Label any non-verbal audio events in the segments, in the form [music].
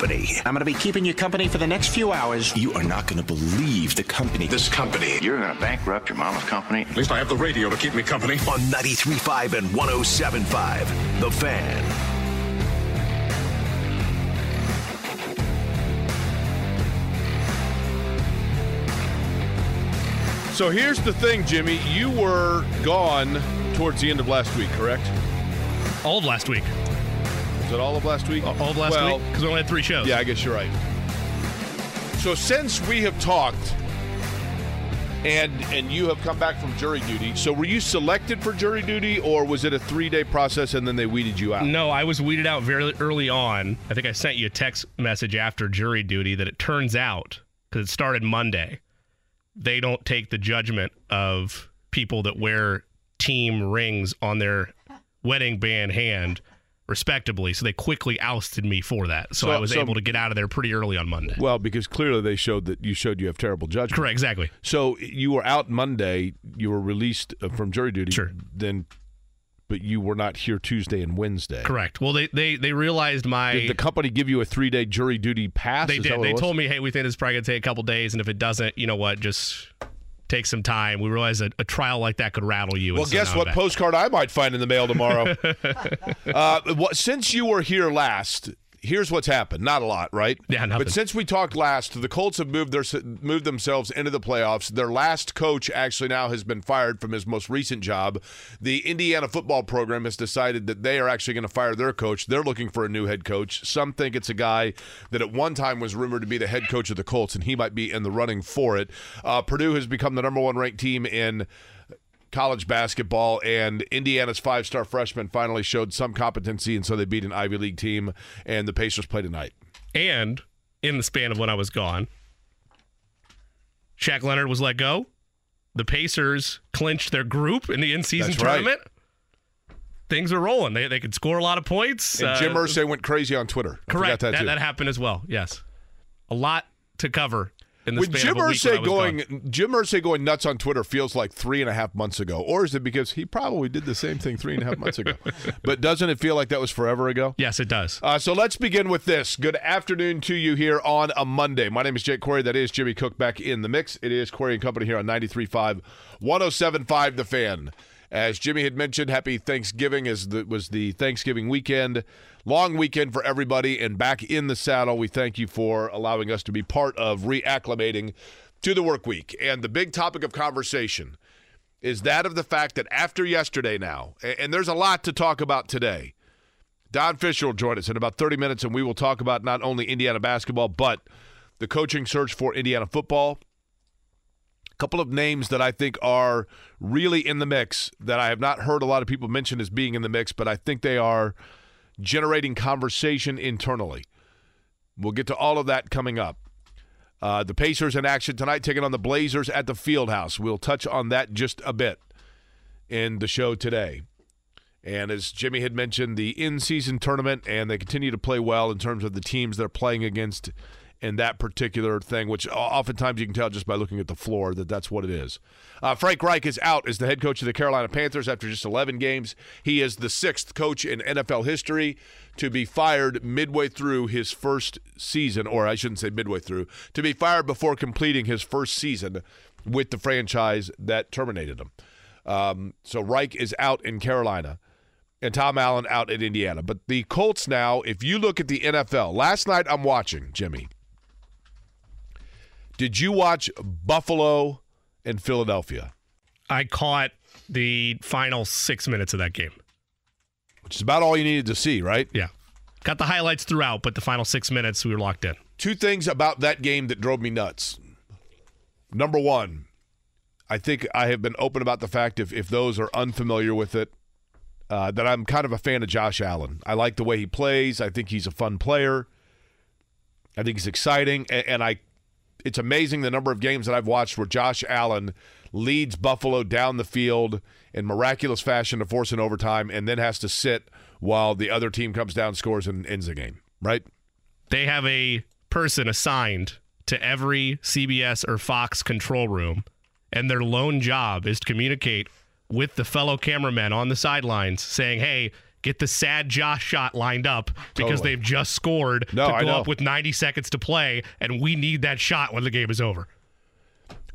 Company. I'm going to be keeping you company for the next few hours. You are not going to believe the company. This company. You're going to bankrupt your mama's company? At least I have the radio to keep me company. On 93.5 and 107.5. The Fan. So here's the thing, Jimmy. You were gone towards the end of last week, correct? All of last week. Was it all of last week? All of last well, week? Because we only had three shows. Yeah, I guess you're right. So since we have talked and and you have come back from jury duty, so were you selected for jury duty or was it a three day process and then they weeded you out? No, I was weeded out very early on. I think I sent you a text message after jury duty that it turns out, because it started Monday, they don't take the judgment of people that wear team rings on their wedding band hand respectably. So they quickly ousted me for that. So, So- I was so- able to get out of there pretty early on Monday. Well, because clearly they showed that you showed you have terrible judgment. Correct, exactly. So you were out Monday. You were released uh, from jury duty. Sure. Then, but you were not here Tuesday and Wednesday. Correct. Well, they they, they realized my. Did the company give you a three day jury duty pass? They Is did. They told me, hey, we think this is probably going to take a couple days, and if it doesn't, you know what, just take some time. We realize a, a trial like that could rattle you. Well, guess what back. postcard I might find in the mail tomorrow. [laughs] uh, what, since you were here last, here's what's happened. Not a lot, right? Yeah, nothing. But since we talked last, the Colts have moved their moved themselves into the playoffs. Their last coach actually now has been fired from his most recent job. The Indiana football program has decided that they are actually going to fire their coach. They're looking for a new head coach. Some think it's a guy that at one time was rumored to be the head coach of the Colts, and he might be in the running for it. Uh, Purdue has become the number one ranked team in college basketball, and Indiana's five star freshman finally showed some competency, and so they beat an Ivy League team, and the Pacers play tonight. And in the span of when I was gone, Shaq Leonard was let go. The Pacers clinched their group in the in-season That's right. tournament. Things are rolling. They, they could score a lot of points. And Jim Uh, went crazy on Twitter. Correct. that, That, that happened as well. Yes. A lot to cover in the With span Jim of a Irsay was going, gone. Jim Irsay going nuts on Twitter feels like three and a half months ago, or is it because he probably did the same thing three and a half months ago? [laughs] but doesn't it feel like that was forever ago? Yes, it does. Uh, so let's begin with this. Good afternoon to you here on a Monday. My name is Jake Query. That is Jimmy Cook back in the mix. It is Query and Company here on 93.5, 107.5 The Fan. As Jimmy had mentioned, happy Thanksgiving as the, was the Thanksgiving weekend. Long weekend for everybody and back in the saddle. We thank you for allowing us to be part of reacclimating to the work week. And the big topic of conversation is that of the fact that after yesterday now, and there's a lot to talk about today. Don Fischer will join us in about 30 minutes, and we will talk about not only Indiana basketball, but the coaching search for Indiana football. A couple of names that I think are really in the mix that I have not heard a lot of people mention as being in the mix, but I think they are generating conversation internally. We'll get to all of that coming up. Uh, the Pacers in action tonight, taking on the Blazers at the Fieldhouse. We'll touch on that just a bit in the show today. And as Jimmy had mentioned, the in season tournament, and they continue to play well in terms of the teams they're playing against in that particular thing, which oftentimes you can tell just by looking at the floor that that's what it is. Uh, Frank Reich is out as the head coach of the Carolina Panthers after just 11 games. He is the sixth coach in NFL history to be fired midway through his first season, or I shouldn't say midway through, to be fired before completing his first season with the franchise that terminated him. Um, so Reich is out in Carolina and Tom Allen out at Indiana. But the Colts now, if you look at the NFL, last night I'm watching, Jimmy. Did you watch Buffalo and Philadelphia? I caught the final six minutes of that game. Which is about all you needed to see, right? Yeah. Got the highlights throughout, but the final six minutes, we were locked in. Two things about that game that drove me nuts. Number one, I think I have been open about the fact if, if those are unfamiliar with it, uh, that I'm kind of a fan of Josh Allen. I like the way he plays. I think he's a fun player. I think he's exciting, and, and I. It's amazing the number of games that I've watched where Josh Allen leads Buffalo down the field in miraculous fashion to force an overtime, and then has to sit while the other team comes down, scores, and ends the game, right? They have a person assigned to every CBS or Fox control room, and their lone job is to communicate with the fellow cameramen on the sidelines, saying, "Hey." Get the sad Josh shot lined up because Totally. they've just scored No, to go up with 90 seconds to play, and we need that shot when the game is over.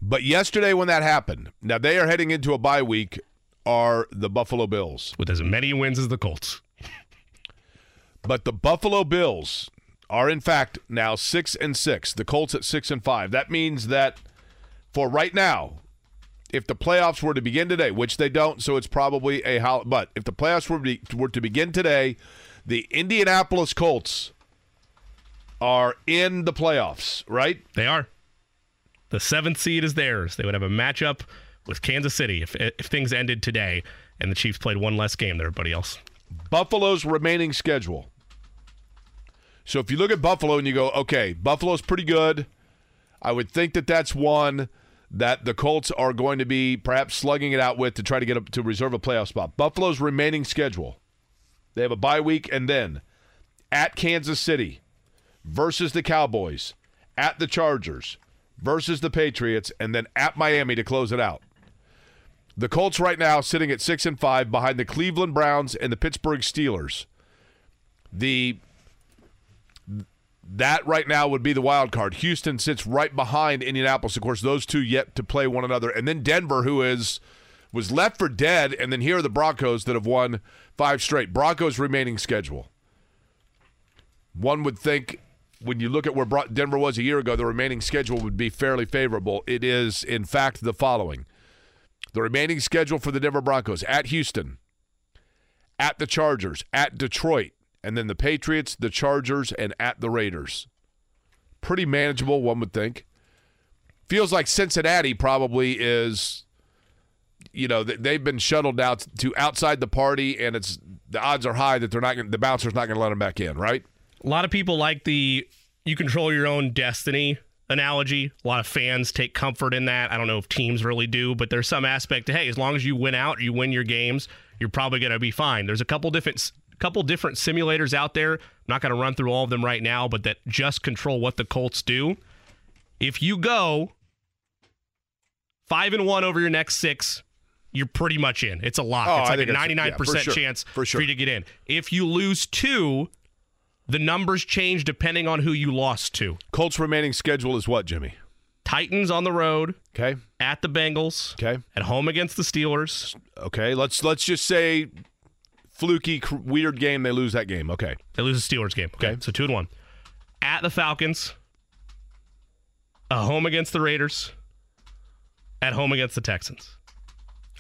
But yesterday, when that happened, now they are heading into a bye week, are the Buffalo Bills. With as many wins as the Colts. But the Buffalo Bills are in fact now six and six. The Colts at six and five. That means that for right now, if the playoffs were to begin today, which they don't, so it's probably a hol- but if the playoffs were to, be, were to begin today, the Indianapolis Colts are in the playoffs, right? They are. The seventh seed is theirs. They would have a matchup with Kansas City if, if things ended today and the Chiefs played one less game than everybody else. Buffalo's remaining schedule. So if you look at Buffalo and you go, okay, Buffalo's pretty good. I would think that that's one that the Colts are going to be perhaps slugging it out with to try to get up to reserve a playoff spot. Buffalo's remaining schedule. They have a bye week and then at Kansas City versus the Cowboys, at the Chargers versus the Patriots, and then at Miami to close it out. The Colts right now sitting at six and five behind the Cleveland Browns and the Pittsburgh Steelers. The that right now would be the wild card. Houston sits right behind Indianapolis. Of course, those two yet to play one another, and then Denver, who is was left for dead, and then here are the Broncos that have won five straight. Broncos remaining schedule. One would think when you look at where Denver was a year ago, the remaining schedule would be fairly favorable. It is, in fact, the following. The remaining schedule for the Denver Broncos at Houston, at the Chargers, at Detroit, and then the Patriots, the Chargers, and at the Raiders. Pretty manageable, one would think. Feels like Cincinnati probably is, you know, they've been shuttled out to outside the party, and it's the odds are high that they're not gonna, the bouncer's not going to let them back in, right? A lot of people like the you control your own destiny analogy. A lot of fans take comfort in that. I don't know if teams really do, but there's some aspect to hey, as long as you win out, you win your games, you're probably going to be fine. There's a couple different couple different simulators out there. I'm not going to run through all of them right now, but that just control what the Colts do. If you go 5 and 1 over your next 6, you're pretty much in. It's a lock. Oh, it's like a 99% yeah, for sure. chance For sure. you to get in. If you lose 2, the numbers change depending on who you lost to. Colts remaining schedule is what, Jimmy? Titans on the road, Okay. at the Bengals, Okay. at home against the Steelers. Okay. Let's let's just say fluky cr- weird game they lose that game. Okay. They lose the Steelers game. Okay. Okay. So 2 and 1. At the Falcons, a home against the Raiders, at home against the Texans.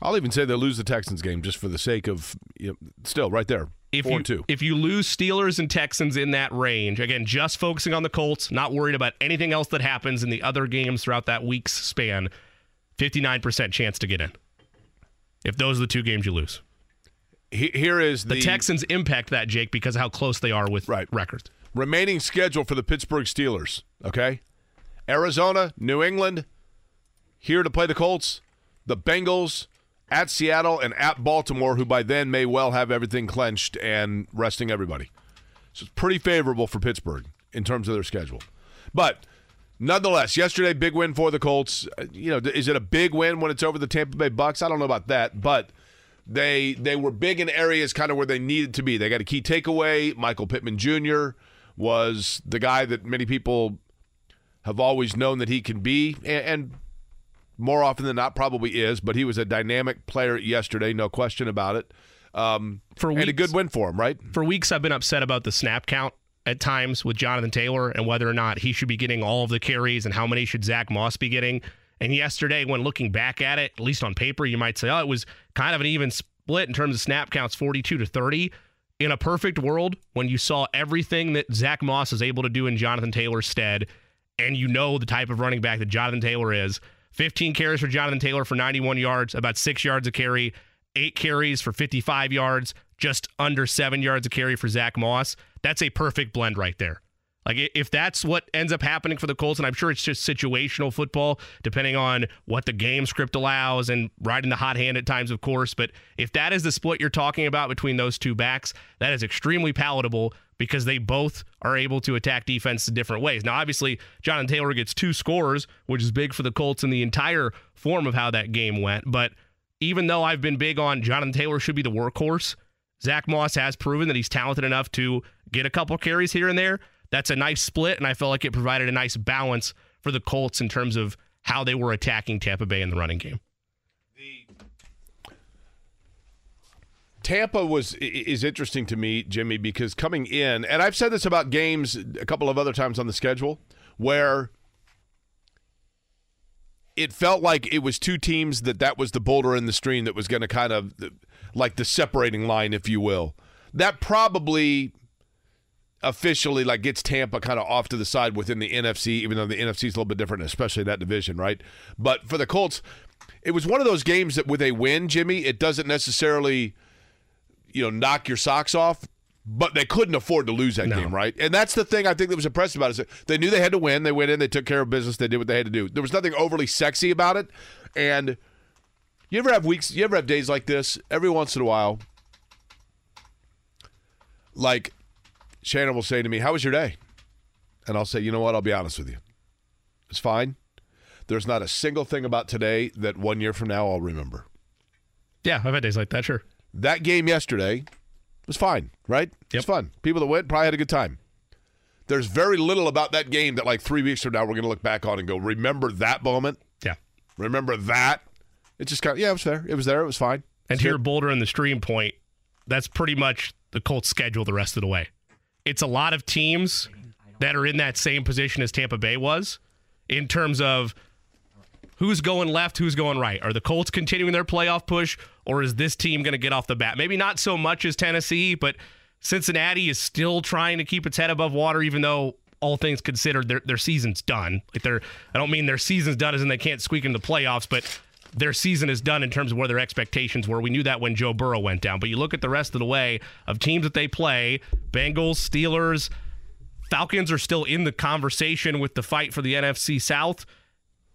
I'll even say they lose the Texans game just for the sake of you know, still right there. If Four you and two. if you lose Steelers and Texans in that range, again, just focusing on the Colts, not worried about anything else that happens in the other games throughout that week's span, 59% chance to get in. If those are the two games you lose. He- here is The, the, Texans impact that, Jake, because of how close they are with Right. records. remaining schedule for the Pittsburgh Steelers. Okay. Arizona, New England, here to play the Colts, the Bengals, at Seattle, and at Baltimore, who by then may well have everything clenched and resting everybody. So it's pretty favorable for Pittsburgh in terms of their schedule. But nonetheless, yesterday, big win for the Colts. Uh, You know, is it a big win when it's over the Tampa Bay Bucks? I don't know about that, but they they were big in areas kind of where they needed to be. They got a key takeaway. Michael Pittman Jr. was the guy that many people have always known that he can be, and, and more often than not probably is. But he was a dynamic player yesterday, no question about it. Um, For and a good win for him, right? For weeks, I've been upset about the snap count at times with Jonathan Taylor and whether or not he should be getting all of the carries and how many should Zach Moss be getting. And yesterday, when looking back at it, at least on paper, you might say, oh, it was kind of an even split in terms of snap counts 42 to 30. In a perfect world, when you saw everything that Zach Moss is able to do in Jonathan Taylor's stead, and you know the type of running back that Jonathan Taylor is 15 carries for Jonathan Taylor for 91 yards, about six yards a carry, eight carries for 55 yards, just under seven yards a carry for Zach Moss. That's a perfect blend right there. Like if that's what ends up happening for the Colts, and I'm sure it's just situational football, depending on what the game script allows and riding the hot hand at times, of course. But if that is the split you're talking about between those two backs, that is extremely palatable because they both are able to attack defense in different ways. Now, obviously, Jonathan Taylor gets two scores, which is big for the Colts in the entire form of how that game went. But even though I've been big on Jonathan Taylor should be the workhorse, Zach Moss has proven that he's talented enough to get a couple carries here and there that's a nice split, and I felt like it provided a nice balance for the Colts in terms of how they were attacking Tampa Bay in the running game. Tampa was is interesting to me, Jimmy, because coming in, and I've said this about games a couple of other times on the schedule, where it felt like it was two teams that that was the boulder in the stream that was going to kind of like the separating line, if you will. That probably officially like gets Tampa kind of off to the side within the NFC, even though the NFC is a little bit different, especially that division, right? But for the Colts, it was one of those games that with a win, Jimmy, it doesn't necessarily, you know, knock your socks off. But they couldn't afford to lose that no. game, right? And that's the thing I think that was impressive about it. Is they knew they had to win. They went in, they took care of business, they did what they had to do. There was nothing overly sexy about it. And you ever have weeks, you ever have days like this? Every once in a while, like Shannon will say to me, How was your day? And I'll say, You know what? I'll be honest with you. It's fine. There's not a single thing about today that one year from now I'll remember. Yeah, I've had days like that, sure. That game yesterday was fine, right? Yep. It's fun. People that went probably had a good time. There's very little about that game that, like, three weeks from now, we're going to look back on and go, Remember that moment? Yeah. Remember that? It just kind of, yeah, it was there. It was there. It was fine. And to your Boulder and the Stream point, that's pretty much the Colts' schedule the rest of the way it's a lot of teams that are in that same position as Tampa Bay was in terms of who's going left, who's going right. Are the Colts continuing their playoff push, or is this team going to get off the bat? Maybe not so much as Tennessee, but Cincinnati is still trying to keep its head above water, even though all things considered, their their season's done. Like they're, I don't mean their season's done as in they can't squeak into the playoffs, but their season is done in terms of where their expectations were. We knew that when Joe Burrow went down. But you look at the rest of the way of teams that they play Bengals, Steelers, Falcons are still in the conversation with the fight for the NFC South.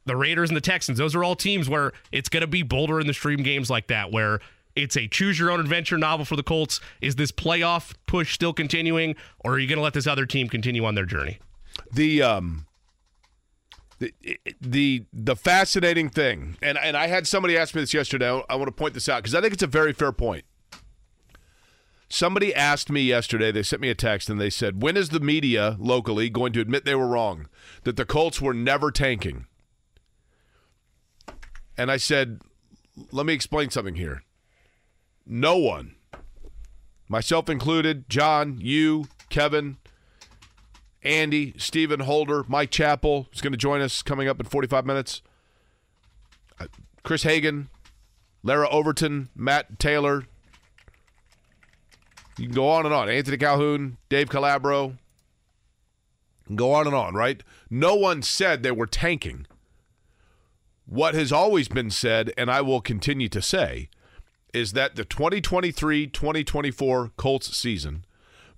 The Raiders and the Texans, those are all teams where it's going to be bolder in the stream games like that, where it's a choose your own adventure novel for the Colts. Is this playoff push still continuing, or are you going to let this other team continue on their journey? The um, the the the fascinating thing, and and I had somebody ask me this yesterday. I want to point this out because I think it's a very fair point. Somebody asked me yesterday. They sent me a text and they said, "When is the media locally going to admit they were wrong? That the Colts were never tanking?" And I said, "Let me explain something here. No one, myself included, John, you, Kevin, Andy, Stephen Holder, Mike Chappell is going to join us coming up in 45 minutes. Uh, Chris Hagan, Lara Overton, Matt Taylor. You can go on and on. Anthony Calhoun, Dave Calabro. Go on and on, right? No one said they were tanking. What has always been said, and I will continue to say, is that the 2023 2024 Colts season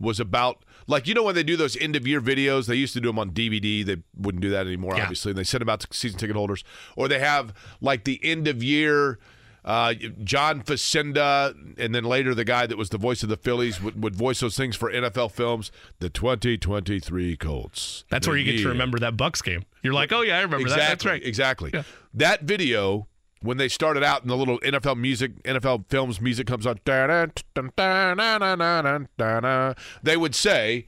was about like you know when they do those end of year videos, they used to do them on DVD. They wouldn't do that anymore, yeah. obviously. And they send them out to season ticket holders, or they have like the end of year. Uh, John Facenda, and then later the guy that was the voice of the Phillies would, would voice those things for NFL films. The 2023 Colts. That's where you get to remember that Bucks game. You're like, oh yeah, I remember exactly, that. That's right. Exactly. Yeah. That video when they started out and the little NFL music, NFL films music comes on, they would say,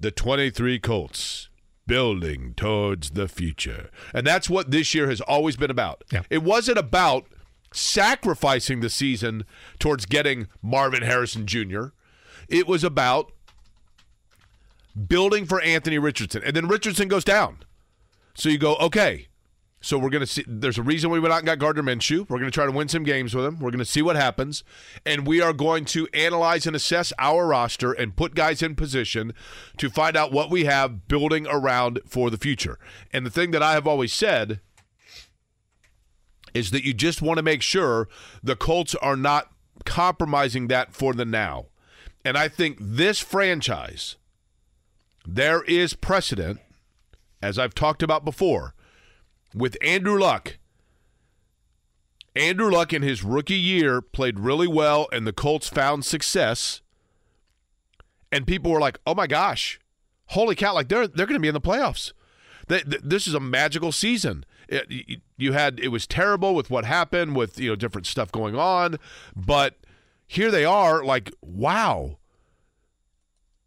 the 23 Colts building towards the future. And that's what this year has always been about. Yeah. It wasn't about sacrificing the season towards getting Marvin Harrison Jr., it was about building for Anthony Richardson. And then Richardson goes down. So you go, okay, so we're going to see. There's a reason we went out and got Gardner Minshew. We're going to try to win some games with him. We're going to see what happens, and we are going to analyze and assess our roster and put guys in position to find out what we have building around for the future. And the thing that I have always said is that you just want to make sure the Colts are not compromising that for the now. And I think this franchise there is precedent, as I've talked about before, with Andrew Luck. Andrew Luck in his rookie year played really well, and the Colts found success. And people were like, "Oh my gosh, holy cow! Like they're they're going to be in the playoffs. They, th- this is a magical season." It, you- had it was terrible with what happened with you know different stuff going on, but here they are. Like, wow,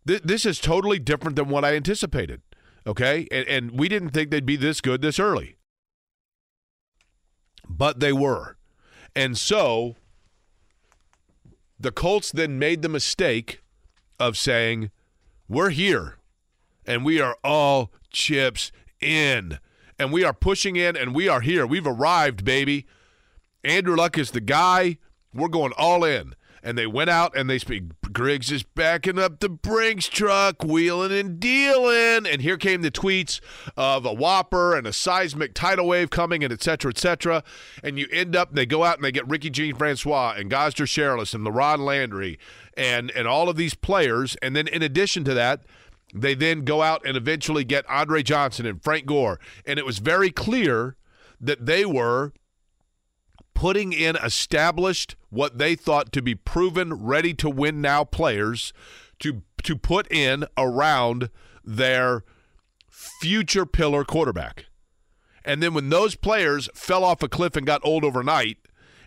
Th- this is totally different than what I anticipated. Okay, and, and we didn't think they'd be this good this early, but they were, and so the Colts then made the mistake of saying, "We're here, and we are all chips in, and we are pushing in, and we are here. We've arrived, baby." Andrew Luck is the guy. We're going all in. And they went out and they speak. Griggs is backing up the Brinks truck, wheeling and dealing. And here came the tweets of a whopper and a seismic tidal wave coming, and et cetera, et cetera. And you end up, they go out and they get Ricky Jean Francois and Gosder Cherilus and LaRon Landry and, and all of these players. And then in addition to that, they then go out and eventually get Andre Johnson and Frank Gore. And it was very clear that they were putting in established what they thought to be proven ready to win now players to to put in around their future pillar quarterback. And then when those players fell off a cliff and got old overnight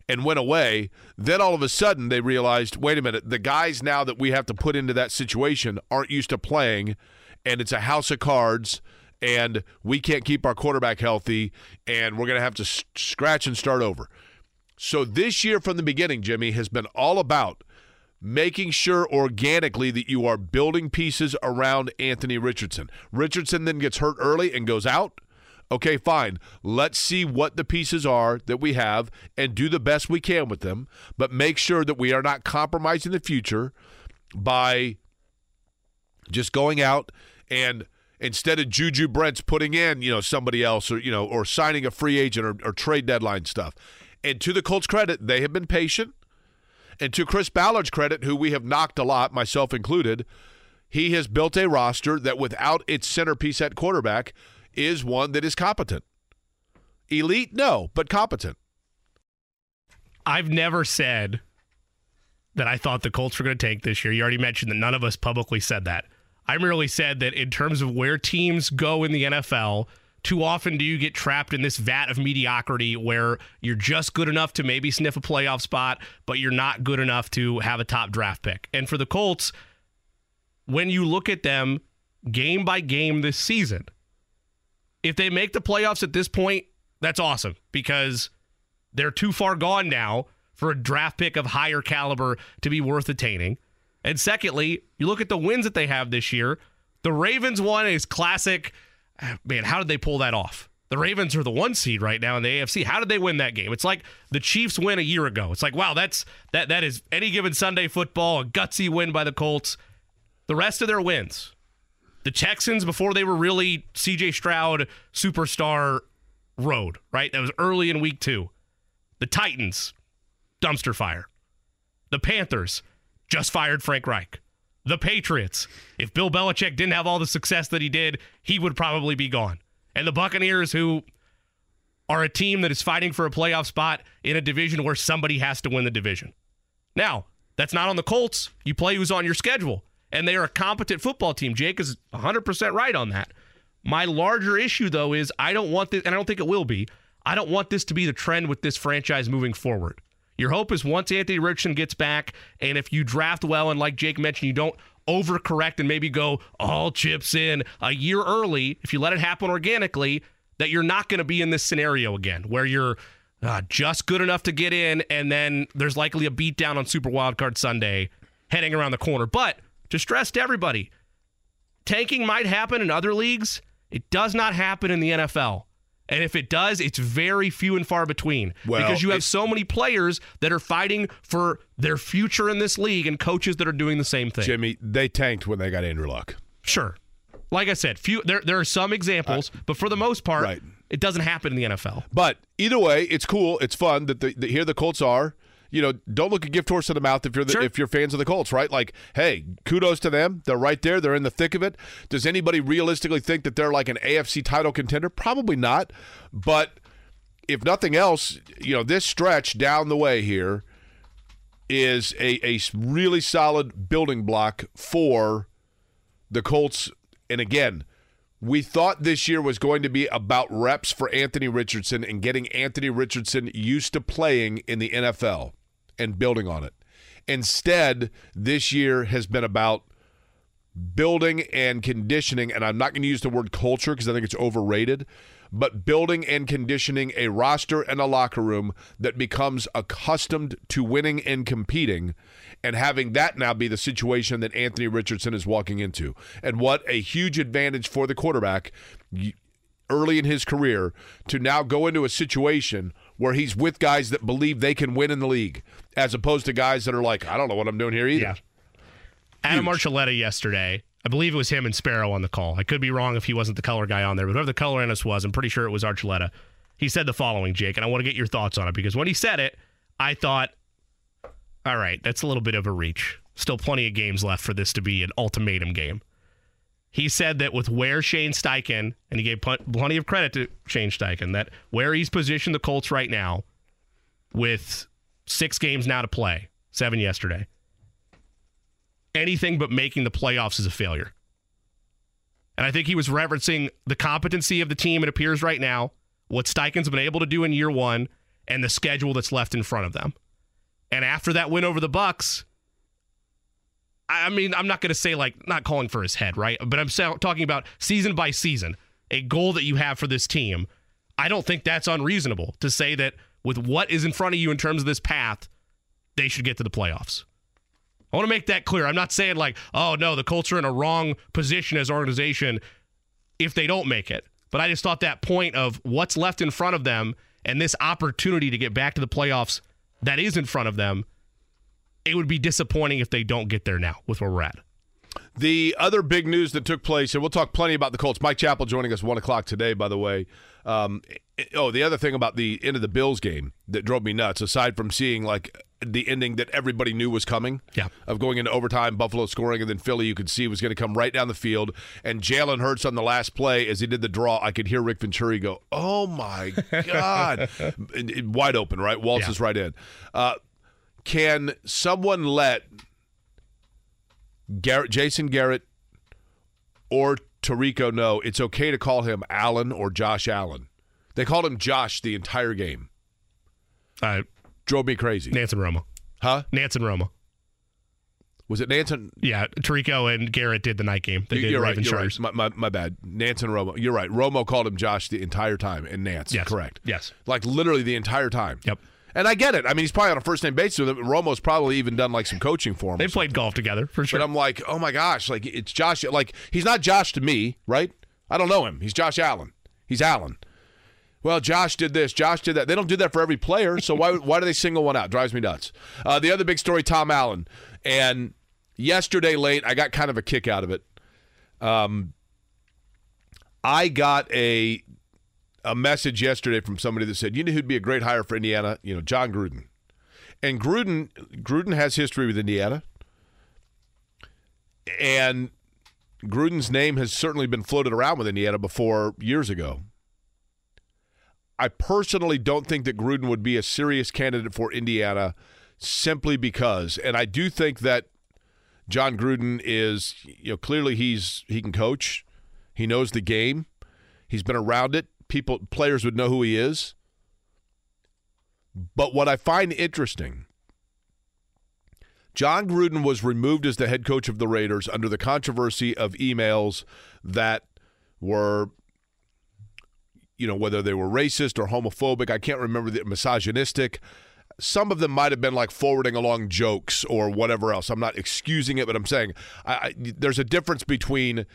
and went away, then all of a sudden they realized, wait a minute, the guys now that we have to put into that situation aren't used to playing and it's a house of cards and we can't keep our quarterback healthy and we're going to have to s- scratch and start over. So this year from the beginning, Jimmy, has been all about making sure organically that you are building pieces around Anthony Richardson. Richardson then gets hurt early and goes out. Okay, fine. Let's see what the pieces are that we have and do the best we can with them, but make sure that we are not compromising the future by just going out and instead of Juju Brents putting in, you know, somebody else or you know, or signing a free agent or, or trade deadline stuff. And to the Colts' credit, they have been patient. And to Chris Ballard's credit, who we have knocked a lot, myself included, he has built a roster that without its centerpiece at quarterback is one that is competent. Elite, no, but competent. I've never said that I thought the Colts were going to tank this year. You already mentioned that none of us publicly said that. I merely said that in terms of where teams go in the NFL, too often do you get trapped in this vat of mediocrity where you're just good enough to maybe sniff a playoff spot, but you're not good enough to have a top draft pick. And for the Colts, when you look at them game by game this season, if they make the playoffs at this point, that's awesome because they're too far gone now for a draft pick of higher caliber to be worth attaining. And secondly, you look at the wins that they have this year. The Ravens one is classic. Man, how did they pull that off? The Ravens are the one seed right now in the AFC. How did they win that game? It's like the Chiefs win a year ago. It's like, wow, that's that that is any given Sunday football, a gutsy win by the Colts. The rest of their wins. The Texans before they were really CJ Stroud superstar road, right? That was early in week 2. The Titans, dumpster fire. The Panthers just fired Frank Reich. The Patriots, if Bill Belichick didn't have all the success that he did, he would probably be gone. And the Buccaneers, who are a team that is fighting for a playoff spot in a division where somebody has to win the division. Now, that's not on the Colts. You play who's on your schedule, and they are a competent football team. Jake is 100% right on that. My larger issue, though, is I don't want this, and I don't think it will be, I don't want this to be the trend with this franchise moving forward. Your hope is once Anthony Richardson gets back, and if you draft well, and like Jake mentioned, you don't overcorrect and maybe go all chips in a year early, if you let it happen organically, that you're not going to be in this scenario again where you're uh, just good enough to get in, and then there's likely a beatdown on Super Wildcard Sunday heading around the corner. But to stress to everybody, tanking might happen in other leagues. It does not happen in the NFL. And if it does, it's very few and far between Well, because you have so many players that are fighting for their future in this league and coaches that are doing the same thing. Jimmy, they tanked when they got Andrew Luck. Sure. Like I said, few there there are some examples, uh, but for the most part, Right. it doesn't happen in the NFL. But either way, it's cool. It's fun that, the, that here the Colts are. You know, don't look a gift horse in the mouth if you're the, Sure. if you're fans of the Colts, right? Like, hey, kudos to them. They're right there. They're in the thick of it. Does anybody realistically think that they're like an AFC title contender? Probably not. But if nothing else, you know, this stretch down the way here is a, a really solid building block for the Colts. And again, we thought this year was going to be about reps for Anthony Richardson and getting Anthony Richardson used to playing in the NFL and building on it. Instead, this year has been about building and conditioning, and I'm not going to use the word culture because I think it's overrated, but building and conditioning a roster and a locker room that becomes accustomed to winning and competing, and having that now be the situation that Anthony Richardson is walking into. And what a huge advantage for the quarterback early in his career to now go into a situation where he's with guys that believe they can win in the league, as opposed to guys that are like, I don't know what I'm doing here either. Yeah. Adam Archuleta yesterday, I believe it was him and Sparrow on the call. I could be wrong if he wasn't the color guy on there, but whoever the color analyst was, I'm pretty sure it was Archuleta. He said the following, Jake, and I want to get your thoughts on it because when he said it, I thought, all right, that's a little bit of a reach. Still plenty of games left for this to be an ultimatum game. He said that with where Shane Steichen, and he gave plenty of credit to Shane Steichen, that where he's positioned the Colts right now, with six games now to play, seven yesterday, anything but making the playoffs is a failure. And I think he was referencing the competency of the team, it appears right now, what Steichen's been able to do in year one, and the schedule that's left in front of them. And after that win over the Bucks, I mean, I'm not going to say like not calling for his head, right? But I'm talking about season by season, a goal that you have for this team. I don't think that's unreasonable to say that with what is in front of you in terms of this path, they should get to the playoffs. I want to make that clear. I'm not saying like, oh no, the Colts are in a wrong position as an organization if they don't make it. But I just thought that point of what's left in front of them and this opportunity to get back to the playoffs that is in front of them, it would be disappointing if they don't get there now with where we're at. The other big news that took place, and we'll talk plenty about the Colts. Mike Chappell joining us one o'clock today, by the way. Um, oh, the other thing about the end of the Bills game that drove me nuts, aside from seeing like the ending that everybody knew was coming, Yeah. of going into overtime, Buffalo scoring, and then Philly, you could see was going to come right down the field. And Jalen Hurts on the last play, as he did the draw, I could hear Rick Venturi go, "Oh my god!" [laughs] Wide open, right? Waltz Yeah. is right in. Uh, can someone let Garrett, Jason Garrett, or Tirico know it's okay to call him Allen or Josh Allen? They called him Josh the entire game. Uh, Drove me crazy. Nance and Romo. Huh? Nance and Romo. Was it Nanton? Yeah, Tirico and Garrett did the night game. They did you're right. You're right. My, my, my bad. Nance and Romo. You're right. Romo called him Josh the entire time, and Nance. Yes. Correct. Yes. Like literally the entire time. Yep. And I get it. I mean, he's probably on a first name basis with him. Romo's probably even done like some coaching for him. They played golf together for sure. But I'm like, oh my gosh, like it's Josh. Like he's not Josh to me, right? I don't know him. He's Josh Allen. He's Allen. Well, Josh did this. Josh did that. They don't do that for every player. So why [laughs] why do they single one out? Drives me nuts. Uh, the other big story, Tom Allen. And yesterday late, I got kind of a kick out of it. Um, I got a a message yesterday from somebody that said, you know who'd be a great hire for Indiana? You know, Jon Gruden. And Gruden Gruden has history with Indiana. And Gruden's name has certainly been floated around with Indiana before years ago. I personally don't think that Gruden would be a serious candidate for Indiana simply because, and I do think that Jon Gruden is, you know, clearly he's he can coach, he knows the game, he's been around it. People, players would know who he is. But what I find interesting Jon Gruden was removed as the head coach of the Raiders under the controversy of emails that were, you know, whether they were racist or homophobic. I can't remember the misogynistic. Some of them might have been like forwarding along jokes or whatever else. I'm not excusing it, but I'm saying I, I, there's a difference between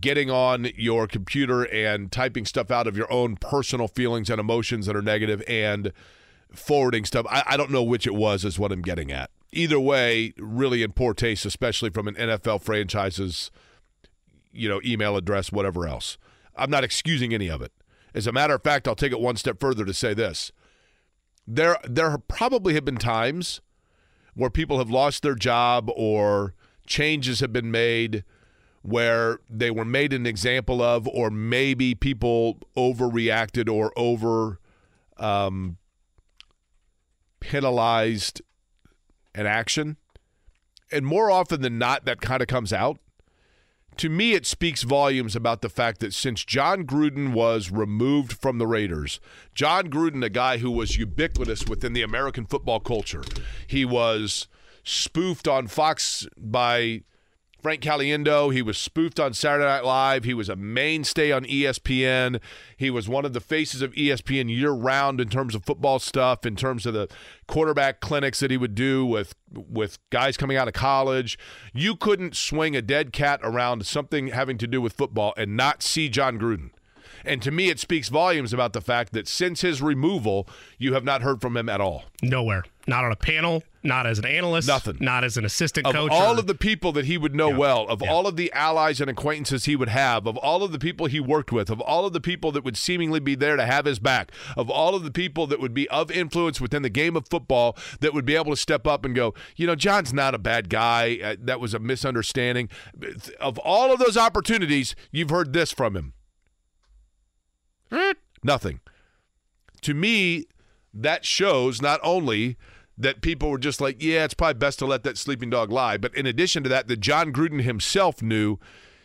getting on your computer and typing stuff out of your own personal feelings and emotions that are negative and forwarding stuff. I, I don't know which it was, is what I'm getting at. Either way, really in poor taste, especially from an NFL franchise's, you know, email address, whatever else. I'm not excusing any of it. As a matter of fact, I'll take it one step further to say this. there there probably have been times where people have lost their job or changes have been made where they were made an example of, or maybe people overreacted or over um, penalized an action. And more often than not, that kind of comes out. To me, it speaks volumes about the fact that since Jon Gruden was removed from the Raiders, Jon Gruden, a guy who was ubiquitous within the American football culture, he was spoofed on Fox by Frank Caliendo. He was spoofed on Saturday Night Live. He was a mainstay on ESPN. He was one of the faces of ESPN year round in terms of football stuff, in terms of the quarterback clinics that he would do with with guys coming out of college. You couldn't swing a dead cat around something having to do with football and not see Jon Gruden. And to me, it speaks volumes about the fact that since his removal, you have not heard from him at all. Nowhere. Not on a panel, not as an analyst, Nothing. not as an assistant Of coach. all or- of the people that he would know Yeah. well, of Yeah. all of the allies and acquaintances he would have, of all of the people he worked with, of all of the people that would seemingly be there to have his back, of all of the people that would be of influence within the game of football that would be able to step up and go, you know, John's not a bad guy. Uh, that was a misunderstanding. Of all of those opportunities, you've heard this from him. Nothing. To me, that shows not only that people were just like, yeah, it's probably best to let that sleeping dog lie, but in addition to that, that Jon Gruden himself knew,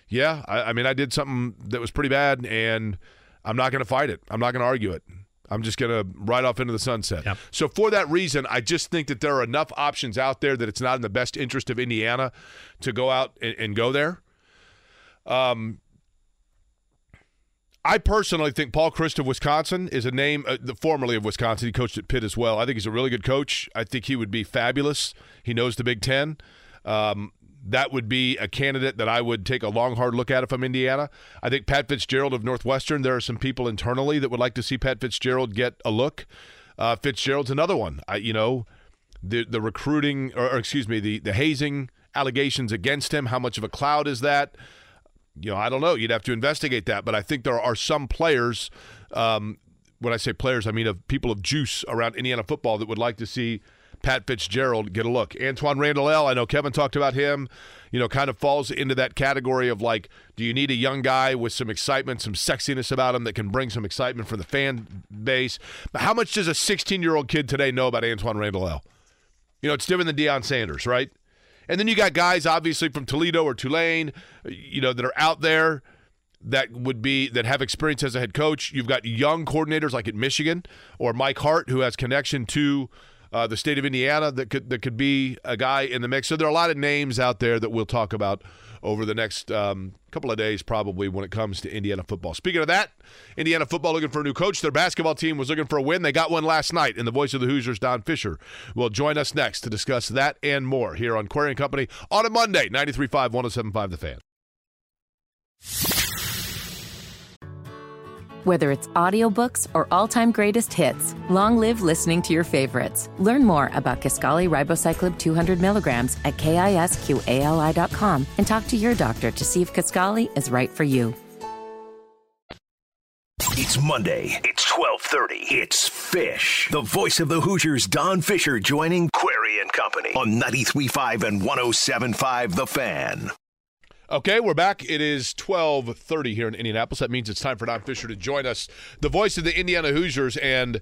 yeah, I, I mean, I did something that was pretty bad, and I'm not going to fight it. I'm not going to argue it. I'm just going to ride off into the sunset. Yep. So for that reason, I just think that there are enough options out there that it's not in the best interest of Indiana to go out and, and go there. Um, I personally think Paul Chryst of Wisconsin is a name, uh, the formerly of Wisconsin. He coached at Pitt as well. I think he's a really good coach. I think he would be fabulous. He knows the Big Ten. Um, that would be a candidate that I would take a long, hard look at if I'm Indiana. I think Pat Fitzgerald of Northwestern. There are some people internally that would like to see Pat Fitzgerald get a look. Uh, Fitzgerald's another one. I, you know, the the recruiting, or, or excuse me, the the hazing allegations against him. How much of a cloud is that? You know, I don't know. You'd have to investigate that. But I think there are some players. Um, when I say players, I mean of people of juice around Indiana football that would like to see Pat Fitzgerald get a look. Antwaan Randle El. I know Kevin talked about him. You know, kind of falls into that category of like, do you need a young guy with some excitement, some sexiness about him that can bring some excitement for the fan base? But how much does a 16 year old kid today know about Antwaan Randle El? You know, it's different than Deion Sanders, right? And then you got guys obviously from Toledo or Tulane, you know, that are out there that would be that have experience as a head coach. You've got young coordinators like at Michigan or Mike Hart who has connection to uh, the state of Indiana that could that could be a guy in the mix. So there are a lot of names out there that we'll talk about over the next um, couple of days, probably when it comes to Indiana football. Speaking of that, Indiana football looking for a new coach. Their basketball team was looking for a win. They got one last night. And the voice of the Hoosiers, Don Fischer, will join us next to discuss that and more here on Query and Company on a Monday, 93.5, 107.5 The Fan. Whether it's audiobooks or all-time greatest hits, long live listening to your favorites. Learn more about Kisqali Ribociclib 200 milligrams at kisqali.com and talk to your doctor to see if Kaskali is right for you. It's Monday. It's 12:30. It's Fish. The voice of the Hoosiers, Don Fischer, joining Query and Company on 93.5 and 107.5 The Fan. Okay, we're back. It is 12:30 here in Indianapolis. That means it's time for Don Fischer to join us, the voice of the Indiana Hoosiers and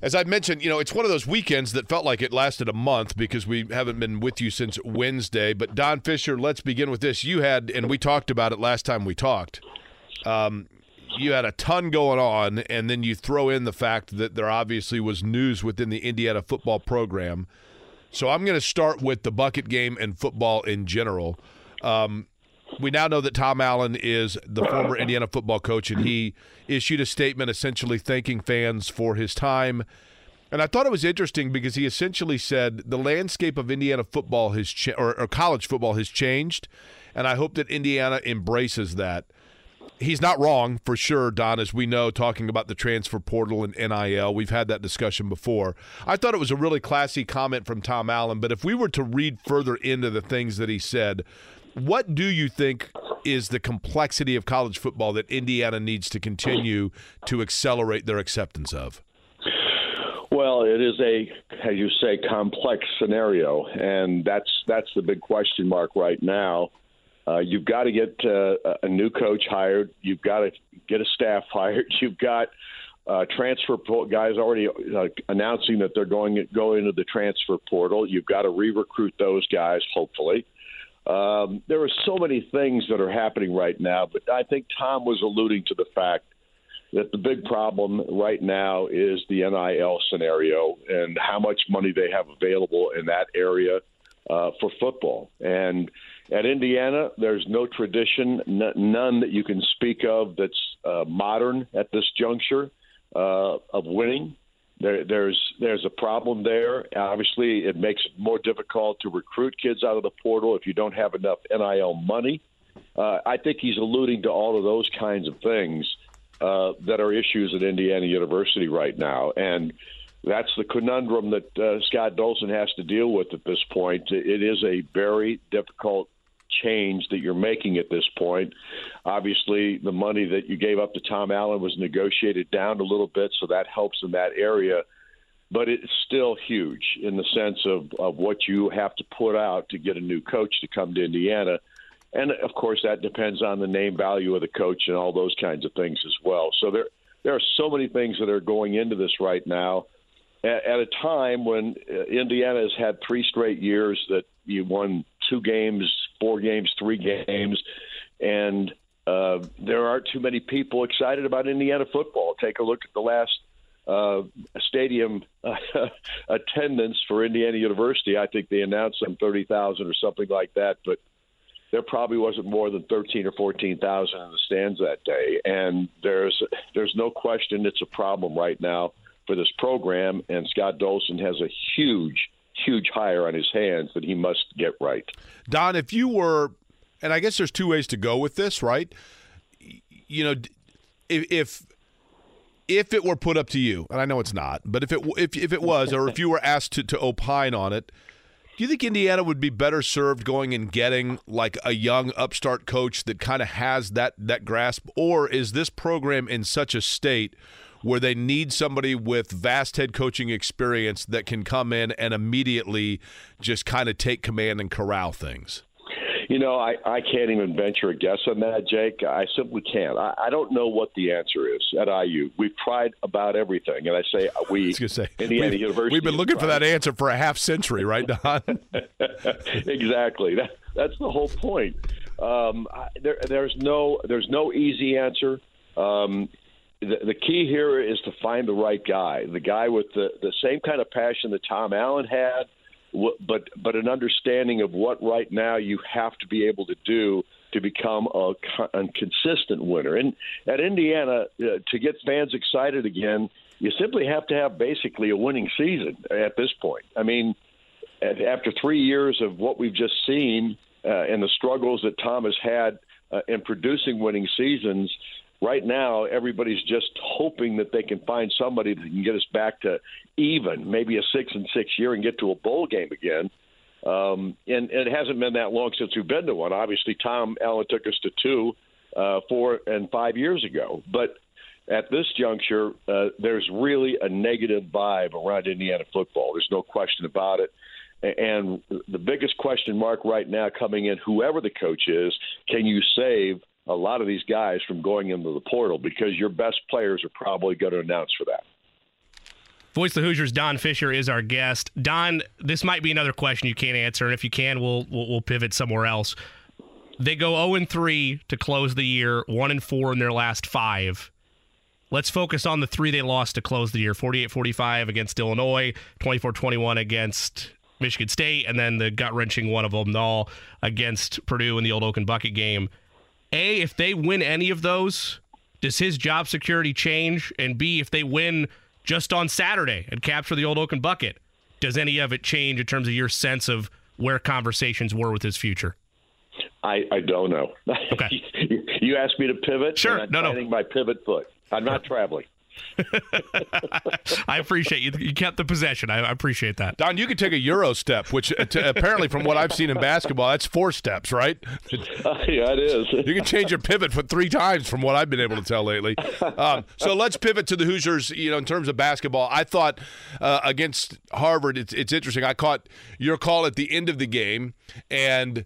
as I mentioned, you know, it's one of those weekends that felt like it lasted a month because we haven't been with you since Wednesday. But Don Fischer, let's begin with this. You had, and we talked about it last time we talked. Um, you had a ton going on, and then you throw in the fact that there obviously was news within the Indiana football program. So I'm going to start with the bucket game and football in general. Um, we now know that Tom Allen is the former Indiana football coach, and he issued a statement essentially thanking fans for his time. And I thought it was interesting because he essentially said the landscape of Indiana football has cha- or, or college football has changed, and I hope that Indiana embraces that. He's not wrong for sure, Don, as we know, talking about the transfer portal and NIL. We've had that discussion before. I thought it was a really classy comment from Tom Allen, but if we were to read further into the things that he said, what do you think is the complexity of college football that Indiana needs to continue to accelerate their acceptance of? Well, it is a, as you say, complex scenario, and that's that's the big question mark right now. Uh, you've got to get uh, a new coach hired. You've got to get a staff [laughs] hired. You've got uh, transfer guys already announcing that they're going to go into the transfer portal. You've got to re-recruit those guys, hopefully. Um, there are so many things that are happening right now, but I think Tom was alluding to the fact that the big problem right now is the NIL scenario and how much money they have available in that area uh, for football. And at Indiana, there's no tradition, n- none that you can speak of that's uh, modern at this juncture uh, of winning. There, there's there's a problem there. Obviously, it makes it more difficult to recruit kids out of the portal if you don't have enough NIL money. Uh, I think he's alluding to all of those kinds of things uh, that are issues at Indiana University right now, and that's the conundrum that uh, Scott Dolson has to deal with at this point. It is a very difficult change that you're making at this point. Obviously, the money that you gave up to Tom Allen was negotiated down a little bit, so that helps in that area. But it's still huge in the sense of, of what you have to put out to get a new coach to come to Indiana. And of course, that depends on the name value of the coach and all those kinds of things as well. So there, there are so many things that are going into this right now at, a time when uh, Indiana has had three straight years that you won two games, four games, three games, and uh, there aren't too many people excited about Indiana football. Take a look at the last uh, stadium uh, [laughs] attendance for Indiana University. I think they announced some thirty thousand or something like that, but there probably wasn't more than thirteen or fourteen thousand in the stands that day. And there's there's no question it's a problem right now for this program. And Scott Dolson has a huge huge hire on his hands that he must get right. Don, if you were, and I guess there's two ways to go with this, right? You know, if if if it were put up to you, and I know it's not, but if it if if it was, or if you were asked to, to opine on it, do you think Indiana would be better served going and getting like a young upstart coach that kind of has that that grasp, or is this program in such a state? Where they need somebody with vast head coaching experience that can come in and immediately just kind of take command and corral things? You know, I, I can't even venture a guess on that, Jake. I simply can't. I, I don't know what the answer is at IU. We've tried about everything, and I say [laughs] we. I say, Indiana we've, University. We've been looking for that answer for a half century, right, [laughs] Don? [laughs] exactly. That, that's the whole point. Um, there, there's no there's no easy answer. Um, the, the key here is to find the right guy, the guy with the, the same kind of passion that Tom Allen had, but but an understanding of what right now you have to be able to do to become a, a consistent winner. And at Indiana, uh, to get fans excited again, you simply have to have basically a winning season at this point. I mean, after three years of what we've just seen uh, and the struggles that Tom has had uh, in producing winning seasons, right now everybody's just hoping that they can find somebody that can get us back to even, maybe a six and six year, and get to a bowl game again. Um, and, and it hasn't been that long since we've been to one. Obviously, Tom Allen took us to two, uh, four, and five years ago. But at this juncture, uh, there's really a negative vibe around Indiana football. There's no question about it. And the biggest question mark right now coming in, whoever the coach is, can you save a lot of these guys from going into the portal because your best players are probably going to announce for that. Voice of the Hoosiers, Don Fischer is our guest. Don, this might be another question you can't answer, and if you can, we'll we'll, we'll pivot somewhere else. They go 0 and 3 to close the year, 1 and 4 in their last five. Let's focus on the three they lost to close the year 48 45 against Illinois, 24 21 against Michigan State, and then the gut wrenching one of them all against Purdue in the old Oaken Bucket game. A, if they win any of those, does his job security change? And B, if they win just on Saturday and capture the old Oaken bucket, does any of it change in terms of your sense of where conversations were with his future? I, I don't know. [laughs] Okay. you asked me to pivot. Sure. No, no. my pivot foot. I'm not traveling. [laughs] I appreciate you. You kept the possession. I, I appreciate that. Don, you could take a Euro step, which uh, t- apparently, from what I've seen in basketball, that's four steps, right? [laughs] Uh, yeah, it is. You can change your pivot for three times, from what I've been able to tell lately. Um, so let's pivot to the Hoosiers. You know, in terms of basketball, I thought uh, against Harvard, it's, it's interesting. I caught your call at the end of the game, and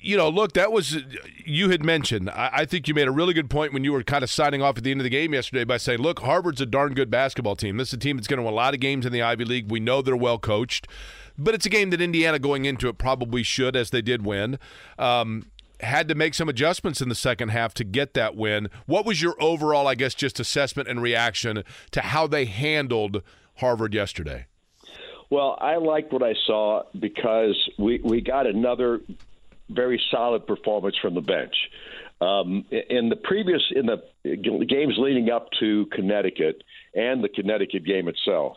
you know, look, that was you had mentioned. I, I, think you made a really good point when you were kind of signing off at the end of the game yesterday by saying, "Look, Harvard's a darn good basketball team. This is a team that's going to win a lot of games in the Ivy League. We know they're well coached, but it's a game that Indiana going into it probably should, as they did win." Um, had to make some adjustments in the second half to get that win. What was your overall, I guess, just assessment and reaction to how they handled Harvard yesterday? Well, I liked what I saw because we, we got another very solid performance from the bench. Um, in the previous in the games leading up to Connecticut and the Connecticut game itself,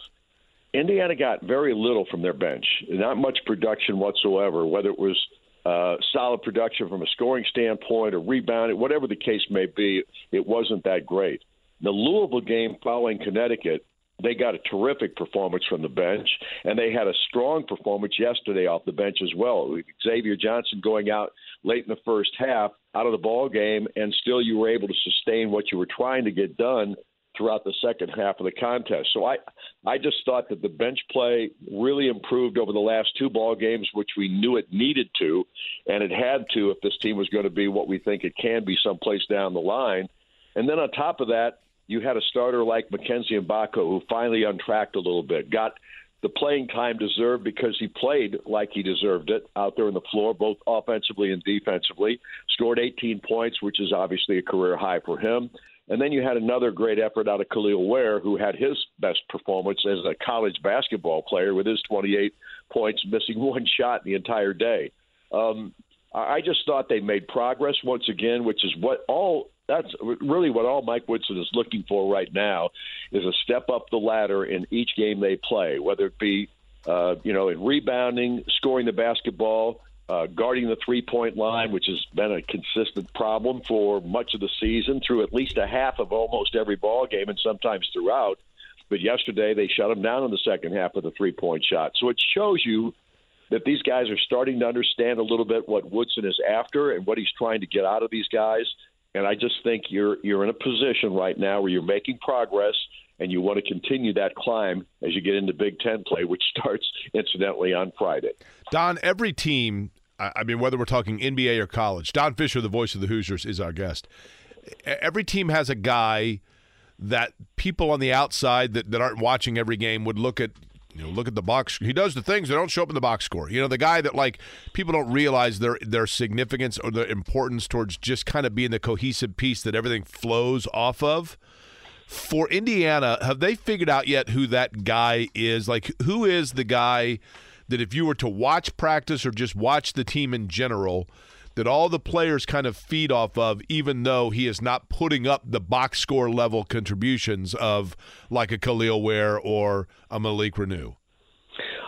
Indiana got very little from their bench. Not much production whatsoever. Whether it was uh, solid production from a scoring standpoint or rebounding, whatever the case may be, it wasn't that great. The Louisville game following Connecticut, they got a terrific performance from the bench, and they had a strong performance yesterday off the bench as well. Xavier Johnson going out late in the first half, out of the ball game, and still you were able to sustain what you were trying to get done throughout the second half of the contest. So I, I just thought that the bench play really improved over the last two ball games, which we knew it needed to, and it had to if this team was going to be what we think it can be someplace down the line. And then on top of that, you had a starter like Mackenzie Mgbako who finally untracked a little bit, got the playing time deserved because he played like he deserved it out there on the floor, both offensively and defensively. Scored 18 points, which is obviously a career high for him. And then you had another great effort out of Kel'el Ware, who had his best performance as a college basketball player with his 28 points, missing [laughs] one shot the entire day. Um, I just thought they made progress once again, which is what all that's really what all Mike Woodson is looking for right now is a step up the ladder in each game they play, whether it be uh, you know in rebounding, scoring the basketball, uh, guarding the three point line, which has been a consistent problem for much of the season through at least a half of almost every ball game and sometimes throughout. But yesterday they shut them down in the second half of the three point shot. So it shows you that these guys are starting to understand a little bit what Woodson is after and what he's trying to get out of these guys. And I just think you're you're in a position right now where you're making progress and you want to continue that climb as you get into Big Ten play, which [laughs] starts incidentally on Friday. Don, every team, I mean, whether we're talking NBA or college, Don Fischer, the voice of the Hoosiers, is our guest. Every team has a guy that people on the outside that, that aren't watching every game would look at you know, look at the box. He does the things that don't show up in the box score. You know, the guy that like people don't realize their their significance or their importance towards just kind of being the cohesive piece that everything flows off of. For Indiana, have they figured out yet who that guy is? Like, who is the guy that if you were to watch practice or just watch the team in general, that all the players kind of feed off of, even though he is not putting up the box score level contributions of like a Kel'el Ware or a Malik Reneau?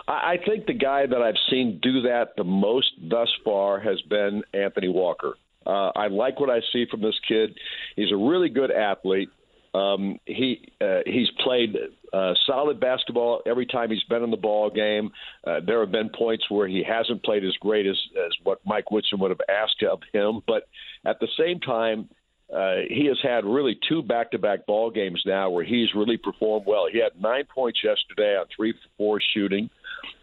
I think the guy that I've seen do that the most thus far has been Anthony Walker. Uh, I like what I see from this kid. He's a really good athlete. Um, he uh, he's played uh, solid basketball every time he's been in the ball game. Uh, there have been points where he hasn't played as great as, as what Mike Woodson would have asked of him, but at the same time, uh, he has had really two back-to-back ball games now where he's really performed well. He had nine points yesterday on three for four shooting.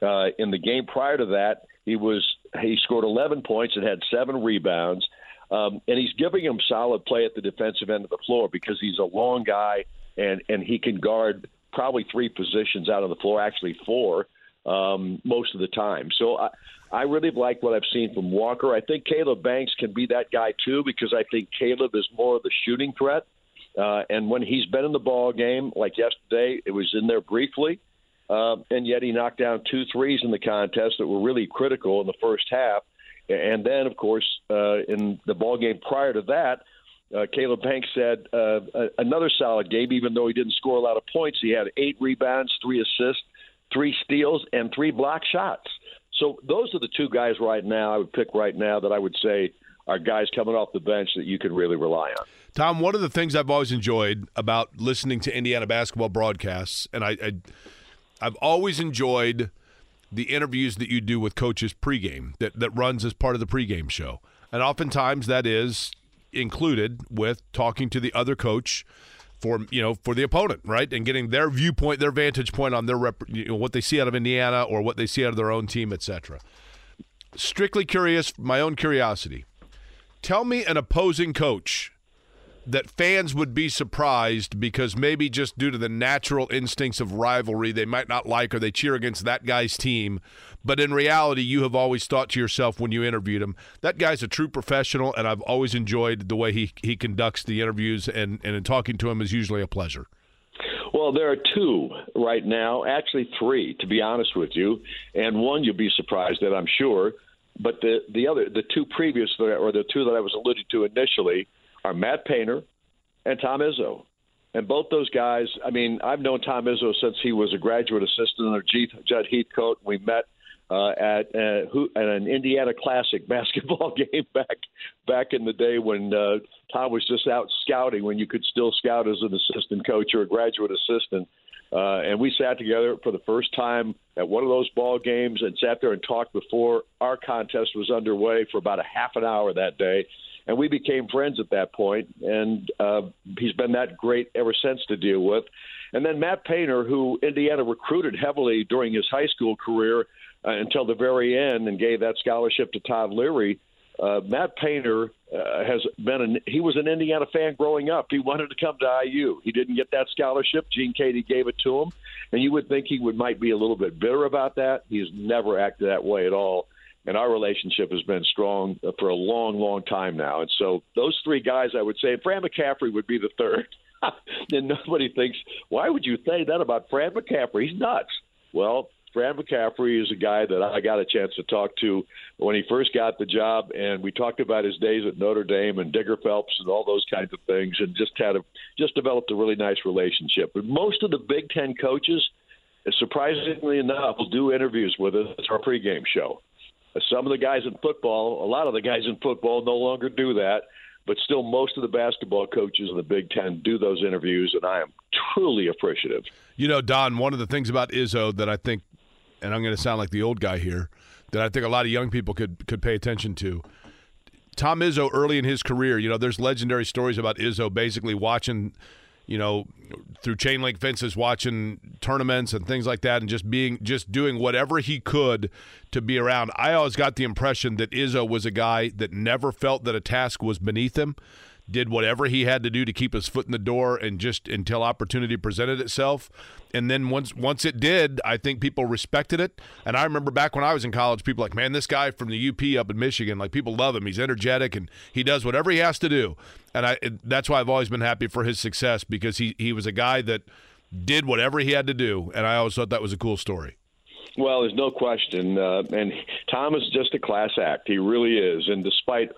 Uh, in the game prior to that, he was he scored 11 points and had seven rebounds. Um, and he's giving him solid play at the defensive end of the floor because he's a long guy and and he can guard probably three positions out on the floor, actually four um, most of the time. So I, I really like what I've seen from Walker. I think Caleb Banks can be that guy too because I think Caleb is more of the shooting threat. Uh, and when he's been in the ball game, like yesterday, it was in there briefly, uh, and yet he knocked down two threes in the contest that were really critical in the first half. And then, of course, uh, in the ball game prior to that, uh, Caleb Banks had uh, another solid game, even though he didn't score a lot of points. He had eight rebounds, three assists, three steals, and three block shots. So those are the two guys right now I would pick right now that I would say are guys coming off the bench that you can really rely on. Tom, one of the things I've always enjoyed about listening to Indiana basketball broadcasts, and I, I I've always enjoyed the interviews that you do with coaches pregame that, that runs as part of the pregame show. And oftentimes that is included with talking to the other coach for you know for the opponent, right, and getting their viewpoint, their vantage point on their rep, you know, what they see out of Indiana or what they see out of their own team, etc. Strictly curious, my own curiosity. Tell me an opposing coach that fans would be surprised because maybe just due to the natural instincts of rivalry, they might not like or they cheer against that guy's team. But in reality, you have always thought to yourself when you interviewed him, that guy's a true professional, and I've always enjoyed the way he, he conducts the interviews, and, and in talking to him is usually a pleasure. Well, there are two right now, actually three, to be honest with you, and one you'll be surprised at, I'm sure. But the the other, the two previous, or the two that I was alluding to initially, are Matt Painter and Tom Izzo. And both those guys, I mean, I've known Tom Izzo since he was a graduate assistant under Judd Heathcote. We met uh, at, uh, who, at an Indiana Classic [laughs] basketball [laughs] game back back in the day when uh, Tom was just out scouting, when you could still scout as an assistant coach or a graduate assistant. Uh, and we sat together for the first time at one of those ball games and sat there and talked before our contest was underway for about a half an hour that day and we became friends at that. And uh, he's been that great ever since to deal with. And then Matt Painter, who Indiana recruited heavily during his high school career uh, until the very end, and gave that scholarship to Todd Leary. Uh, Matt Painter uh, has been an, he was an Indiana fan growing up. He wanted to come to IU. He didn't get that scholarship. Gene Keady gave it to him, and you would think he would might be a little bit bitter about that. He's never acted that way at all and our relationship has been strong for a long, long time now. And so those three guys, I would say, Fran McCaffery would be the third. [laughs] and nobody thinks, why would you say that about Fran McCaffery? He's nuts. Well, Fran McCaffery is a guy that I got a chance to talk to when he first got the job, and we talked about his days at Notre Dame and Digger Phelps and all those kinds of things, and just had a just developed a really nice relationship. But most of the Big Ten coaches, surprisingly enough, will do interviews with us at our pregame show. Some of the guys in football, a lot of the guys in football no longer do that, but still most of the basketball coaches in the Big Ten do those interviews, and I am truly appreciative. You know, Don, one of the things about Izzo that I think, and I'm going to sound like the old guy here, that I think a lot of young people could could pay attention to. Tom Izzo, early in his career, you know, there's legendary stories about Izzo basically watching you know, through chain link fences, watching tournaments and things like that, and just being just doing whatever he could to be around. I always got the impression that Izzo was a guy that never felt that a task was beneath him did whatever he had to do to keep his foot in the door and just until opportunity presented itself. And then once once it did, I think people respected it. And I remember back when I was in college, people like, man, this guy from the UP up in Michigan, like people love him. He's energetic and he does whatever he has to do. And I that's why I've always been happy for his success because he he was a guy that did whatever he had to do, and I always thought that was a cool story. Well, there's no question, uh, and Tom is just a class act. He really is, and despite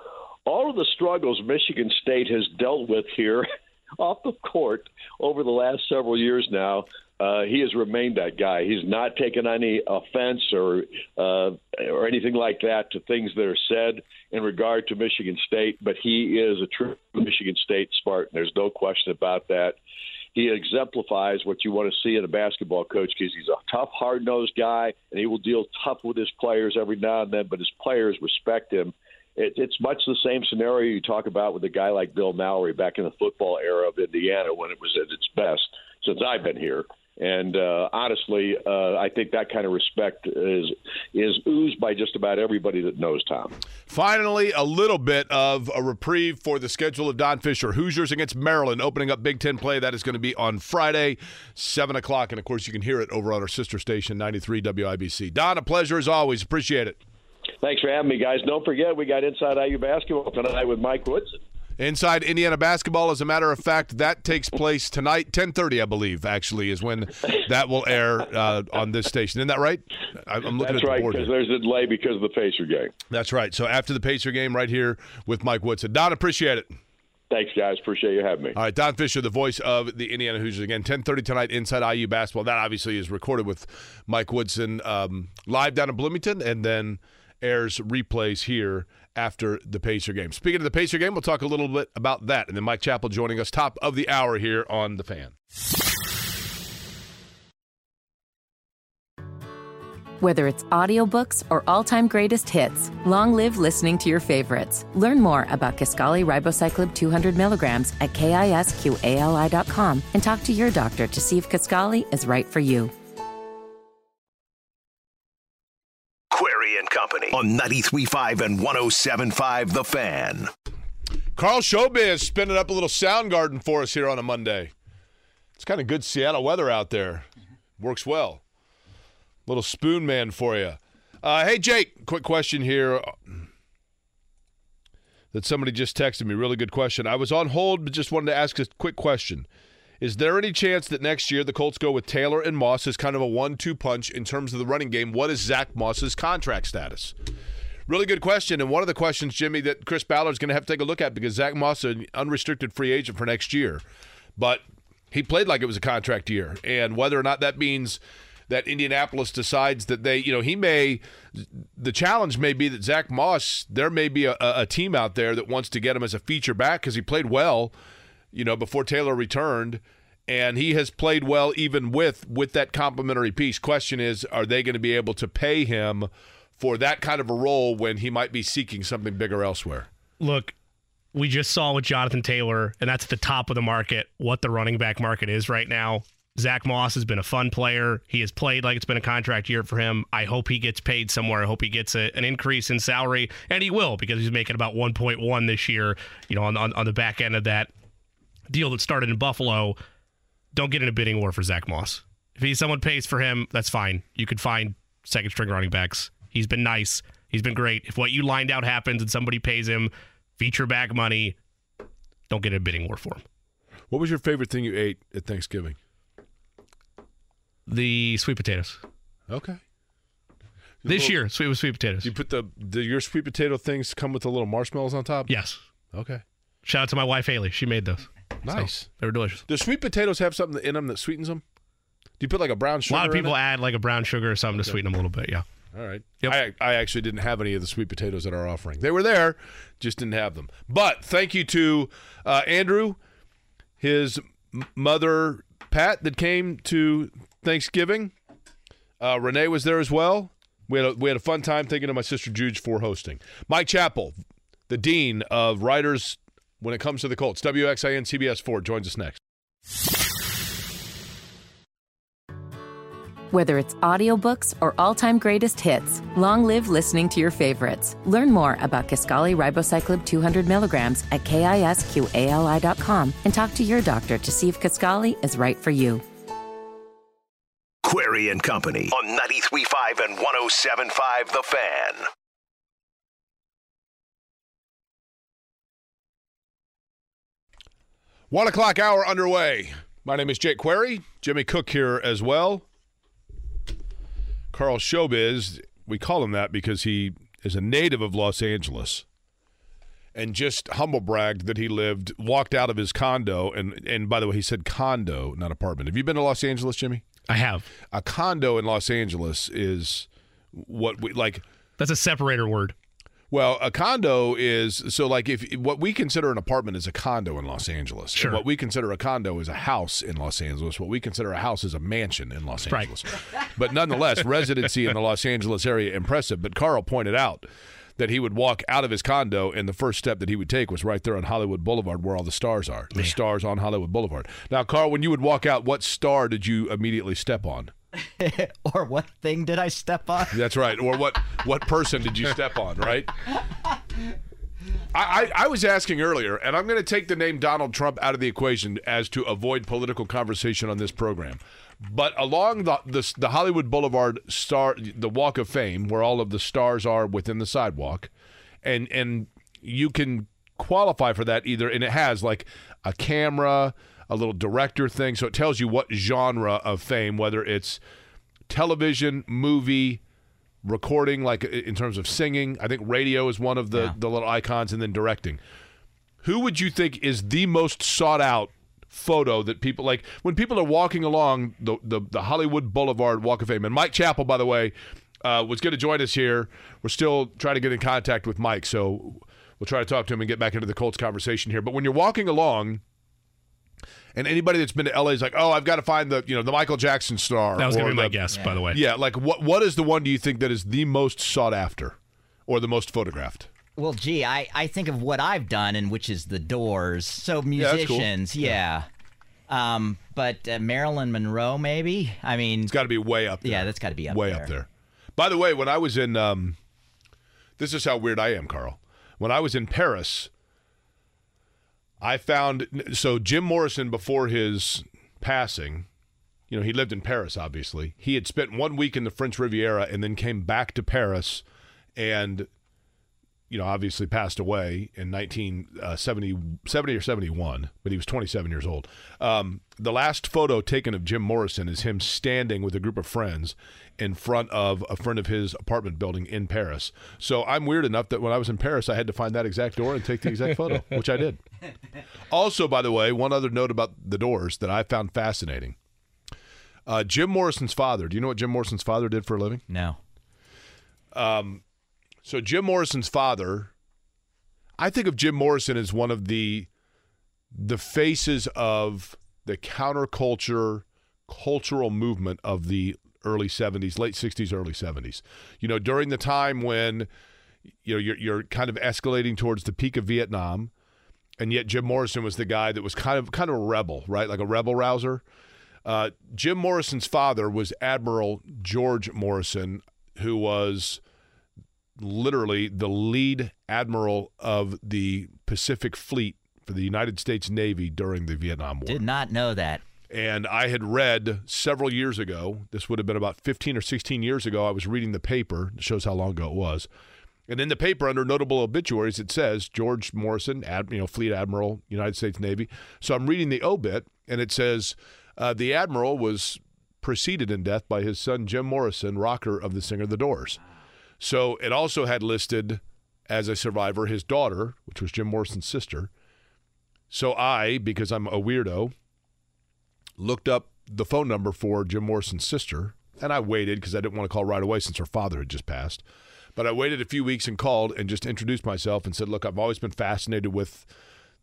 all of the struggles Michigan State has dealt with here [laughs] off the court over the last several years now, uh, he has remained that guy. He's not taken any offense or uh, or anything like that to things that are said in regard to Michigan State. But he is a true Michigan State Spartan. There's no question about that. He exemplifies what you want to see in a basketball coach because he's a tough, hard nosed guy, and he will deal tough with his players every now and then. But his players respect him it, it's much the same scenario you talk about with a guy like Bill Mallory back in the football era of Indiana when it was at its best since I've been here. And uh, honestly, uh, I think that kind of respect is is oozed by just about everybody that knows Tom. Finally, a little bit of a reprieve for the schedule of Don Fischer. Hoosiers against Maryland, opening up Big Ten play. That is going to be on Friday, seven o'clock, and of course you can hear it over on our sister station, ninety three WIBC. Don, a pleasure as always. Appreciate it. Thanks for having me, guys. Don't forget, we got Inside IU Basketball tonight with Mike Woodson. Inside Indiana basketball, as a matter of fact, that takes place tonight, ten thirty, I believe. Actually, is when that will air uh, on this station. Isn't that right? I'm looking That's at the right, because there's a delay because of the Pacer game. That's right. So after the Pacer game, right here with Mike Woodson. Don, appreciate it. Thanks, guys. Appreciate you having me. All right, Don Fischer, the voice of the Indiana Hoosiers again. Ten thirty tonight inside IU basketball. That obviously is recorded with Mike Woodson um, live down in Bloomington, and then airs replays here after the Pacer game. Speaking of the Pacer game, we'll talk a little bit about that, and then Mike Chappell joining us top of the hour here on the Fan. Whether it's audiobooks or all-time greatest hits, long live listening to your favorites. Learn more about Kisqali Ribociclib 200 milligrams at kisqali.com and talk to your doctor to see if Kisqali is right for you. On 93.5 and 107.5 The Fan. Carl Showbiz spinning up a little Soundgarden for us here on a Monday. It's kind of good Seattle weather out there. Works well. Little Spoonman for you. Uh, hey, Jake, quick question here that somebody just texted me. Really good question. I was on hold, but just wanted to ask a quick question. Is there any chance that next year the Colts go with Taylor and Moss as kind of a one two punch in terms of the running game? What is Zach Moss's contract status? Really good question. And one of the questions, Jimmy, that Chris Ballard's going to have to take a look at because Zach Moss is an unrestricted free agent for next year. But he played like it was a contract year. And whether or not that means that Indianapolis decides that they, you know, he may, the challenge may be that Zach Moss, there may be a, a team out there that wants to get him as a feature back because he played well, you know, before Taylor returned. And he has played well even with with that complimentary piece. Question is, are they going to be able to pay him for that kind of a role when he might be seeking something bigger elsewhere? Look, we just saw with Jonathan Taylor, and that's at the top of the market, what the running back market is right now. Zach Moss has been a fun player. He has played like it's been a contract year for him. I hope he gets paid somewhere. I hope he gets a, an increase in salary, and he will because he's making about 1.1 this year. You know, on, on on the back end of that deal that started in Buffalo. Don't get in a bidding war for Zach Moss. If he's someone pays for him, that's fine. You could find second string running backs. He's been nice. He's been great. If what you lined out happens and somebody pays him feature back money, don't get in a bidding war for him. What was your favorite thing you ate at Thanksgiving? The sweet potatoes. Okay. This Well, year, sweet with sweet potatoes. You put the, the your sweet potato things come with the little marshmallows on top? yes. Okay. Shout out to my wife Haley. She made those. Nice. They were delicious. Do sweet potatoes have something in them that sweetens them? Do you put like a brown sugar? A lot of people add like a brown sugar or something to sweeten them a little bit. Yeah. All right. Yep. I, I actually didn't have any of the sweet potatoes at our offering. They were there, just didn't have them. But thank you to uh, Andrew, his mother Pat that came to Thanksgiving. Uh, Renee was there as well. We had a, we had a fun time thinking of my sister Juge for hosting. Mike Chappell, the dean of writers when it comes to the Colts, WXIN CBS 4 joins us next. Whether it's audiobooks or all-time greatest hits, long live listening to your favorites. Learn more about Kisqali Ribociclib 200 milligrams at kisqali.com and talk to your doctor to see if Kisqali is right for you. Query and Company on 93.5 and 107.5 The Fan. One o'clock hour underway. My name is Jake Query. Jimmy Cook here as well. Carl Showbiz, we call him that because he is a native of Los Angeles and just humble bragged that he lived, walked out of his condo. And, and by the way, he said condo, not apartment. Have you been to Los Angeles, Jimmy? I have. A condo in Los Angeles is what we like. That's a separator word. Well, a condo is so like if what we consider an apartment is a condo in Los Angeles. Sure. And what we consider a condo is a house in Los Angeles. What we consider a house is a mansion in Los Right. Angeles. but nonetheless, [laughs] residency in the Los Angeles area impressive. But Carl pointed out that he would walk out of his condo and the first step that he would take was right there on Hollywood Boulevard where all the stars are. The stars on Hollywood Boulevard. Now, Carl, when you would walk out, what star did you immediately step on? [laughs] or what thing did I step on? That's right. Or what what person did you step on, right? I, I, was asking earlier, and I'm going to take the name Donald Trump out of the equation as to avoid political conversation on this program. But along the, the the Hollywood Boulevard star, the Walk of Fame, where all of the stars are within the sidewalk, and and you can qualify for that either, and it has like a camera, a little director thing, so it tells you what genre of fame, whether it's television, movie, recording, like in terms of singing. I think radio is one of the, the little icons, and then directing. who would you think is the most sought out photo that people like when people are walking along the the, the Hollywood Boulevard Walk of Fame? And Mike Chappell, by the way, uh, was going to join us here. We're still trying to get in contact with Mike, so we'll try to talk to him and get back into the Colts conversation here. But when you're walking along. And anybody that's been to LA is like, oh, I've got to find the you know the Michael Jackson star. That was going to be my the- guess, by the way. Yeah, like what what is the one do you think that is the most sought after, or the most photographed? Well, gee, I, I think of what I've done, and which is the Doors. So that's cool. musicians, yeah. Um, but uh, Marilyn Monroe, maybe. I mean, It's got to be way up there. yeah, that's got to be up way there. up there. By the way, when I was in, um, this is how weird I am, Carl. When I was in Paris, I found so Jim Morrison before his passing. You know, he lived in Paris. Obviously, he had spent one week in the French Riviera and then came back to Paris, and you know, obviously passed away in 1970 70 or 71, but he was 27 years old. Um, the last photo taken of Jim Morrison is him standing with a group of friends in front of a friend of his apartment building in Paris. So I'm weird enough that when I was in Paris, I had to find that exact door and take the exact photo, [laughs] which I did. Also, by the way, one other note about the doors that I found fascinating. Uh, Jim Morrison's father. Do you know what Jim Morrison's father did for a living? No. So Jim Morrison's father, I think of Jim Morrison as one of the the faces of the counterculture cultural movement of the early 70s, late 60s, early 70s. You know, during the time when you know you're you're kind of escalating towards the peak of Vietnam, and yet Jim Morrison was the guy that was kind of kind of a rebel, right? Like a rebel rouser. Uh, Jim Morrison's father was Admiral George Morrison, who was literally the lead admiral of the Pacific Fleet for the United States Navy during the Vietnam War. Did not know that. And I had read several years ago, this would have been about 15 or 16 years ago, I was reading the paper, it shows how long ago it was. And in the paper, under notable obituaries, it says George Morrison, ad, you know, Fleet Admiral, United States Navy. So I'm reading the obit, and it says uh, the admiral was preceded in death by his son Jim Morrison, rocker of the singer The Doors. So it also had listed as a survivor his daughter, which was Jim Morrison's sister. So I, because I'm a weirdo, looked up the phone number for Jim Morrison's sister, and I waited because I didn't want to call right away since her father had just passed. But I waited a few weeks and called and just introduced myself and said, "Look, I've always been fascinated with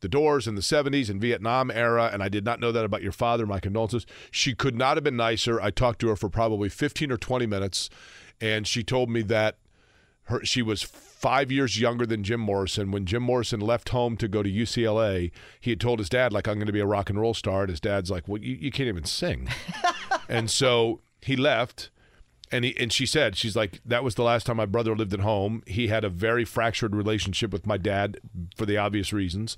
the Doors in the 70s and Vietnam era, and I did not know that about your father. My condolences." She could not have been nicer. I talked to her for probably 15 or 20 minutes, and she told me that her she was five years younger than Jim Morrison. When Jim Morrison left home to go to UCLA, he had told his dad, like, I'm going to be a rock and roll star. And his dad's like, Well, you, you can't even sing. [laughs] and so he left. And he and she said, she's like, that was the last time my brother lived at home. He had a very fractured relationship with my dad for the obvious reasons.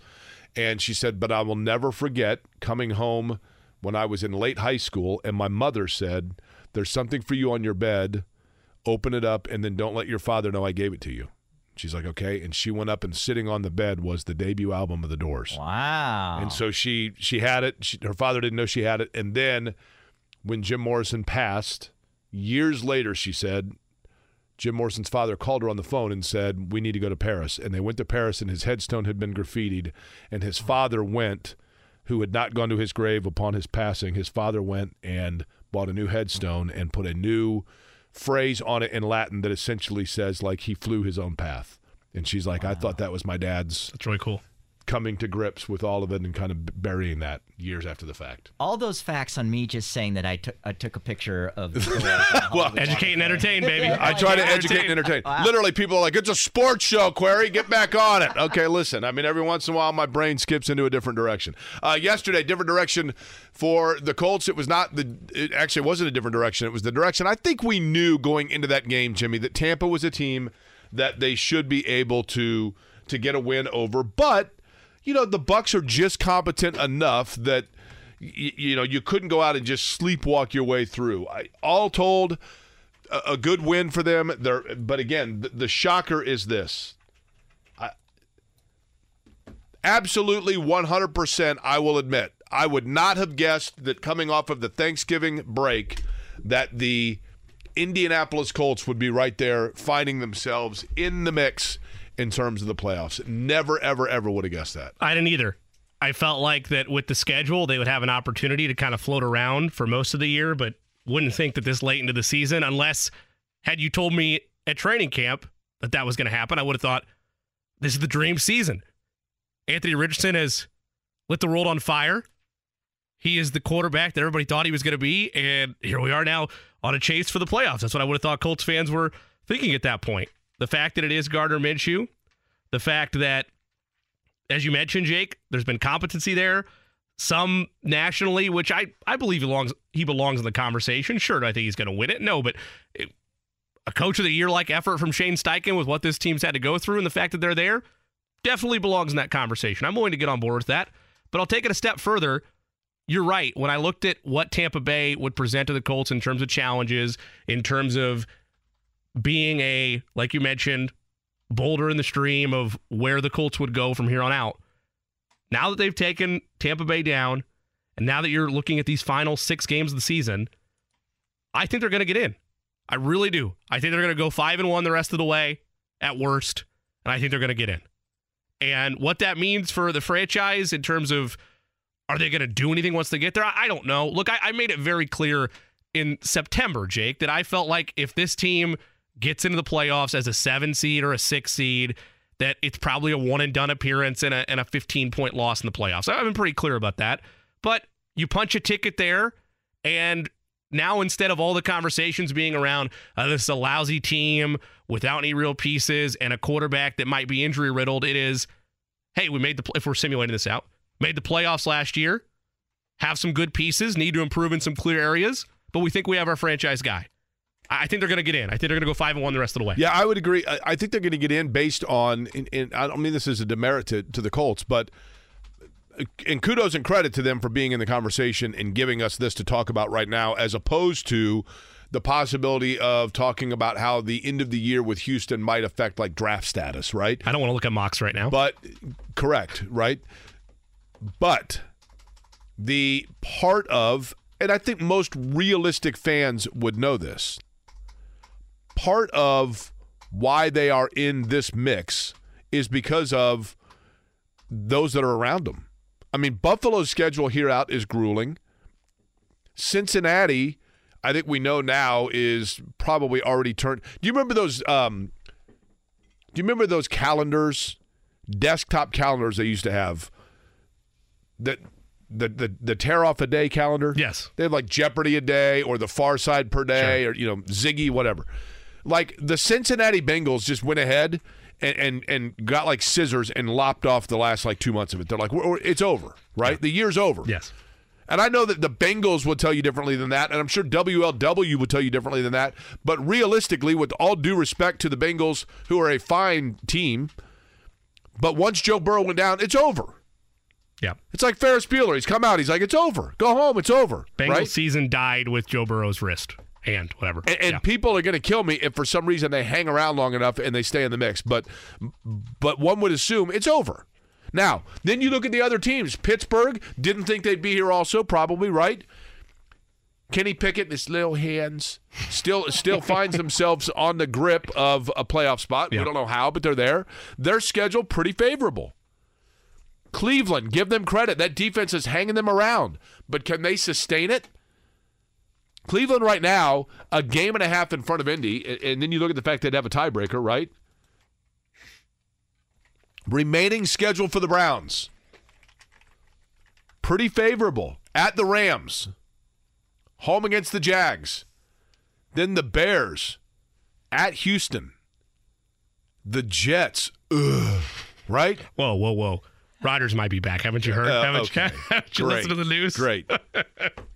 And she said, but I will never forget coming home when I was in late high school and my mother said, There's something for you on your bed open it up and then don't let your father know I gave it to you. She's like, okay. And she went up and sitting on the bed was the debut album of the Doors. Wow. And so she she had it. She, her father didn't know she had it. And then when Jim Morrison passed, years later, she said, Jim Morrison's father called her on the phone and said, "We need to go to Paris." And they went to Paris, and his headstone had been graffitied. And his father went, who had not gone to his grave upon his passing. His father went and bought a new headstone and put a new phrase on it in Latin that essentially says like he flew his own path. And she's like, I thought that was my dad's That's really cool. Coming to grips with all of it and kind of burying that years after the fact. All those facts on me just saying that I took I took a picture of. [laughs] the Well, Educate and entertain, baby. I try to educate and entertain. Literally, people are like, "It's a sports show, Query. Get back on it." Okay, listen. I mean, every once in a while, my brain skips into a different direction. Uh, yesterday, different direction for the Colts. It was not the. It actually wasn't a different direction. It was the direction I think we knew going into that game, Jimmy, that Tampa was a team that they should be able to to get a win over, but you know the Bucks are just competent enough that y- you know you couldn't go out and just sleepwalk your way through. I, all told, a, a good win for them. There, but again, the, the shocker is this. I, absolutely 100%, I will admit. I would not have guessed that coming off of the Thanksgiving break that the Indianapolis Colts would be right there finding themselves in the mix in terms of the playoffs. Never, ever, ever would have guessed that. I didn't either. I felt like that with the schedule, they would have an opportunity to kind of float around for most of the year, but wouldn't think that this late into the season, unless had you told me at training camp that that was going to happen, I would have thought this is the dream season. Anthony Richardson has lit the world on fire. He is the quarterback that everybody thought he was going to be, and here we are now on a chase for the playoffs. That's what I would have thought Colts fans were thinking at that point. The fact that it is Gardner Minshew, the fact that, as you mentioned, Jake, there's been competency there, some nationally, which I, I believe he belongs he belongs in the conversation. Sure, I think he's going to win it? No, but it, a coach of the year like effort from Shane Steichen with what this team's had to go through and the fact that they're there definitely belongs in that conversation. I'm willing to get on board with that, but I'll take it a step further you're right. When I looked at what Tampa Bay would present to the Colts in terms of challenges, in terms of being a, like you mentioned, boulder in the stream of where the Colts would go from here on out. Now that they've taken Tampa Bay down, and now that you're looking at these final six games of the season, I think they're going to get in. I really do. I think they're going to go five and one the rest of the way at worst, and I think they're going to get in. And what that means for the franchise in terms of are they going to do anything once they get there? I don't know. Look, I, I made it very clear in September, Jake, that I felt like if this team gets into the playoffs as a seven seed or a six seed, that it's probably a one and done appearance and a, and a 15 point loss in the playoffs. I've been pretty clear about that. But you punch a ticket there, and now instead of all the conversations being around uh, this is a lousy team without any real pieces and a quarterback that might be injury riddled, it is, hey, we made the if we're simulating this out, made the playoffs last year, have some good pieces, need to improve in some clear areas, but we think we have our franchise guy. I think they're going to get in. I think they're going to go five and one the rest of the way. Yeah, I would agree. I think they're going to get in based on. And I don't mean this as a demerit to, to the Colts, but uh, and kudos and credit to them for being in the conversation and giving us this to talk about right now, as opposed to the possibility of talking about how the end of the year with Houston might affect like draft status. Right? I don't want to look at mocks right now, but correct. Right? But the part of, and I think most realistic fans would know this, part of why they are in this mix is because of those that are around them. I mean, Buffalo's schedule here out is grueling. Cincinnati, I think we know now, is probably already turned. Do you remember those? Um, do you remember those calendars, desktop calendars they used to have the the the, the tear off a day calendar. Yes, they have like Jeopardy a day or the Far Side per day sure. or you know Ziggy whatever. Like the Cincinnati Bengals just went ahead and, and and got like scissors and lopped off the last like two months of it. They're like, it's over, right? Yeah. The year's over. Yes. And I know that the Bengals will tell you differently than that, and I'm sure WLW will tell you differently than that. But realistically, with all due respect to the Bengals, who are a fine team, but once Joe Burrow went down, it's over. Yeah. It's like Ferris Bueller. He's come out. He's like, it's over. Go home. It's over. Bengals right? season died with Joe Burrow's wrist, hand, whatever. And, and yeah. people are going to kill me if for some reason they hang around long enough and they stay in the mix. But, but one would assume it's over. Now, then you look at the other teams. Pittsburgh didn't think they'd be here also, probably, right? Kenny Pickett and his little hands still still [laughs] finds themselves on the grip of a playoff spot. Yeah. We don't know how, but they're there. Their schedule pretty favorable. Cleveland, give them credit. That defense is hanging them around. But can they sustain it? Cleveland right now, a game and a half in front of Indy, and then you look at the fact they'd have a tiebreaker, right? Remaining schedule for the Browns. Pretty favorable. At the Rams. Home against the Jags. Then the Bears. At Houston. The Jets. Ugh. Right? Whoa, whoa, whoa. Rodgers might be back. Haven't you heard? Uh, haven't, okay. you, [laughs] haven't you listened to the news? Great. [laughs]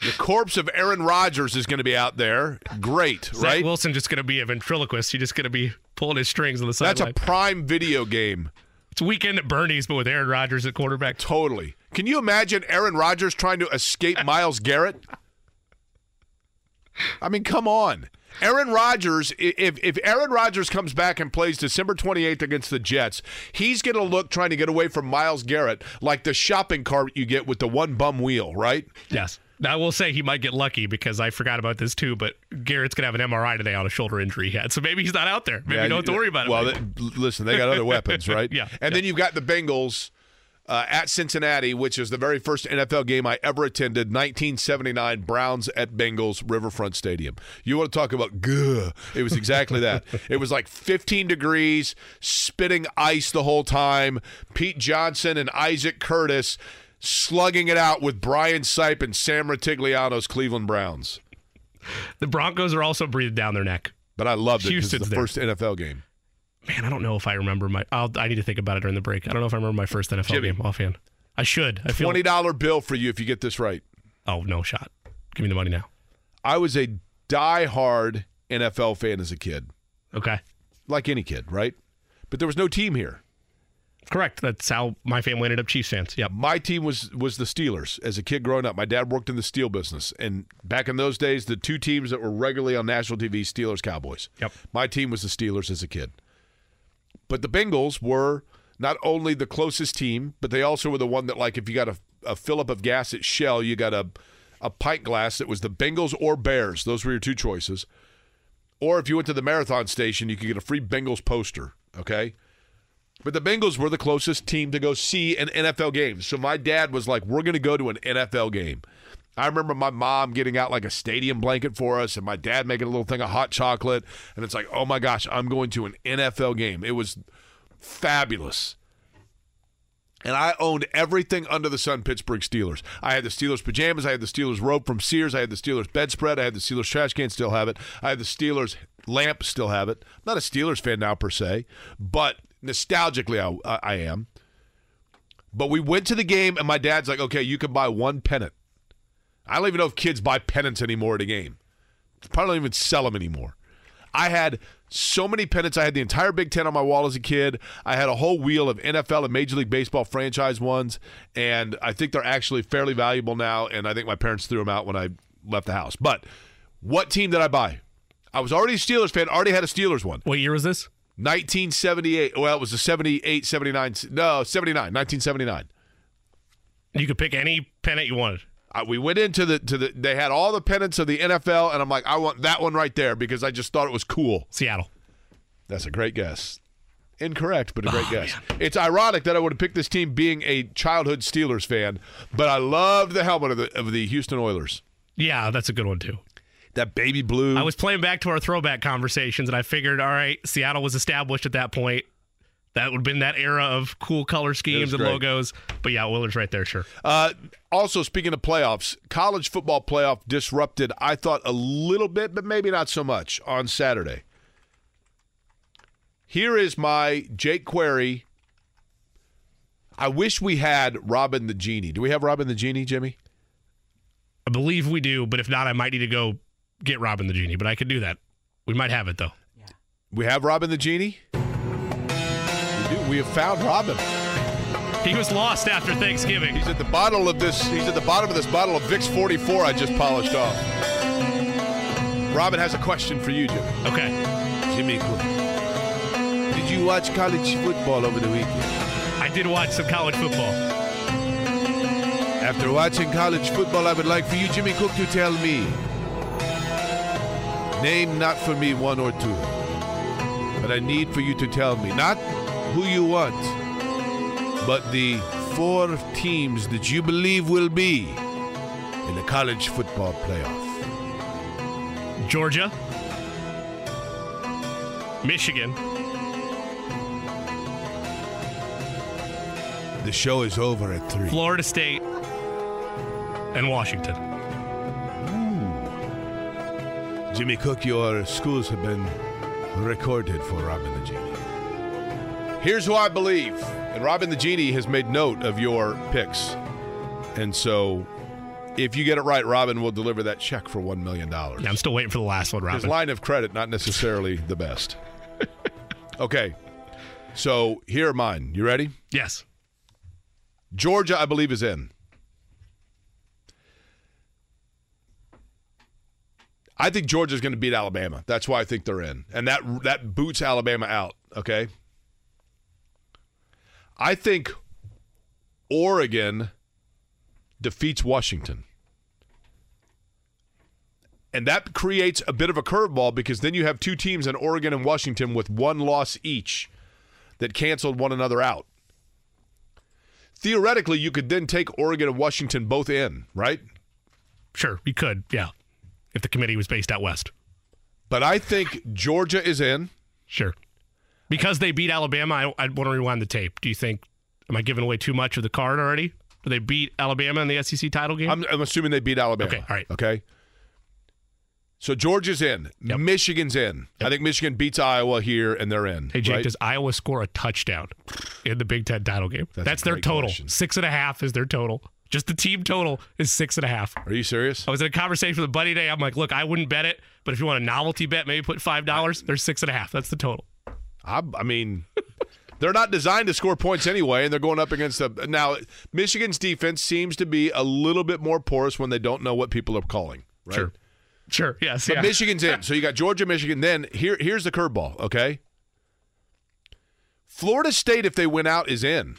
the corpse of Aaron Rodgers is going to be out there. Great, Zach right? Wilson just going to be a ventriloquist. He's just going to be pulling his strings on the side. That's a prime video game. It's weekend at Bernie's, but with Aaron Rodgers at quarterback. Totally. Can you imagine Aaron Rodgers trying to escape Myles Garrett? I mean, come on. Aaron Rodgers, if, if Aaron Rodgers comes back and plays December 28th against the Jets, he's going to look trying to get away from Myles Garrett like the shopping cart you get with the one bum wheel, right? Yes. Now, I will say he might get lucky because I forgot about this too. But Garrett's gonna have an MRI today on a shoulder injury he had, so maybe he's not out there. Maybe Yeah, you don't have to worry about it. Well, listen, they got other weapons, [laughs] right? Yeah, And then you've got the Bengals uh, at Cincinnati, which is the very first NFL game I ever attended, 1979 Browns at Bengals Riverfront Stadium. You want to talk about guh? It was exactly that. [laughs] It was like 15 degrees, spitting ice the whole time. Pete Johnson and Isaac Curtis slugging it out with Brian Sipe and Sam Rutigliano's Cleveland Browns. the Broncos are also breathing down their neck. But I loved it because it's Houston's the there. first NFL game. Man, I don't know if I remember my. I'll, I need to think about it during the break. I don't know if I remember my first NFL Jimmy. game offhand. I should. I feel. Twenty dollar bill for you if you get this right. Oh no shot. Give me the money now. I was a die-hard NFL fan as a kid, Okay. like any kid, right? But there was no team here. Correct. That's how my family ended up Chiefs fans. Yep. My team was was the Steelers as a kid growing up. My dad worked in the steel business, and back in those days, the two teams that were regularly on national TV: Steelers, Cowboys. Yep. My team was the Steelers as a kid. But the Bengals were not only the closest team, but they also were the one that, like, if you got a, a fill up of gas at Shell, you got a a pint glass that was the Bengals or Bears. Those were your two choices. Or if you went to the marathon station, you could get a free Bengals poster. Okay. But the Bengals were the closest team to go see an NFL game. So my dad was like, we're going to go to an NFL game. I remember my mom getting out like a stadium blanket for us and my dad making a little thing of hot chocolate. And it's like, oh my gosh, I'm going to an NFL game. It was fabulous. And I owned everything under the sun Pittsburgh Steelers. I had the Steelers pajamas. I had the Steelers robe from Sears. I had the Steelers bedspread. I had the Steelers trash can, still have it. I had the Steelers lamp, still have it. I'm not a Steelers fan now per se, but nostalgically I, I am. But we went to the game, and my dad's like, okay, you can buy one pennant. I don't even know if kids buy pennants anymore at a game. Probably don't even sell them anymore. I had so many pennants. I had the entire Big Ten on my wall as a kid. I had a whole wheel of NFL and Major League Baseball franchise ones, and I think they're actually fairly valuable now. And I think my parents threw them out when I left the house. But what team did I buy? I was already a Steelers fan. Already had a Steelers one. What year was this? 1978. Well, it was a 78, 79. No, 79. 1979. You could pick any pennant you wanted. We went into the to the. They had all the pennants of the NFL, and I'm like, I want that one right there because I just thought it was cool. Seattle. That's a great guess. Incorrect, but a great Oh, guess. It's ironic that I would have picked this team being a childhood Steelers fan, but I loved the helmet of the of the Houston Oilers. Yeah, that's a good one too. That baby blue. I was playing back to our throwback conversations, and I figured, all right, Seattle was established at that point. That would have been that era of cool color schemes and great. logos. But yeah, Oilers right there, sure. Uh, also, speaking of playoffs, college football playoff disrupted, I thought, a little bit, but maybe not so much on Saturday. Here is my Jake Query. I wish we had Robin the Genie. Do we have Robin the Genie, Jimmy? I believe we do, but if not, I might need to go get Robin the Genie. But I could do that. We might have it though. We have Robin the Genie? We do. We have found Robin. He was lost after Thanksgiving. He's at the bottom of this. He's at the bottom of this bottle of Vicks 44 I just polished off. Robin has a question for you, Jim. Okay. Jimmy, Cook. did you watch college football over the weekend? I did watch some college football. After watching college football, I would like for you, Jimmy Cook, to tell me. Name not for me one or two, but I need for you to tell me not who you want, but the four teams that you believe will be in the college football playoff. Georgia, Michigan, The show is over at three. Florida State, and Washington. Jimmy Cook, your schools have been recorded for Robin the Genie. Here's who I believe. And Robin the Genie has made note of your picks. And so if you get it right, Robin will deliver that check for $1 million. Yeah, I'm still waiting for the last one, Robin. His Robin. line of credit, not necessarily the best. [laughs] okay. So here are mine. You ready? Yes. Georgia, I believe, is in. I think Georgia's going to beat Alabama. That's why I think they're in, and that that boots Alabama out. Okay. I think Oregon defeats Washington. And that creates a bit of a curveball because then you have two teams in Oregon and Washington with one loss each that canceled one another out. Theoretically, you could then take Oregon and Washington both in, right? Sure, you could, yeah, if the committee was based out west. But I think Georgia is in. Sure. Because they beat Alabama, I, I want to rewind the tape. Do you think, am I giving away too much of the card already? Do they beat Alabama in the SEC title game? I'm, I'm assuming they beat Alabama. Okay, all right. Okay. So Georgia's in. Yep. Michigan's in. I think Michigan beats Iowa here, and they're in. Hey, Jake, right? does Iowa score a touchdown in the Big Ten title game? That's That's, their total. question. Six and a half is their total. Just the team total is six and a half. Are you serious? I was in a conversation with a buddy today. I'm like, look, I wouldn't bet it, but if you want a novelty bet, maybe put five dollars. There's six and a half. That's the total. I, I mean, [laughs] they're not designed to score points anyway, and they're going up against the. Now, Michigan's defense seems to be a little bit more porous when they don't know what people are calling. Right? Sure. Sure. Yes. But yeah. Michigan's in. So you got Georgia, Michigan. Then here, here's the curveball. Okay. Florida State, if they win out, is in.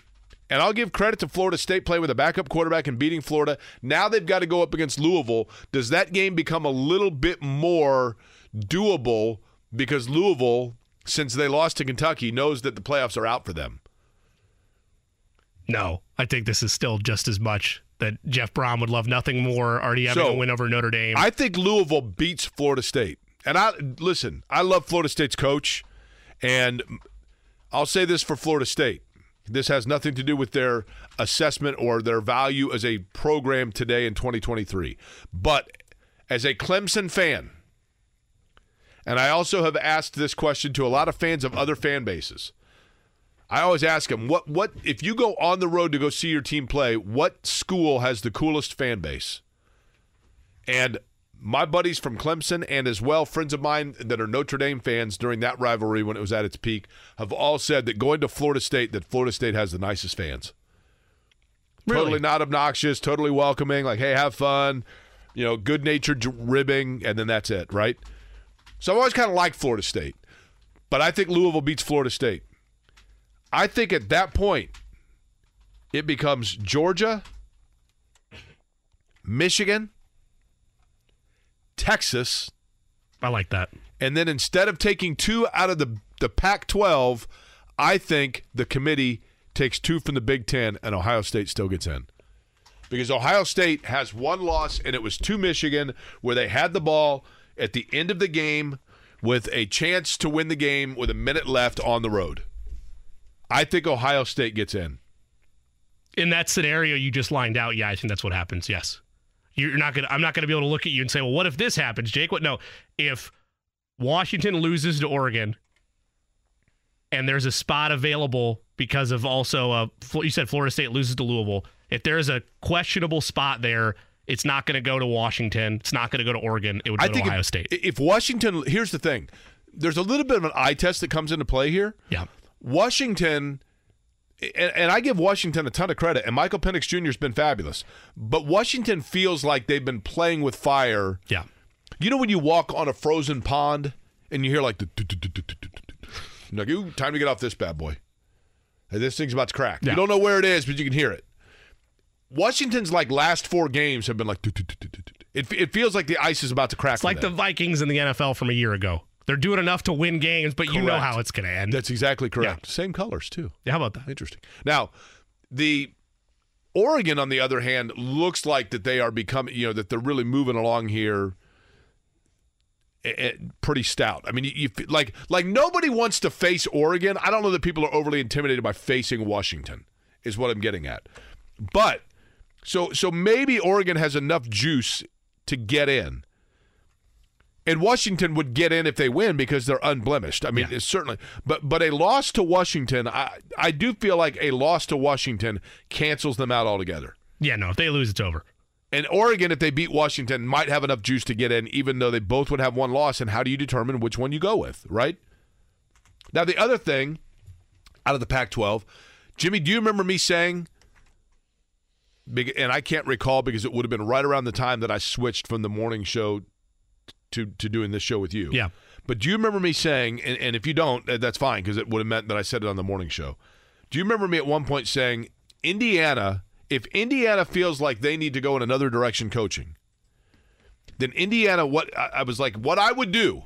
And I'll give credit to Florida State playing with a backup quarterback and beating Florida. Now they've got to go up against Louisville. Does that game become a little bit more doable because Louisville, since they lost to Kentucky, knows that the playoffs are out for them? No, I think this is still just as much that Jeff Brohm would love nothing more already having So, a win over Notre Dame. I think Louisville beats Florida State. And I listen, I love Florida State's coach, and I'll say this for Florida State. This has nothing to do with their assessment or their value as a program today in 2023. But as a Clemson fan, and I also have asked this question to a lot of fans of other fan bases. I always ask them, what what if you go on the road to go see your team play, what school has the coolest fan base? And my buddies from Clemson and as well friends of mine that are Notre Dame fans during that rivalry when it was at its peak have all said that going to Florida State that Florida State has the nicest fans. Really? Totally not obnoxious, totally welcoming, like hey, have fun, you know, good-natured ribbing and then that's it, right? So I've always kind of liked Florida State. But I think Louisville beats Florida State. I think at that point it becomes Georgia, Michigan, Texas, I like that. and then instead of taking two out of the the Pac-12, I think the committee takes two from the Big Ten, and Ohio State still gets in. Because Ohio State has one loss, and it was to Michigan, where they had the ball at the end of the game with a chance to win the game with a minute left on the road. I think Ohio State gets in. In that scenario you just lined out, yeah, I think that's what happens. Yes. You're not gonna I'm not gonna be able to look at you and say, well, what if this happens, Jake? What no. If Washington loses to Oregon and there's a spot available because of also uh Fl- you said Florida State loses to Louisville. If there's a questionable spot there, it's not going to go to Washington. It's not going to go to Oregon. It would go I to Ohio if, State. if Washington, here's the thing: there's a little bit of an eye test that comes into play here. yeah. Washington, and, and I give Washington a ton of credit, and Michael Penix Jr. has been fabulous. But Washington feels like they've been playing with fire. Yeah. You know when you walk on a frozen pond and you hear like the, like, ooh, time to get off this bad boy. Hey, this thing's about to crack. Yeah. You don't know where it is, but you can hear it. Washington's like last four games have been like, it, it feels like the ice is about to crack. It's like the Vikings in the NFL from a year ago. They're doing enough to win games, but you know how it's going to end. That's exactly correct. Same colors too. Yeah, how about that? Interesting. Now, the Oregon, on the other hand, looks like that they are becoming, you know, that they're really moving along here. Pretty stout. I mean, you, you like like nobody wants to face Oregon. I don't know that people are overly intimidated by facing Washington. Is what I'm getting at. But so so maybe Oregon has enough juice to get in. And Washington would get in if they win because they're unblemished. I mean, it's certainly, but but a loss to Washington, I I do feel like a loss to Washington cancels them out altogether. Yeah, no, if they lose, it's over. And Oregon, if they beat Washington, might have enough juice to get in, even though they both would have one loss. And how do you determine which one you go with, right? Now, the other thing out of the Pac 12, Jimmy, do you remember me saying, and I can't recall because it would have been right around the time that I switched from the morning show to, to doing this show with you. Yeah. But do you remember me saying, and, and if you don't, that's fine because it would have meant that I said it on the morning show. Do you remember me at one point saying, Indiana, if Indiana feels like they need to go in another direction coaching, then Indiana, what I, I was like, what I would do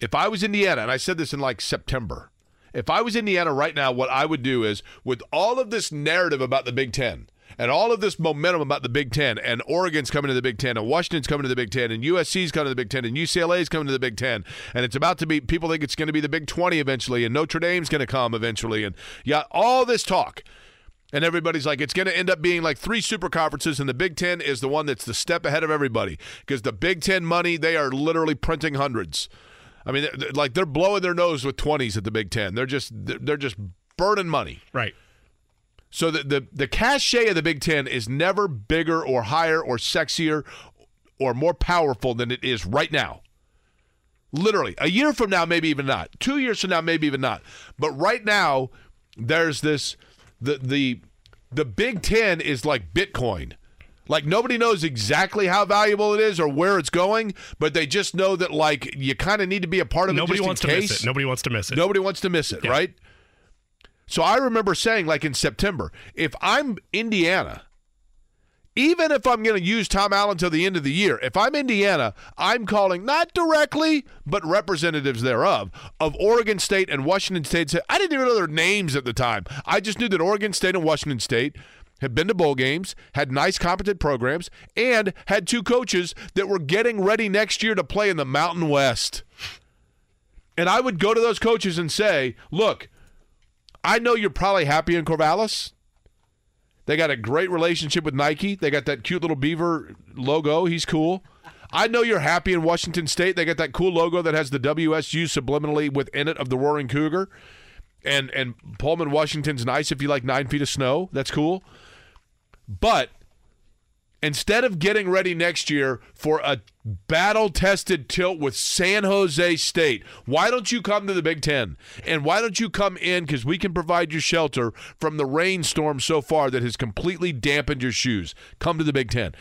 if I was Indiana, and I said this in like September, if I was Indiana right now, what I would do is with all of this narrative about the Big Ten and all of this momentum about the Big Ten, and Oregon's coming to the Big Ten, and Washington's coming to the Big Ten, and USC's coming to the Big Ten, and UCLA's coming to the Big Ten, and it's about to be, people think it's going to be the Big 20 eventually, and Notre Dame's going to come eventually, and yeah, all this talk. And everybody's like, it's going to end up being like three super conferences, and the Big Ten is the one that's the step ahead of everybody because the Big Ten money, they are literally printing hundreds. I mean, like they're blowing their nose with twenties at the Big Ten. They're just they're just burning money. Right. So the, the the cachet of the Big Ten is never bigger or higher or sexier or more powerful than it is right now. Literally, a year from now, maybe even not. Two years from now, maybe even not. But right now, there's this the the the Big Ten is like Bitcoin. Like nobody knows exactly how valuable it is or where it's going, but they just know that like you kind of need to be a part of Nobody it. in wants to miss it. Nobody wants to miss it. Nobody wants to miss it, Yeah. right? So I remember saying, like in September, if I'm Indiana, even if I'm going to use Tom Allen till the end of the year, if I'm Indiana, I'm calling not directly, but representatives thereof of Oregon State and Washington State. I didn't even know their names at the time. I just knew that Oregon State and Washington State had been to bowl games, had nice, competent programs, and had two coaches that were getting ready next year to play in the Mountain West. And I would go to those coaches and say, look, I know you're probably happy in Corvallis. They got a great relationship with Nike. They got that cute little beaver logo. He's cool. I know you're happy in Washington State. They got that cool logo that has the WSU subliminally within it of the Roaring Cougar. And and Pullman, Washington's nice if you like nine feet of snow. That's cool. But instead of getting ready next year for a battle tested tilt with San Jose State, why don't you come to the Big Ten? And why don't you come in because we can provide you shelter from the rainstorm so far that has completely dampened your shoes? Come to the Big Ten.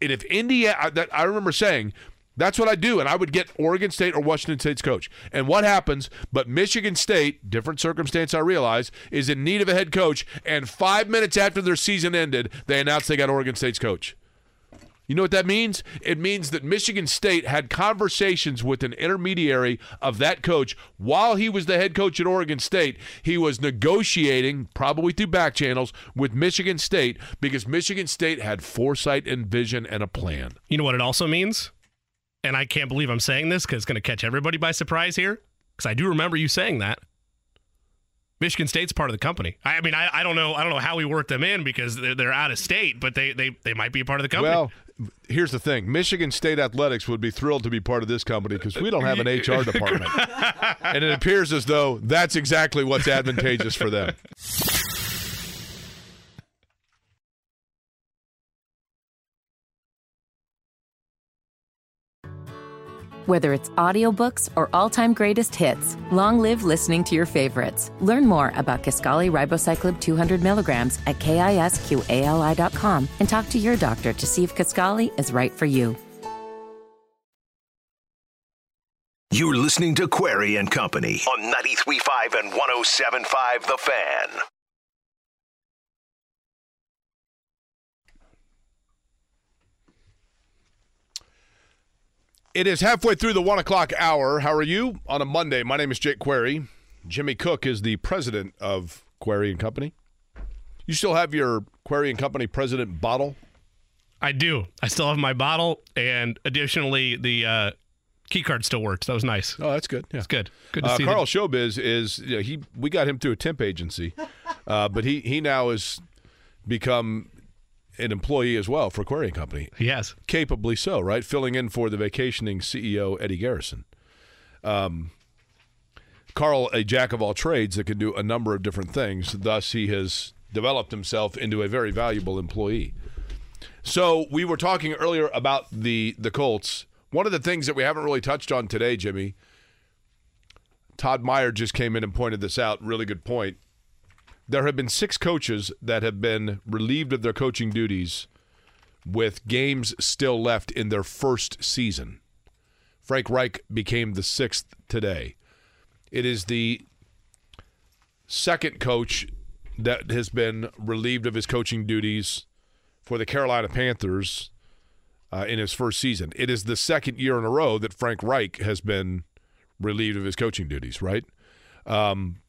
And if Indiana, I- that I remember saying, that's what I do, and I would get Oregon State or Washington State's coach. And what happens? But Michigan State, different circumstance, I realize, is in need of a head coach. And five minutes after their season ended, they announced they got Oregon State's coach. You know what that means? It means that Michigan State had conversations with an intermediary of that coach while he was the head coach at Oregon State. He was negotiating, probably through back channels, with Michigan State because Michigan State had foresight and vision and a plan. You know what it also means? And I can't believe I'm saying this because it's going to catch everybody by surprise here. Because I do remember you saying that. Michigan State's part of the company. I, I mean, I, I don't know. I don't know how we work them in because they're, they're out of state, but they, they they might be a part of the company. Well, here's the thing Michigan State Athletics would be thrilled to be part of this company because we don't have an [laughs] HR department. and it appears as though that's exactly what's advantageous for them. Whether it's audiobooks or all-time greatest hits, long live listening to your favorites. Learn more about Kisqali Ribociclib 200 milligrams at kisqali.com and talk to your doctor to see if Kisqali is right for you. You're listening to Query and Company on 93.5 and 107.5 The Fan. It is halfway through the one o'clock hour. How are you on a Monday? My name is Jake Query. Jimmy Cook is the president of Query and Company. You still have your Query and Company president bottle? I do. I still have my bottle, and additionally, the uh, key card still works. That was nice. Oh, that's good. Yeah. It's good. Good to Uh, see. Carl that- Showbiz is you know, he. We got him through a temp agency, uh, but he he now has become an employee as well for and Company. Yes. capably so, right? Filling in for the vacationing CEO Eddie Garrison. Um, Carl, a jack of all trades that can do a number of different things. Thus, he has developed himself into a very valuable employee. So we were talking earlier about the the Colts. One of the things that we haven't really touched on today, Jimmy. Todd Meyer just came in and pointed this out. Really good point. There have been six coaches that have been relieved of their coaching duties with games still left in their first season. Frank Reich became the sixth today. It is the second coach that has been relieved of his coaching duties for the Carolina Panthers uh, in his first season. It is the second year in a row that Frank Reich has been relieved of his coaching duties, right? Um,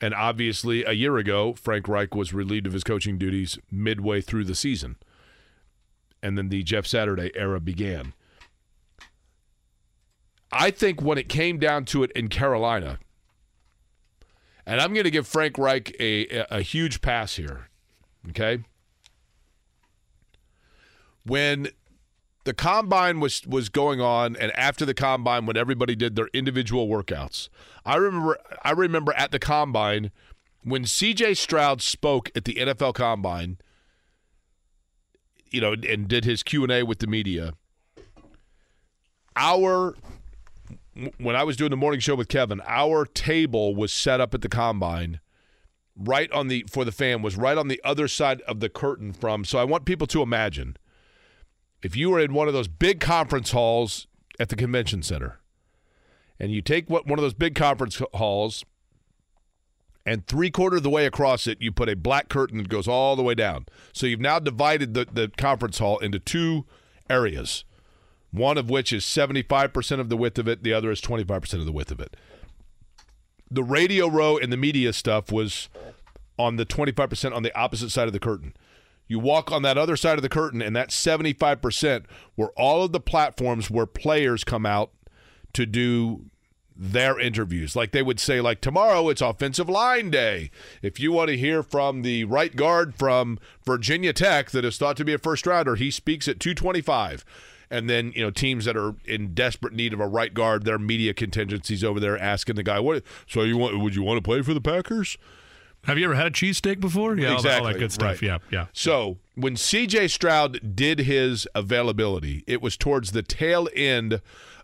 and obviously, a year ago, Frank Reich was relieved of his coaching duties midway through the season. And then the Jeff Saturday era began. I think when it came down to it in Carolina, and I'm going to give Frank Reich a, a, a huge pass here, okay? When the combine was was going on and after the combine when everybody did their individual workouts i remember i remember at the combine when cj stroud spoke at the nfl combine you know and did his q&a with the media our when i was doing the morning show with kevin our table was set up at the combine right on the for the fan was right on the other side of the curtain from so i want people to imagine if you were in one of those big conference halls at the convention center and you take what one of those big conference halls and three quarter of the way across it you put a black curtain that goes all the way down. So you've now divided the, the conference hall into two areas one of which is 75% of the width of it the other is 25% of the width of it. The radio row and the media stuff was on the 25% on the opposite side of the curtain you walk on that other side of the curtain, and that 75% were all of the platforms where players come out to do their interviews. Like they would say, like tomorrow it's offensive line day. If you want to hear from the right guard from Virginia Tech that is thought to be a first rounder, he speaks at 225. And then, you know, teams that are in desperate need of a right guard, their media contingencies over there asking the guy, "What? So you want? Would you want to play for the Packers?" Have you ever had a cheesesteak before? Yeah, exactly. all, that, all that good stuff. Right. Yeah, yeah. So when CJ Stroud did his availability, it was towards the tail end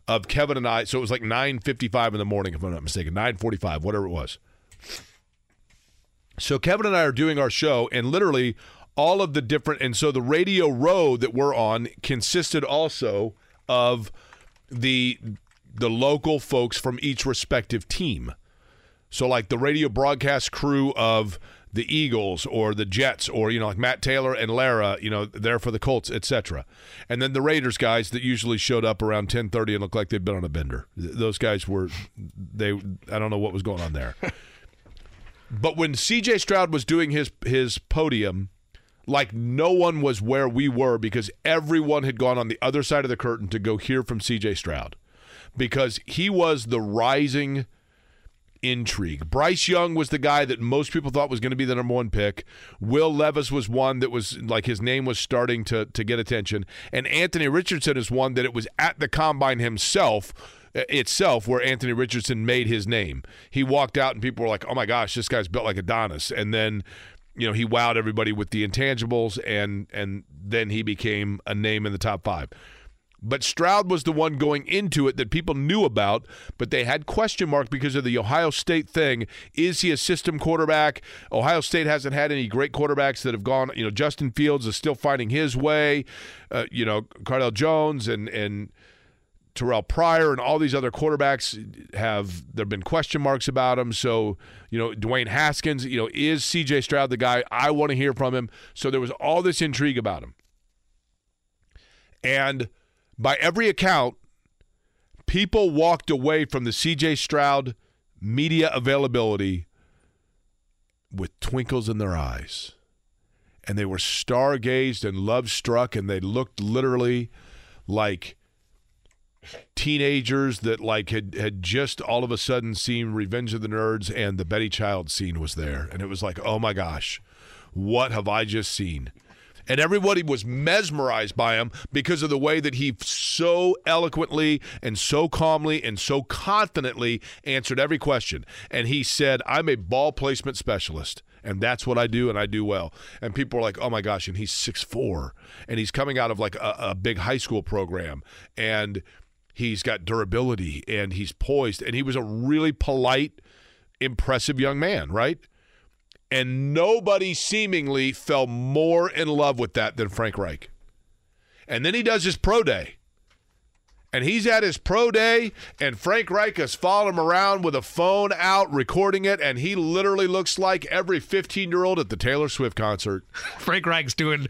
of Kevin and I. So it was like 9:55 in the morning, if I'm not mistaken, 9:45, whatever it was. So Kevin and I are doing our show, and literally all of the different, and so the radio row that we're on consisted also of the the local folks from each respective team. So like the radio broadcast crew of the Eagles or the Jets or you know like Matt Taylor and Lara, you know, there for the Colts, etc. And then the Raiders guys that usually showed up around 10:30 and looked like they'd been on a bender. Those guys were they I don't know what was going on there. [laughs] but when CJ Stroud was doing his his podium, like no one was where we were because everyone had gone on the other side of the curtain to go hear from CJ Stroud because he was the rising intrigue. Bryce Young was the guy that most people thought was going to be the number one pick. Will Levis was one that was like his name was starting to to get attention, and Anthony Richardson is one that it was at the combine himself uh, itself where Anthony Richardson made his name. He walked out and people were like, "Oh my gosh, this guy's built like Adonis," and then. You know, he wowed everybody with the intangibles, and and then he became a name in the top five. But Stroud was the one going into it that people knew about, but they had question mark because of the Ohio State thing. Is he a system quarterback? Ohio State hasn't had any great quarterbacks that have gone. You know, Justin Fields is still finding his way. Uh, you know, Cardale Jones and and Terrelle Pryor and all these other quarterbacks have there have been question marks about him. So, you know, Dwayne Haskins, you know, is CJ Stroud the guy? I want to hear from him. So there was all this intrigue about him. And by every account, people walked away from the CJ Stroud media availability with twinkles in their eyes. And they were stargazed and love struck, and they looked literally like teenagers that like had had just all of a sudden seen Revenge of the Nerds and the Betty Child scene was there and it was like oh my gosh what have I just seen and everybody was mesmerized by him because of the way that he so eloquently and so calmly and so confidently answered every question and he said I'm a ball placement specialist and that's what I do, and I do well. And people are like, "Oh my gosh!" And he's six four, and he's coming out of like a, a big high school program, and he's got durability, and he's poised, and he was a really polite, impressive young man, right? And nobody seemingly fell more in love with that than Frank Reich. And then he does his pro day. and he's at his pro day, and Frank Reich is following him around with a phone out, recording it, and he literally looks like every 15 year old at the Taylor Swift concert. [laughs] Frank Reich's doing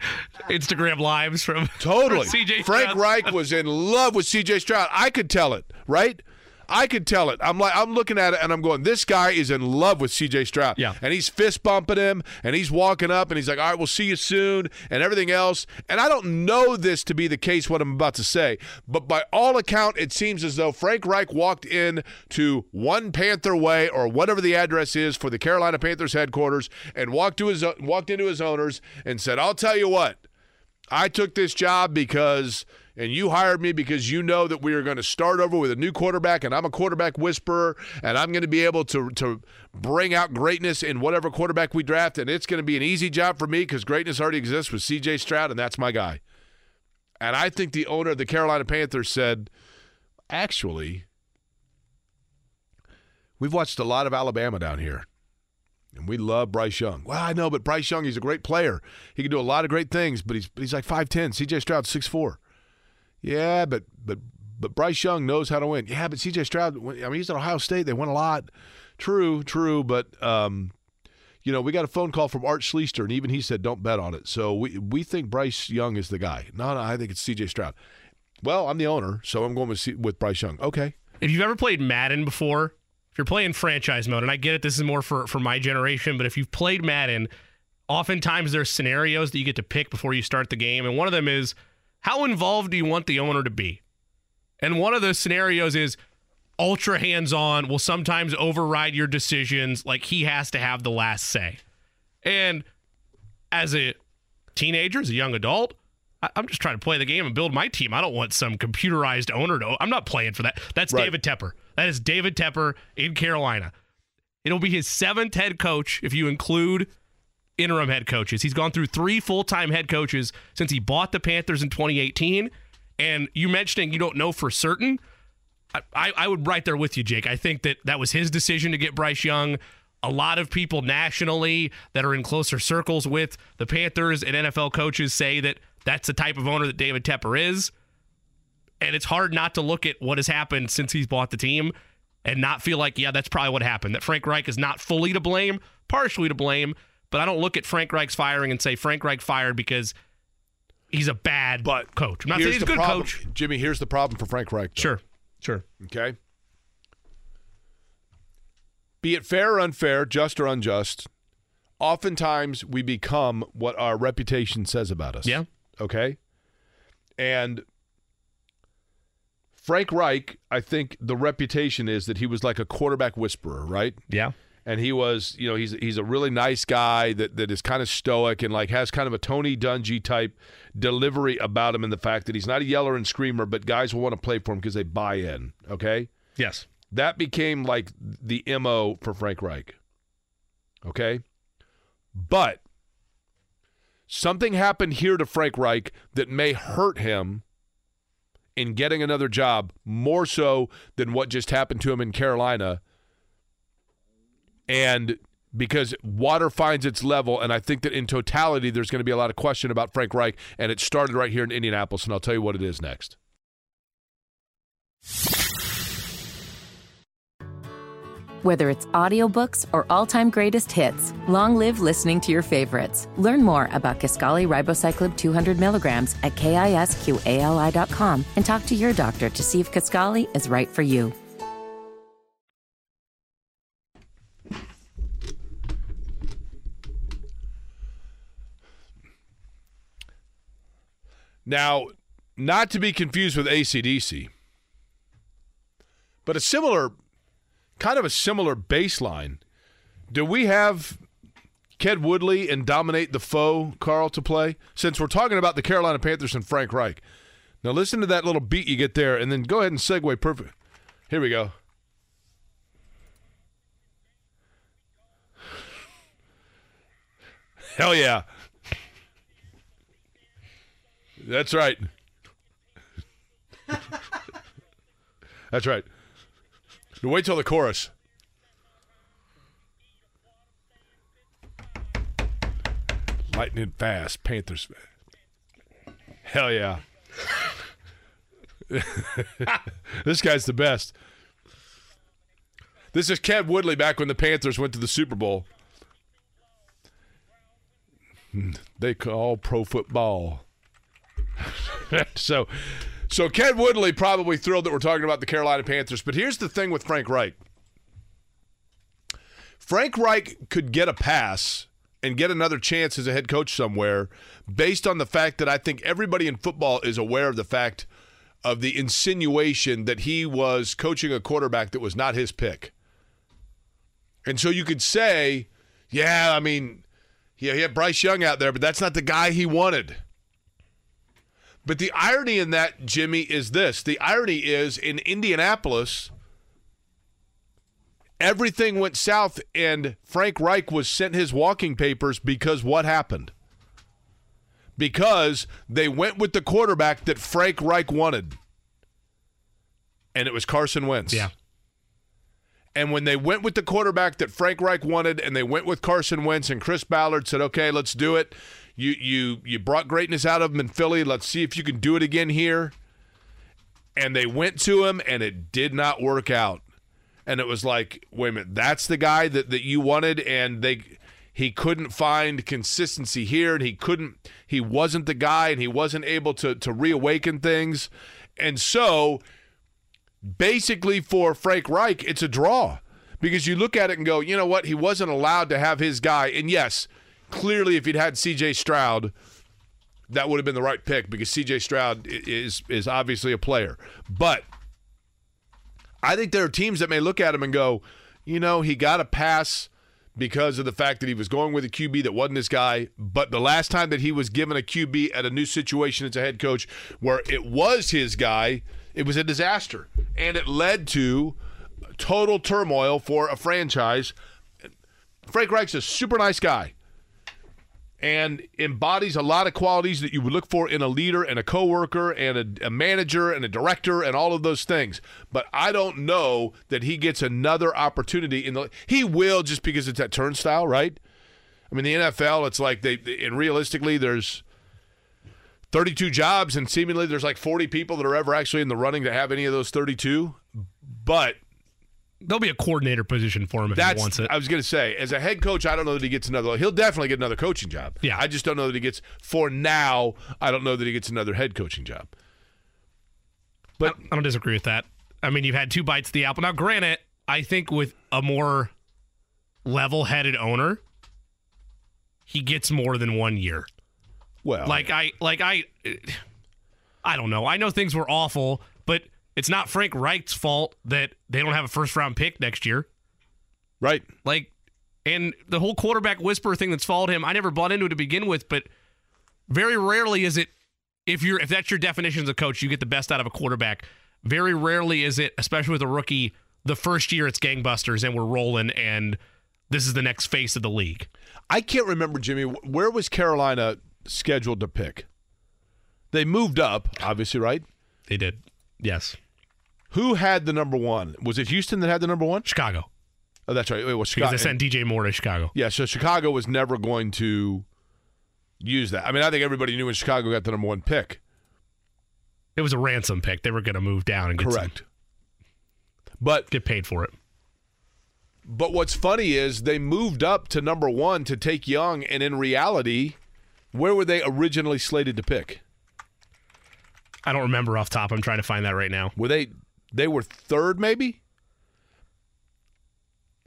Instagram lives from Totally. [laughs] from CJ Frank Stroud. Reich was in love with CJ Stroud. I could tell it, right? I could tell it. I'm like I'm looking at it and I'm going, this guy is in love with CJ Stroud. Yeah. And he's fist bumping him and he's walking up and he's like, all right, we'll see you soon and everything else. And I don't know this to be the case, what I'm about to say, but by all account, it seems as though Frank Reich walked in to One Panther Way or whatever the address is for the Carolina Panthers headquarters and walked to his walked into his owners and said, I'll tell you what. I took this job because, and you hired me because you know that we are going to start over with a new quarterback, and I'm a quarterback whisperer, and I'm going to be able to to bring out greatness in whatever quarterback we draft, and it's going to be an easy job for me because greatness already exists with C.J. Stroud, and that's my guy. And I think the owner of the Carolina Panthers said, actually, we've watched a lot of Alabama down here. And we love Bryce Young. Well, I know, but Bryce Young, he's a great player. He can do a lot of great things, but he's but he's like 5'10. CJ Stroud's 6'4. Yeah, but but but Bryce Young knows how to win. Yeah, but CJ Stroud, I mean, he's at Ohio State. They won a lot. True, true, but um, you know, we got a phone call from Art Schlichter, and even he said, "Don't bet on it." So we we think Bryce Young is the guy. No, no, I think it's C.J. Stroud. Well, I'm the owner, so I'm going with C- with Bryce Young. Okay, If you've ever played Madden before, if you're playing franchise mode, and I get it, this is more for, for my generation, but if you've played Madden, oftentimes there's scenarios that you get to pick before you start the game. And one of them is how involved do you want the owner to be? And one of those scenarios is ultra hands on, will sometimes override your decisions. Like he has to have the last say. And as a teenager, as a young adult, I'm just trying to play the game and build my team. I don't want some computerized owner to. I'm not playing for that. That's Right. David Tepper. That is David Tepper in Carolina. It'll be his seventh head coach if you include interim head coaches. He's gone through three full time head coaches since he bought the Panthers in 2018. And you mentioning you don't know for certain. I, I, would right there with you, Jake. I think that that was his decision to get Bryce Young. A lot of people nationally that are in closer circles with the Panthers and NFL coaches say that that's the type of owner that David Tepper is. And it's hard not to look at what has happened since he's bought the team and not feel like, yeah, that's probably what happened. That Frank Reich is not fully to blame, partially to blame. But I don't look at Frank Reich's firing and say Frank Reich fired because he's a bad but coach. I'm not saying he's a good problem. coach. Jimmy. Here's the problem for Frank Reich. though. Sure, sure. Okay. Be it fair or unfair, just or unjust, oftentimes we become what our reputation says about us. Yeah. Okay. And Frank Reich, I think the reputation is that he was like a quarterback whisperer, right? Yeah. And he was, you know, he's he's a really nice guy that that is kind of stoic and like has kind of a Tony Dungy type delivery about him and the fact that he's not a yeller and screamer, but guys will want to play for him because they buy in. Okay, Yes. that became like the mo for Frank Reich. Okay, but something happened here to Frank Reich that may hurt him in getting another job more so than what just happened to him in Carolina. And because water finds its level, and I think that in totality, there's going to be a lot of question about Frank Reich, and it started right here in Indianapolis, and I'll tell you what it is next. Whether it's audiobooks or all-time greatest hits, long live listening to your favorites. Learn more about Kisqali Ribociclib 200 milligrams at kisqali.com and talk to your doctor to see if Kisqali is right for you. Now, not to be confused with ACDC, but a similar, kind of a similar baseline. Do we have Ken Woodley and Dominate the Foe, Carl, to play? Since we're talking about the Carolina Panthers and Frank Reich. Now, listen to that little beat you get there, and then go ahead and segue perfect. Here we go. [laughs] Hell yeah. That's right. That's right. Wait till the chorus. Lightning fast, Panthers. Hell yeah. [laughs] this guy's the best. This is Ken Woodley back when the Panthers went to the Super Bowl. Hmm, they call pro football. [laughs] so, so Ken Woodley probably thrilled that we're talking about the Carolina Panthers. But here's the thing with Frank Reich. Frank Reich could get a pass and get another chance as a head coach somewhere based on the fact that I think everybody in football is aware of the fact of the insinuation that he was coaching a quarterback that was not his pick. And so you could say, yeah, I mean, yeah, he had Bryce Young out there, but that's not the guy he wanted. But the irony in that, Jimmy, is this. The irony is in Indianapolis, everything went south, and Frank Reich was sent his walking papers because what happened? Because they went with the quarterback that Frank Reich wanted, and it was Carson Wentz. Yeah. And when they went with the quarterback that Frank Reich wanted, and they went with Carson Wentz, and Chris Ballard said, "Okay, let's do it." You you you brought greatness out of him in Philly. Let's see if you can do it again here. And they went to him, and it did not work out. And it was like, wait a minute, that's the guy that, that you wanted, and they he couldn't find consistency here, and he couldn't he wasn't the guy, and he wasn't able to to reawaken things. And so basically for Frank Reich, it's a draw because you look at it and go, you know what? He wasn't allowed to have his guy. And yes, clearly, if he'd had C.J. Stroud, that would have been the right pick because C.J. Stroud is is obviously a player. But I think there are teams that may look at him and go, you know, he got a pass because of the fact that he was going with a QB that wasn't his guy. But the last time that he was given a QB at a new situation as a head coach where it was his guy, it was a disaster. And it led to total turmoil for a franchise. Frank Reich's a super nice guy and embodies a lot of qualities that you would look for in a leader and a coworker and a, a, manager and a director and all of those things. But I don't know that he gets another opportunity in the. He will just because it's that turnstile, right? I mean, the NFL, it's like they, and realistically, there's 32 jobs, and seemingly there's like 40 people that are ever actually in the running to have any of those 32. But There'll be a coordinator position for him if That's, he wants it. I was going to say, as a head coach, I don't know that he gets another. He'll definitely get another coaching job. Yeah. I just don't know that he gets. For now, I don't know that he gets another head coaching job. But I don't disagree with that. I mean, you've had two bites of the apple. Now, granted, I think with a more level-headed owner, he gets more than one year. Well, like I, like I, I don't know. I know things were awful, but it's not Frank Reich's fault that they don't have a first round pick next year. Right. Like, and the whole quarterback whisper thing that's followed him, I never bought into it to begin with, but very rarely is it if you're if that's your definition as a coach, you get the best out of a quarterback. Very rarely is it, especially with a rookie, the first year it's gangbusters and we're rolling and this is the next face of the league. I can't remember, Jimmy, where was Carolina scheduled to pick? They moved up, obviously, right? They did. Yes. Who had the number one? Was it Houston that had the number one? Chicago. Oh, that's right. It was Chicago. Because they sent DJ Moore to Chicago. Yeah, so Chicago was never going to use that. I mean, I think everybody knew when Chicago got the number one pick. It was a ransom pick. They were going to move down and get correct, some, but get paid for it. But what's funny is they moved up to number one to take Young, and in reality, where were they originally slated to pick? I don't remember off top. I'm trying to find that right now. Were they they were third, maybe?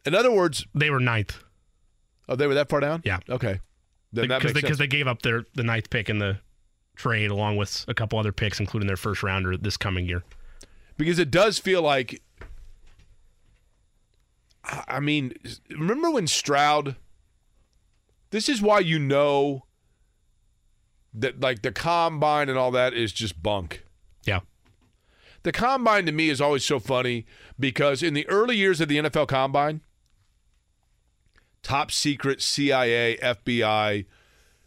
In other words, they were ninth. Oh, they were that far down? Yeah. Okay. Then because they, they, gave up their the ninth pick in the trade along with a couple other picks, including their first rounder this coming year. Because it does feel like I mean, remember when Stroud this is why you know that like the combine and all that is just bunk. The combine to me is always so funny because in the early years of the NFL combine, top secret CIA, FBI,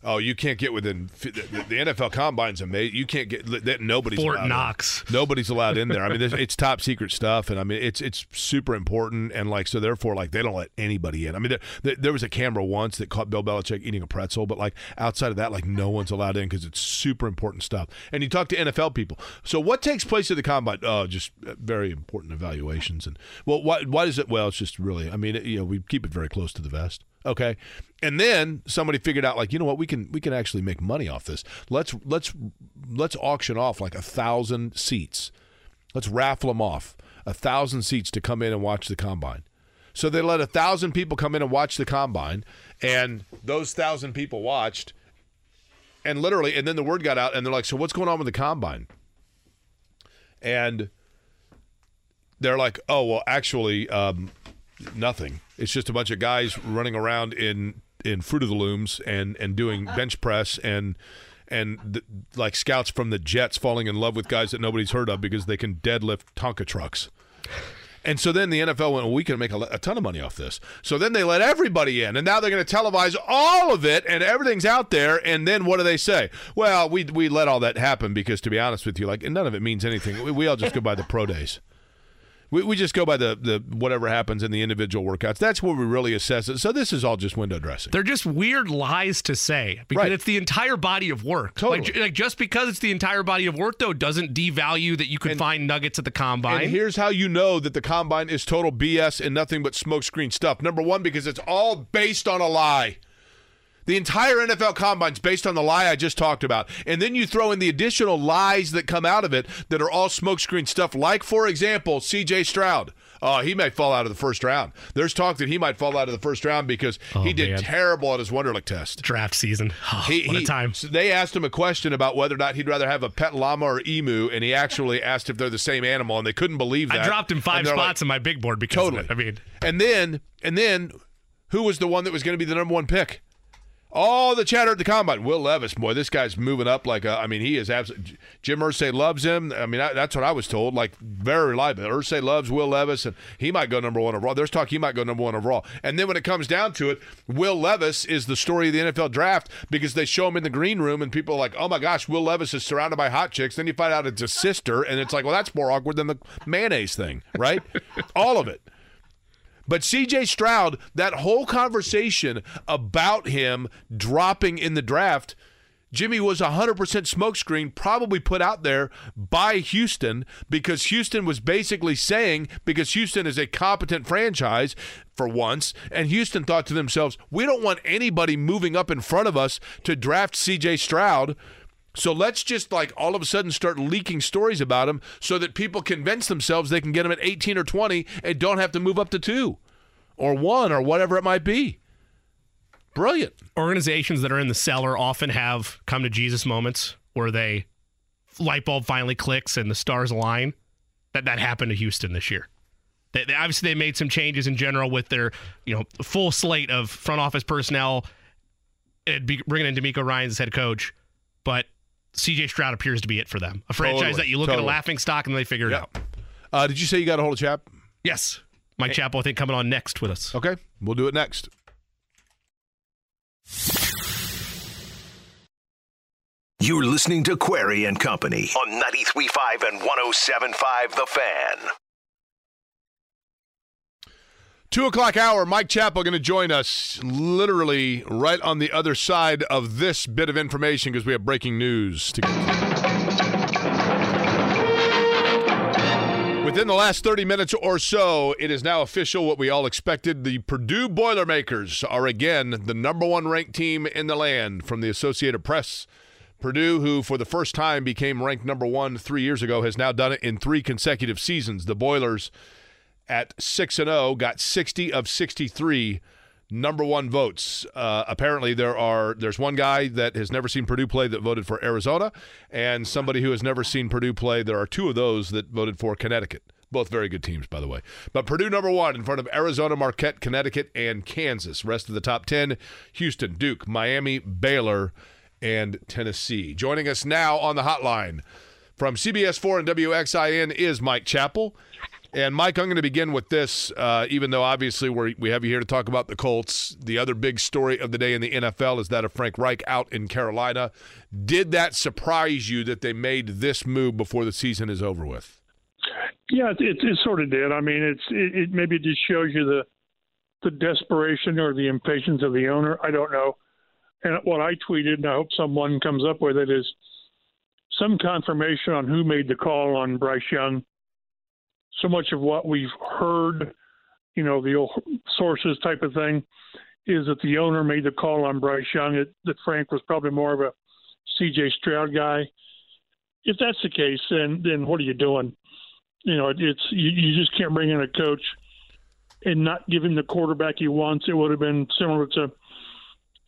Oh, you can't get within the, the NFL Combine's amazing. You can't get that. Nobody's Fort allowed Knox. In. Nobody's allowed in there. I mean, it's top secret stuff, and I mean, it's it's super important, and like so, therefore, like they don't let anybody in. I mean, there, there, there was a camera once that caught Bill Belichick eating a pretzel, but like outside of that, like no one's allowed in because it's super important stuff. And you talk to NFL people. So what takes place at the combine? Oh, just uh, very important evaluations. And well, why why is it? Well, it's just really. I mean, you know, we keep it very close to the vest. Okay. And then somebody figured out like, you know what, we can we can actually make money off this. Let's let's let's auction off like a thousand seats. Let's raffle them off. A thousand seats to come in and watch the combine. So they let a thousand people come in and watch the combine, and those thousand people watched, and literally, and then the word got out, and they're like, "So what's going on with the combine?" And they're like, "Oh well, actually, um, nothing. It's just a bunch of guys running around in in Fruit of the Looms and and doing uh. bench press and and the, like scouts from the Jets falling in love with guys that nobody's heard of because they can deadlift Tonka trucks. And so then the NFL went, well, we can make a, a, ton of money off this. So then they let everybody in, and now they're going to televise all of it, and everything's out there. And then what do they say? Well, we we let all that happen because, to be honest with you, like none of it means anything. We, we all just go by the pro days. We, we just go by the, the whatever happens in the individual workouts. That's where we really assess it. So this is all just window dressing. They're just weird lies to say because Right. it's the entire body of work. Totally. Like, like just because it's the entire body of work though doesn't devalue that you could find nuggets at the combine. And here's how you know that the combine is total BS and nothing but smokescreen stuff. Number one, because it's all based on a lie. The entire NFL combine's based on the lie I just talked about. And then you throw in the additional lies that come out of it that are all smokescreen stuff, like, for example, CJ Stroud. Oh, he may fall out of the first round. There's talk that he might fall out of the first round because he oh, did man. terrible at his Wonderlic test. Draft season. Oh, [sighs] He, what he- a time. so they asked him a question about whether or not he'd rather have a pet llama or emu, and he actually [laughs] asked if they're the same animal, and they couldn't believe that. I dropped him five they're like, spots in my big board because Totally. of it. I mean, and then, and then, who was the one that was going to be the number one pick? All the chatter at the combine. Will Levis, boy, this guy's moving up like a. I mean, he is absolutely. Jim Irsay loves him. I mean, I, that's what I was told. Like very reliable. Irsay loves Will Levis, and he might go number one overall. There's talk he might go number one overall. And then when it comes down to it, Will Levis is the story of the NFL draft because they show him in the green room, and people are like, "Oh my gosh, Will Levis is surrounded by hot chicks." Then you find out it's a sister, and it's like, well, that's more awkward than the mayonnaise thing, right? [laughs] All of it. But CJ Stroud, that whole conversation about him dropping in the draft, Jimmy was 100% smokescreen, probably put out there by Houston because Houston was basically saying, because Houston is a competent franchise for once, and Houston thought to themselves, we don't want anybody moving up in front of us to draft CJ Stroud. So let's just like all of a sudden start leaking stories about him so that people convince themselves they can get him at 18 or 20 and don't have to move up to two or one or whatever it might be. Brilliant. organizations that are in the cellar often have come to Jesus moments where they light bulb finally clicks and the stars align. That that happened to Houston this year. They, they- obviously they made some changes in general with their you know full slate of front office personnel. It'd be bringing in DeMeco Ryan as head coach, but CJ Stroud appears to be it for them. A franchise Totally, that you look at a laughing stock and they figure it Yeah. out. Uh, did you say you got a hold of Chap? Yes, Mike Chappell I think coming on next with us. Okay, we'll do it next. You're listening to Query and Company on 93.5 and 107.5 The Fan. Two o'clock hour. Mike Chappell going to join us literally right on the other side of this bit of information because we have breaking news to to. Within the last 30 minutes or so, it is now official what we all expected. The Purdue Boilermakers are again the number one ranked team in the land from the Associated Press. Purdue, who for the first time became ranked number one three years ago, has now done it in three consecutive seasons. The Boilers at 6 and 0 got 60 of 63 number 1 votes. Uh, apparently there are there's one guy that has never seen Purdue play that voted for Arizona and somebody who has never seen Purdue play. There are two of those that voted for Connecticut. Both very good teams, by the way. But Purdue number one in front of Arizona, Marquette, Connecticut, and Kansas. Rest of the top 10 Houston, Duke, Miami, Baylor, and Tennessee. Joining us now on the hotline from CBS 4 and WXIN is Mike Chappell. And Mike, I'm going to begin with this, uh, even though obviously we we have you here to talk about the Colts. The other big story of the day in the NFL is that of Frank Reich out in Carolina. Did that surprise you that they made this move before the season is over with? Yeah, it, it sort of did. I mean, it's it, it maybe just shows you the the desperation or the impatience of the owner. I don't know. And what I tweeted, and I hope someone comes up with it, is some confirmation on who made the call on Bryce Young. So much of what we've heard, you know, the old sources type of thing, is that the owner made the call on Bryce Young. It, that Frank was probably more of a C.J. Stroud guy. If that's the case, then then what are you doing? You know, it, it's you, you just can't bring in a coach and not give him the quarterback he wants. It would have been similar to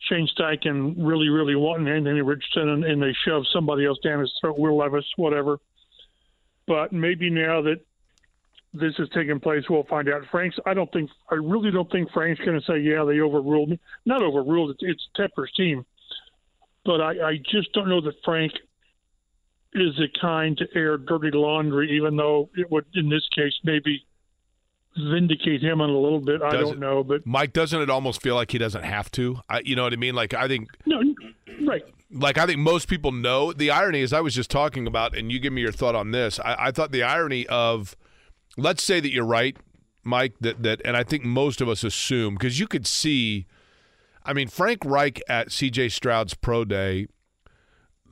Shane Steichen really, really wanting Anthony Richardson, and, and they shove somebody else down his throat, Will Levis, whatever. But maybe now that this is taking place, we'll find out. Frank's, I don't think, I really don't think Frank's going to say, yeah, they overruled me. Not overruled, it's, it's Tepper's team. But I, I just don't know that Frank is the kind to air dirty laundry, even though it would, in this case, maybe vindicate him in a little bit. I don't know, but Mike, doesn't it almost feel like he doesn't have to? I, you know what I mean? Like I think no, right. Like I think most people know. The irony is, I was just talking about, and you give me your thought on this. I, I thought the irony of, let's say that you're right, Mike. That that, and I think most of us assume because you could see. I mean, Frank Reich at C.J. Stroud's pro day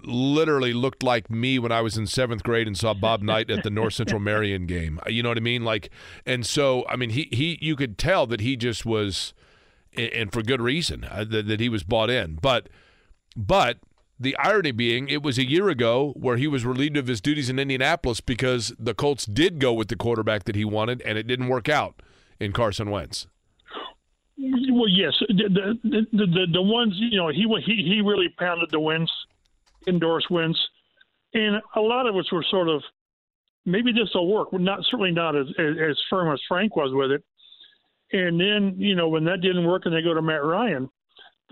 literally looked like me when I was in seventh grade and saw Bob [laughs] Knight at the North Central Marion game. You know what I mean? Like, and so I mean, he he you could tell that he just was, and for good reason uh, that, that he was bought in. But but the irony being, it was a year ago where he was relieved of his duties in Indianapolis because the Colts did go with the quarterback that he wanted, and it didn't work out in Carson Wentz. Well, yes, the the the, the ones you know he he he really pounded the Wentz endorse Wentz, and a lot of us were sort of maybe this will work. We're not certainly not as, as, as firm as Frank was with it. And then you know when that didn't work and they go to Matt Ryan,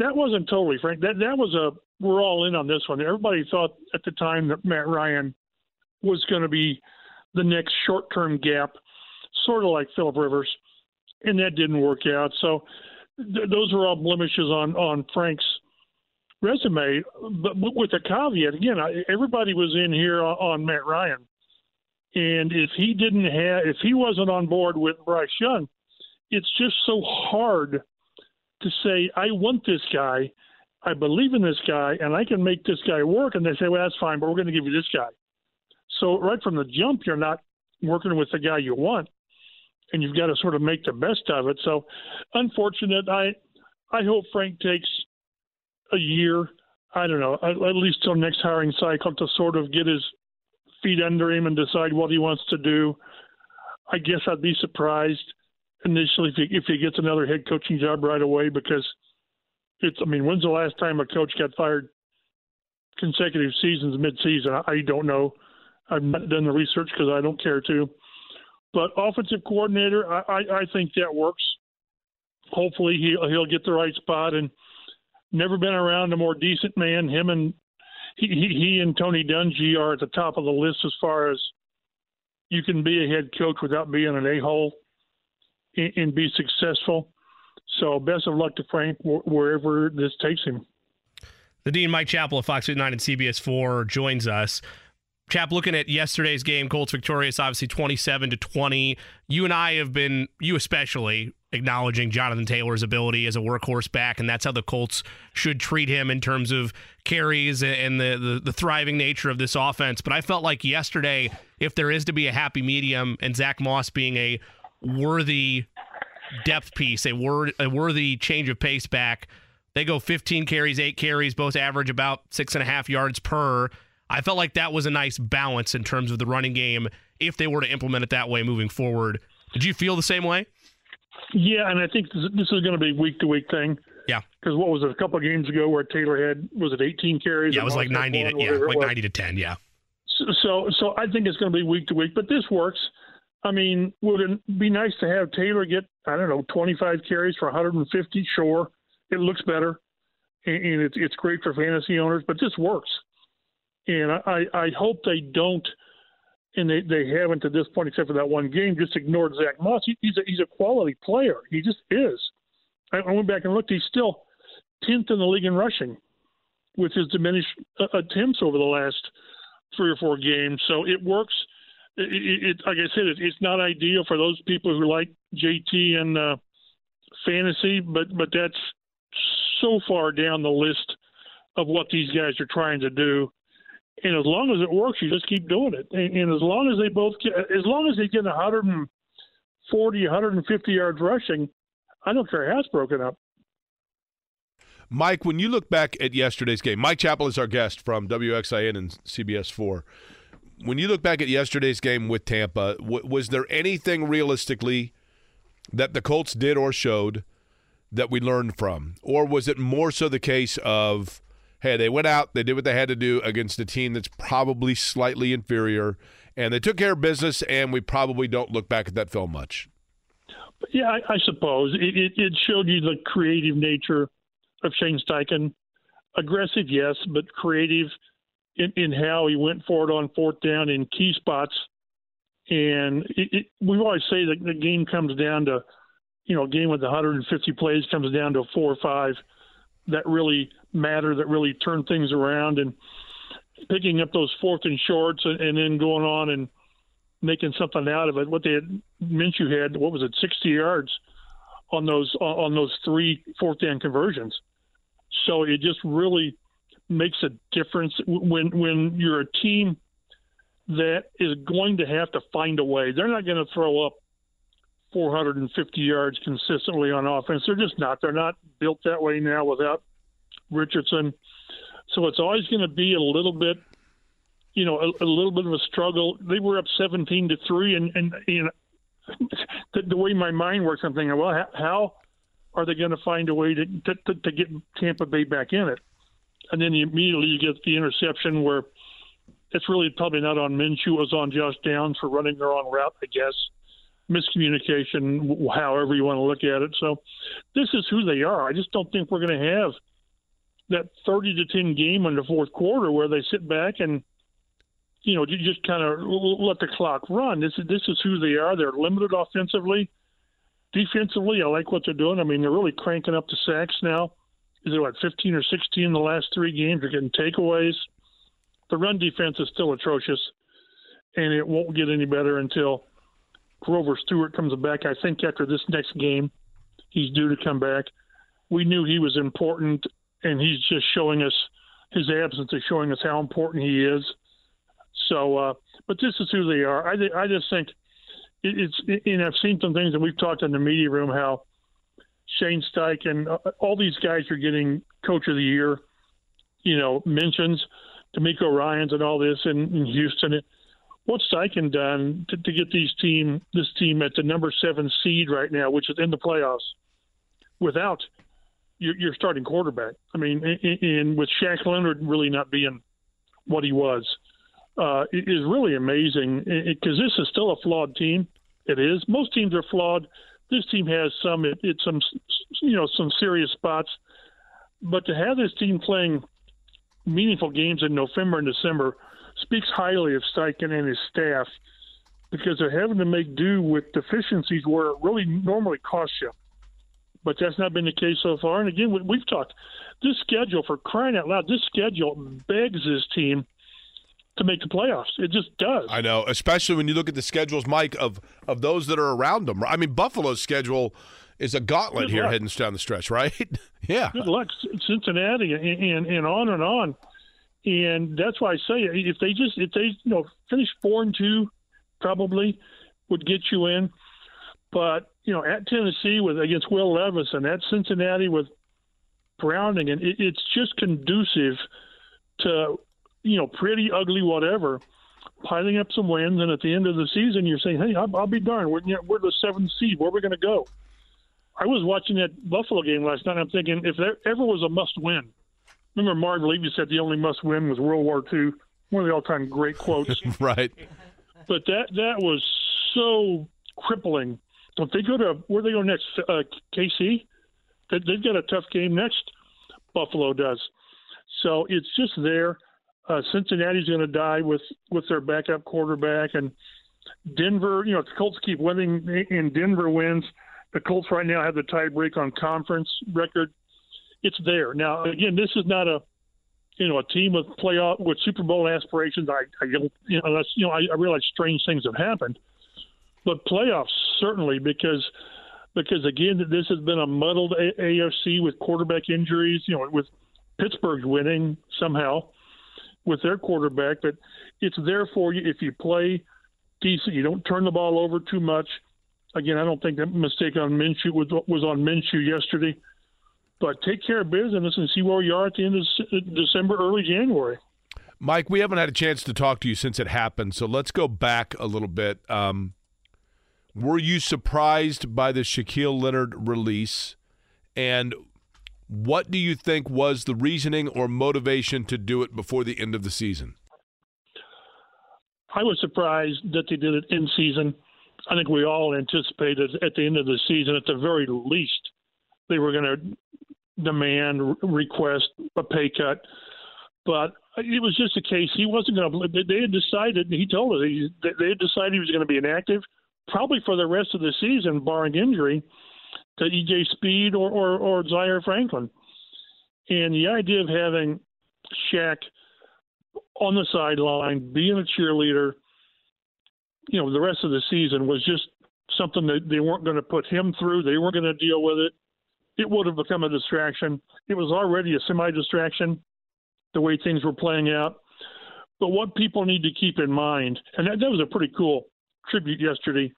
that wasn't totally Frank. That that was a we're all in on this one. Everybody thought at the time that Matt Ryan was going to be the next short-term gap, sort of like Philip Rivers, and that didn't work out. So th- those are all blemishes on on Frank's resume, but with a caveat. Again, everybody was in here on Matt Ryan, and if he didn't have, if he wasn't on board with Bryce Young, it's just so hard to say I want this guy, I believe in this guy, and I can make this guy work. And they say, well, that's fine, but we're going to give you this guy. So right from the jump, you're not working with the guy you want, and you've got to sort of make the best of it. So, unfortunate. I I hope Frank takes a year, I don't know, at, at least till next hiring cycle to sort of get his feet under him and decide what he wants to do. I guess I'd be surprised initially if he, if he gets another head coaching job right away because it's. I mean, when's the last time a coach got fired consecutive seasons mid-season? I, I don't know. I've not done the research because I don't care to. But offensive coordinator, I, I, I think that works. Hopefully he'll he'll get the right spot and never been around a more decent man. Him and he, he, and Tony Dungy are at the top of the list as far as you can be a head coach without being an a hole and, and, be successful. So best of luck to Frank wherever this takes him. The Dean Mike Chappell of Fox 9 and CBS 4 joins us. Chap, looking at yesterday's game, Colts victorious, obviously 27 to 20. You and I have been, you especially, acknowledging Jonathan Taylor's ability as a workhorse back, and that's how the Colts should treat him in terms of carries and the, the, the thriving nature of this offense. But I felt like yesterday, if there is to be a happy medium, and Zach Moss being a worthy depth piece, a, word, a worthy change of pace back, they go 15 carries, eight carries, both average about six and a half yards per I felt like that was a nice balance in terms of the running game if they were to implement it that way moving forward. Did you feel the same way? Yeah, and I think this is going to be week to week thing. Yeah, because what was it a couple of games ago where Taylor had was it 18 carries? Yeah, it was like 90 to yeah, like 90 to 10. Yeah. So, so, so I think it's going to be week to week, but this works. I mean, would it be nice to have Taylor get I don't know 25 carries for 150? Sure, it looks better, and, it's it's great for fantasy owners, but this works and I, I hope they don't and they, they haven't to this point, except for that one game, just ignored Zach Moss. He, he's a, he's a quality player. He just is. I, went back and looked. He's still tenth in the league in rushing, with his diminished uh, attempts over the last three or four games. So it works. It, it, like I said, it, it's not ideal for those people who like JT and uh, fantasy, but but that's so far down the list of what these guys are trying to do. And as long as it works, you just keep doing it. And, and as long as they both get, as long as they get 140, 150 yards rushing, I don't care how it's broken up. Mike, when you look back at yesterday's game, Mike Chappell is our guest from WXIN and CBS 4. When you look back at yesterday's game with Tampa, w- was there anything realistically that the Colts did or showed that we learned from? Or was it more so the case of, hey, they went out, they did what they had to do against a team that's probably slightly inferior, and they took care of business, and we probably don't look back at that film much? Yeah, I, I suppose. It, it, it showed you the creative nature of Shane Steichen. Aggressive, yes, but creative in, in how he went forward on fourth down in key spots. And it, it, we always say that the game comes down to, you know, a game with 150 plays comes down to four or five that really matter, that really turn things around, and picking up those fourth and shorts, and, and then going on and making something out of it. What they had, Minshew had, what was it, 60 yards on those on those three fourth down conversions. So it just really makes a difference when when you're a team that is going to have to find a way. They're not going to throw up 450 yards consistently on offense. They're just not. They're not built that way now without Richardson. So it's always going to be a little bit, you know, a, a little bit of a struggle. They were up 17 to three, and and you [laughs] know, the, the way my mind works, I'm thinking, well, how are they going to find a way to, to to get Tampa Bay back in it? And then immediately you get the interception where it's really probably not on Minshew, it was on Josh Downs for running the wrong route, I guess. Miscommunication, however you want to look at it. So this is who they are. I just don't think we're going to have that 30 to 10 game in the fourth quarter where they sit back and you know, you just kind of let the clock run. This is this is who they are. They're limited offensively. Defensively, I like what they're doing. I mean, they're really cranking up the sacks now. Is it what 15 or 16 in the last three games? They're getting takeaways. The run defense is still atrocious, and it won't get any better until Grover Stewart comes back. I think after this next game, he's due to come back. We knew he was important, and he's just showing us his absence is showing us how important he is. So, uh, but this is who they are. I, I just think it, it's, and I've seen some things, and we've talked in the media room how Shane Steichen, uh, all these guys are getting Coach of the Year, you know, mentions, DeMeco Ryans and all this in, in Houston. What's Steichen done to, to get these team, this team at the number seven seed right now, which is in the playoffs, without your, your starting quarterback? I mean, and with Shaq Leonard really not being what he was uh, is really amazing because this is still a flawed team. It is. Most teams are flawed. This team has some, it, it's some, you know, some serious spots. But to have this team playing meaningful games in November and December speaks highly of Steichen and his staff because they're having to make do with deficiencies where it really normally costs you. But that's not been the case so far. And again, we've talked this schedule for crying out loud. This schedule begs this team to make the playoffs. It just does. I know, especially when you look at the schedules, Mike, of of those that are around them. I mean, Buffalo's schedule is a gauntlet Good here luck. heading down the stretch, right? [laughs] yeah. Good luck, Cincinnati, and, and, and on and on. And that's why I say if they just if they you know finish four and two, probably would get you in. But you know, at Tennessee with against Will Levis and at Cincinnati with Browning, and it, it's just conducive to you know, pretty ugly, whatever, piling up some wins, and at the end of the season, you're saying, "Hey, I'll, I'll be darned, we're, we're the seventh seed. Where are we going to go?" I was watching that Buffalo game last night. I'm thinking, if there ever was a must-win, remember Marv Levy said the only must-win was World War II. One of the all-time great quotes. [laughs] right. But that that was so crippling. If they go to where they go next, uh, KC, they, they've got a tough game next. Buffalo does. So it's just there. Uh, Cincinnati's going to die with with their backup quarterback, and Denver. You know, the Colts keep winning, and Denver wins. The Colts right now have the tiebreak on conference record. It's there now. Again, this is not a you know a team with playoff with Super Bowl aspirations. I, I you know unless you know I, I realize strange things have happened, but playoffs certainly because because again this has been a muddled AFC with quarterback injuries. You know with Pittsburgh winning somehow with their quarterback, but it's there for you if you play decent. You don't turn the ball over too much. Again, I don't think that mistake on Minshew was was on Minshew yesterday. But take care of business and see where you are at the end of December, early January. Mike, we haven't had a chance to talk to you since it happened, so let's go back a little bit. Um, were you surprised by the Shaquille Leonard release? And what do you think was the reasoning or motivation to do it before the end of the season? I was surprised that they did it in season. I think we all anticipated at the end of the season, at the very least, they were going to demand, request a pay cut. But it was just a case he wasn't going to. They had decided. He told us they had decided he was going to be inactive, probably for the rest of the season, barring injury, to EJ Speed or or, or Zaire Franklin. And the idea of having Shaq on the sideline, being a cheerleader, you know, the rest of the season was just something that they weren't going to put him through. They weren't going to deal with it. It would have become a distraction. It was already a semi distraction, the way things were playing out. But what people need to keep in mind, and that, that was a pretty cool tribute yesterday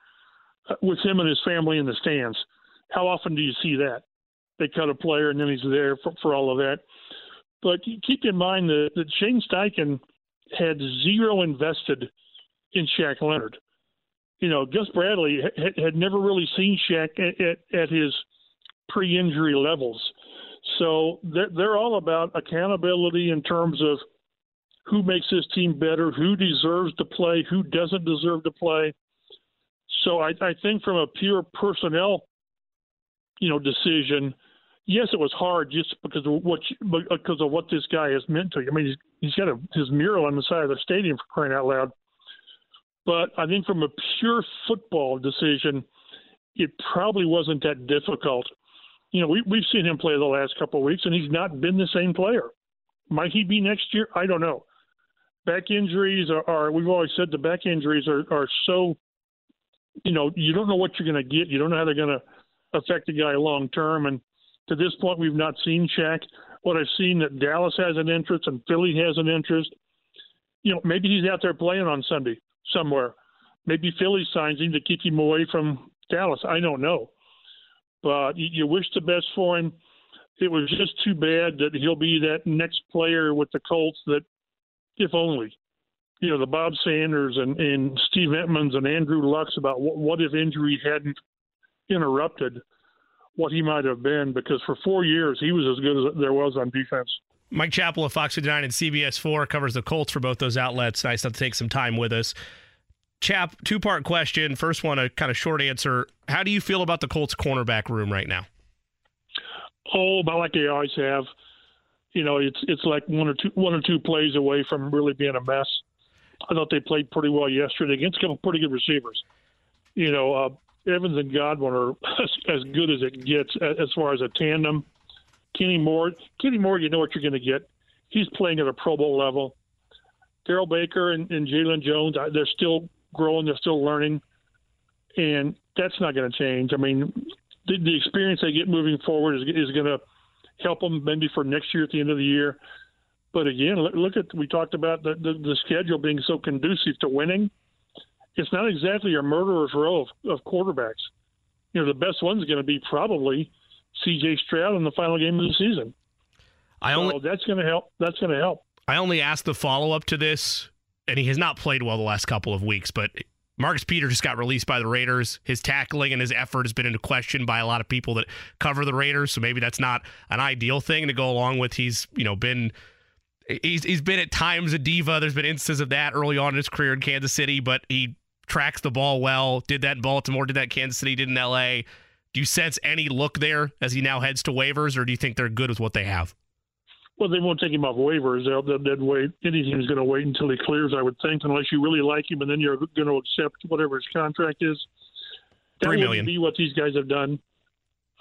uh, with him and his family in the stands. How often do you see that? They cut a player and then he's there for, for all of that. But keep in mind that, that Shane Steichen had zero invested in Shaq Leonard. You know, Gus Bradley had, had never really seen Shaq at, at, at his pre-injury levels. So they're, they're all about accountability in terms of who makes this team better, who deserves to play, who doesn't deserve to play. So I, I think from a pure personnel, you know, decision, yes, it was hard just because of what because of what this guy has meant to you. I mean, he's, he's got a, his mural on the side of the stadium for crying out loud. But I think from a pure football decision, it probably wasn't that difficult. You know, we, we've seen him play the last couple of weeks, and he's not been the same player. Might he be next year? I don't know. Back injuries are, are we've always said the back injuries are, are so, you know, you don't know what you're going to get. You don't know how they're going to affect the guy long term. And to this point, we've not seen Shaq. What I've seen that Dallas has an interest and Philly has an interest. You know, maybe he's out there playing on Sunday somewhere. Maybe Philly signs him to keep him away from Dallas. I don't know, but you, wish the best for him. It was just too bad that he'll be that next player with the Colts that, if only, you know, the Bob Sanders and, and Steve Emtmans and Andrew Lucks about what, what if injury hadn't interrupted what he might have been because for four years he was as good as there was on defense. Mike Chappell of Fox 9 and CBS 4 covers the Colts for both those outlets. Nice to take some time with us. Chap, two part question. First one, a kind of short answer. How do you feel about the Colts cornerback room right now? Oh, about like they always have. You know, it's it's like one or two one or two plays away from really being a mess. I thought they played pretty well yesterday against a couple pretty good receivers. You know, uh, Evans and Godwin are [laughs] as good as it gets as far as a tandem. Kenny Moore, Kenny Moore, you know what you're going to get. He's playing at a Pro Bowl level. Darrell Baker and, and Jaylon Jones, they're still growing, they're still learning, and that's not going to change. I mean, the, the experience they get moving forward is, is going to help them maybe for next year at the end of the year. But again, look, look at we talked about the, the, the schedule being so conducive to winning it's not exactly a murderer's row of, of quarterbacks. You know, the best one's going to be probably C.J. Stroud in the final game of the season. I only so that's going to help. That's going to help. I only asked the follow up to this, and he has not played well the last couple of weeks. But Marcus Peters just got released by the Raiders. His tackling and his effort has been into question by a lot of people that cover the Raiders. So maybe that's not an ideal thing to go along with. He's you know been he's he's been at times a diva. There's been instances of that early on in his career in Kansas City, but he tracks the ball well. Did that in Baltimore, did that Kansas City, did in LA. Do you sense any look there as he now heads to waivers, or do you think they're good with what they have? well, they won't take him off waivers. They'll, they'll, they'll wait. Any team's going to wait until he clears, I would think, unless you really like him, and then you're going to accept whatever his contract is. That Three be what these guys have done.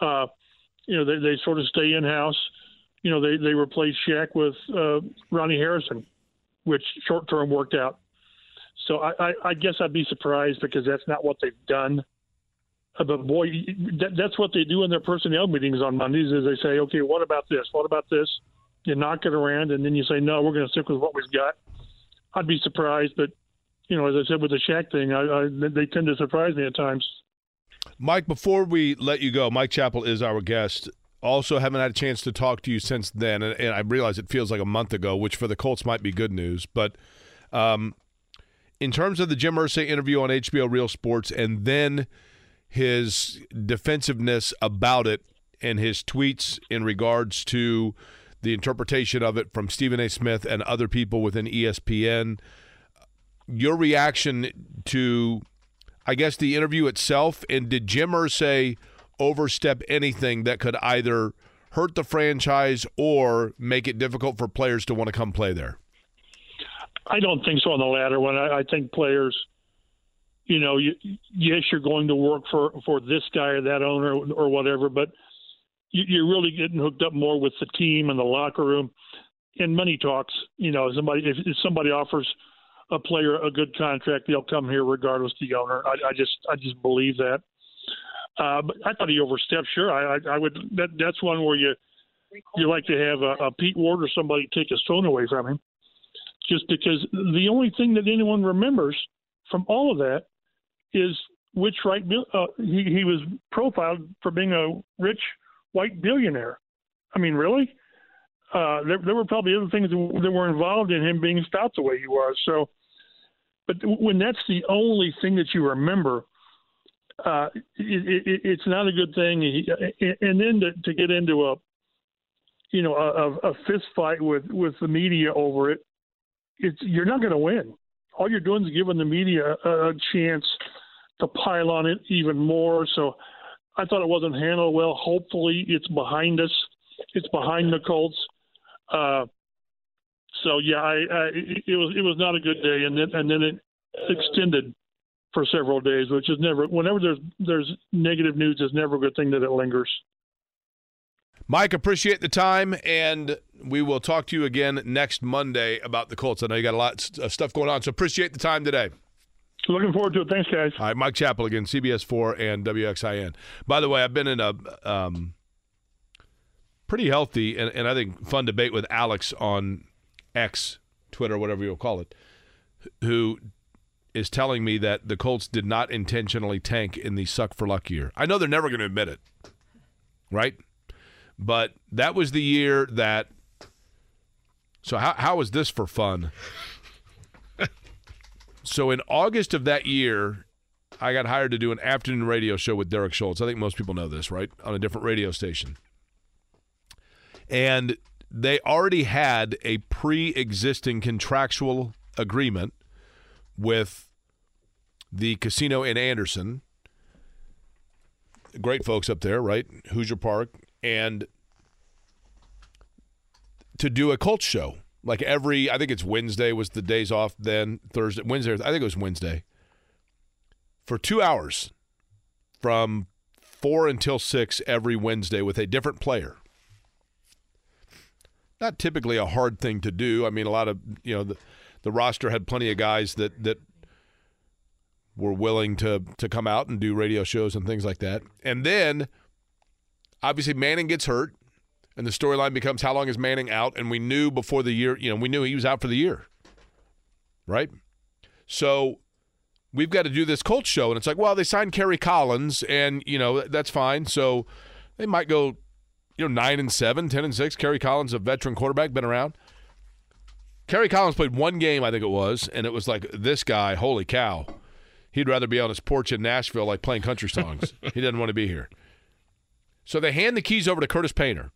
Uh, you know, they, they sort of stay in house. You know, they they replaced Shaq with uh, Ronnie Harrison, which short term worked out. So I, I, I guess I'd be surprised because that's not what they've done. Uh, but boy, that, that's what they do in their personnel meetings on Mondays. Is they say, okay, what about this? What about this? You knock it around, and then you say, no, we're going to stick with what we've got. I'd be surprised, but you know, as I said with the Shaq thing, I, I, they tend to surprise me at times. Mike, before we let you go, Mike Chappell is our guest. Also, haven't had a chance to talk to you since then, and, and I realize it feels like a month ago, which for the Colts might be good news. But um, in terms of the Jim Irsay interview on HBO Real Sports, and then his defensiveness about it, and his tweets in regards to the interpretation of it from Stephen A. Smith and other people within ESPN, your reaction to I guess the interview itself, and did Jim Irsay overstep anything that could either hurt the franchise or make it difficult for players to want to come play there? I don't think so on the latter one. I, I think players, you know, you, yes, you're going to work for for this guy or that owner or whatever, but you, you're really getting hooked up more with the team and the locker room. And money talks. You know, somebody if, if somebody offers a player a good contract, they'll come here regardless of the owner. I, I just I just believe that. Uh, but I thought he overstepped. Sure, I, I, I would. That, that's one where you you like to have a, a Pete Ward or somebody take his phone away from him, just because the only thing that anyone remembers from all of that is which right uh, he he was profiled for being a rich white billionaire. I mean, really? Uh, there, there were probably other things that were involved in him being stout the way he was. So, but when that's the only thing that you remember, uh, it, it, it's not a good thing. And then to, to get into a, you know, a, a fist fight with with the media over it, it's you're not going to win. All you're doing is giving the media a, a chance to pile on it even more. So, I thought it wasn't handled well. Hopefully, it's behind us. It's behind the Colts. Uh, so yeah, I, I it, was it was not a good day, and then and then it extended for several days, which is never. Whenever there's there's negative news, it's never a good thing that it lingers. Mike, appreciate the time, and we will talk to you again next Monday about the Colts. I know you got a lot of stuff going on, so appreciate the time today. Looking forward to it. Thanks, guys. All right, Mike Chappell again, CBS four and WXIN. By the way, I've been in a um, pretty healthy and, and I think fun debate with Alex on X, Twitter, whatever you'll call it, who is telling me that the Colts did not intentionally tank in the suck for luck year. I know they're never going to admit it, right? But that was the year that. So how how was this for fun? [laughs] so in August of that year, I got hired to do an afternoon radio show with Derek Schultz. I think most people know this, right? On a different radio station. And they already had a pre existing contractual agreement with the casino in Anderson. Great folks up there, right? Hoosier Park. And to do a Colts show. Like every, I think it's Wednesday was the days off then, Thursday, Wednesday, I think it was Wednesday. For two hours from four until six every Wednesday with a different player not typically a hard thing to do. I mean, a lot of you know the, the roster had plenty of guys that that were willing to to come out and do radio shows and things like that. And then obviously Manning gets hurt, and the storyline becomes how long is Manning out? And we knew before the year, you know, we knew he was out for the year, right? So we've got to do this Colts show, and it's like, well, they signed Kerry Collins, and you know that's fine. So they might go you know, nine and seven, 10 and six. Kerry Collins, a veteran quarterback, been around. Kerry Collins played one game, I think it was, and it was like this guy, holy cow. He'd rather be on his porch in Nashville, like playing country songs. [laughs] he doesn't want to be here. So they hand the keys over to Curtis Painter.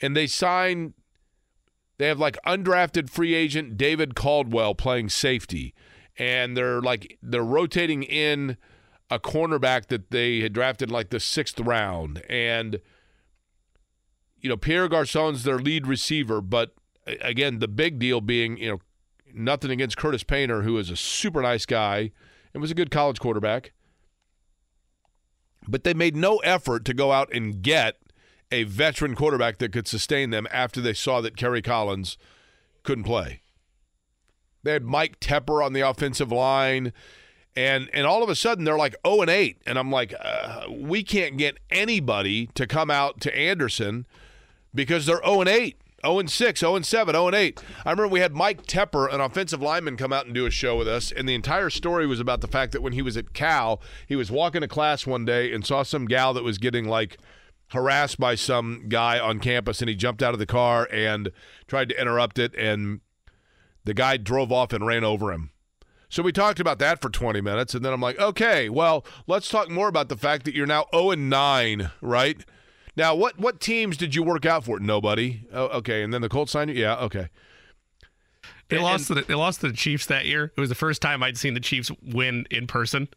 And they sign, they have like undrafted free agent David Caldwell playing safety. And they're like, they're rotating in a cornerback that they had drafted like the sixth round. And you know, Pierre Garcon's their lead receiver, but again, the big deal being, you know, nothing against Curtis Painter, who is a super nice guy and was a good college quarterback. But they made no effort to go out and get a veteran quarterback that could sustain them after they saw that Kerry Collins couldn't play. They had Mike Tepper on the offensive line, and and all of a sudden they're like 0 and 8, and I'm like, uh, we can't get anybody to come out to Anderson because they're 0 and 8. 0 and 6, 0 and 7, 0 and 8. I remember we had Mike Tepper, an offensive lineman, come out and do a show with us, and the entire story was about the fact that when he was at Cal, he was walking to class one day and saw some gal that was getting like harassed by some guy on campus, and he jumped out of the car and tried to interrupt it, and the guy drove off and ran over him. So we talked about that for 20 minutes, and then I'm like, okay, well, let's talk more about the fact that you're now 0 and 9, right? Now, what what teams did you work out for? Nobody. Oh, okay, and then the Colts signed you. Yeah, okay. They and, lost. To the, they lost to the Chiefs that year. It was the first time I'd seen the Chiefs win in person,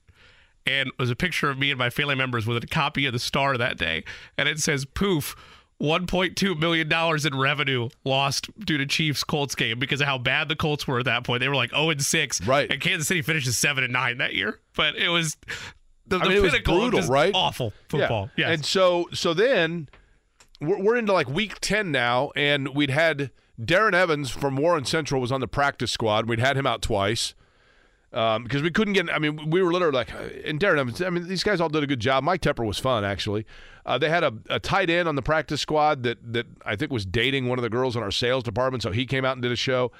and it was a picture of me and my family members with a copy of the Star that day, and it says "Poof." $1.2 million in revenue lost due to Chiefs Colts game because of how bad the Colts were at that point. They were like 0 and 6. Right. And Kansas City finishes 7 and 9 that year. But it was the, the I mean, it was brutal, right? Awful football. Yeah. Yes. And so so then we're, we're into like week 10 now, and we'd had Darren Evans from Warren Central was on the practice squad. We'd had him out twice because um, we couldn't get. I mean, we were literally like, and Darren Evans. I mean, these guys all did a good job. Mike Tepper was fun actually. Uh, they had a, a tight end on the practice squad that that I think was dating one of the girls in our sales department, so he came out and did a show.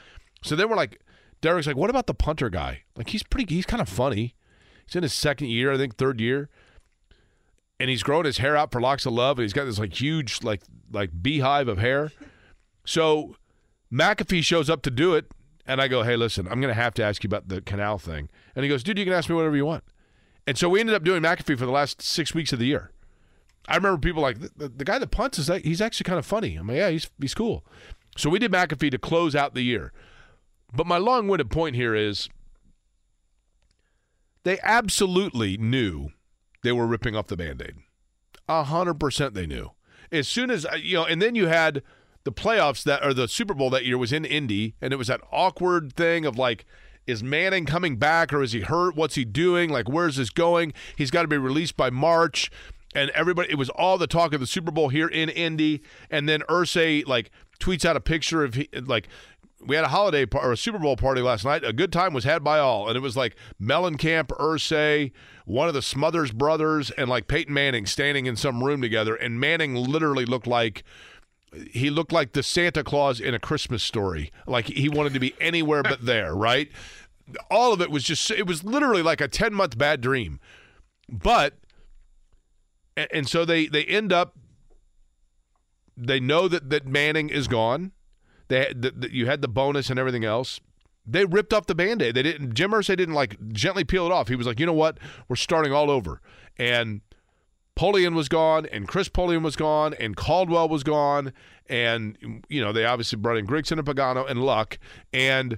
So then we're like, Derek's like, what about the punter guy? Like he's pretty. He's kind of funny. He's in his second year, I think, third year, and he's growing his hair out for locks of love, and he's got this like huge like like beehive of hair. So McAfee shows up to do it, and I go, "Hey, listen, I'm going to have to ask you about the canal thing." And he goes, "Dude, you can ask me whatever you want." And so we ended up doing McAfee for the last six weeks of the year. I remember people like the, the guy that punts is that he's actually kind of funny. I'm like, yeah, he's he's cool. So we did McAfee to close out the year. But my long-winded point here is they absolutely knew they were ripping off the band aid. A hundred percent they knew. As soon as uh, you know, and then you had the playoffs that or the Super Bowl that year was in Indy, and it was that awkward thing of like, is Manning coming back or is he hurt? What's he doing? Like, where's this going? He's got to be released by March. And everybody, it was all the talk of the Super Bowl here in Indy. And then Irsay like tweets out a picture of he, like we had a holiday par- or a Super Bowl party last night. A good time was had by all, and it was like Mellencamp, Irsay, one of the Smothers brothers, and like Peyton Manning standing in some room together. And Manning literally looked like he looked like the Santa Claus in a Christmas story. Like he wanted to be anywhere but there, [laughs] right? All of it was just it was literally like a 10 month bad dream. But and so they they end up they know that that Manning is gone they the, the, you had the bonus and everything else. They ripped off the band-aid. They didn't Jim Irsay didn't like gently peel it off. He was like, "You know what? We're starting all over." And Polian was gone, and Chris Polian was gone, and Caldwell was gone, and you know they obviously brought in Grigson and Pagano and Luck, and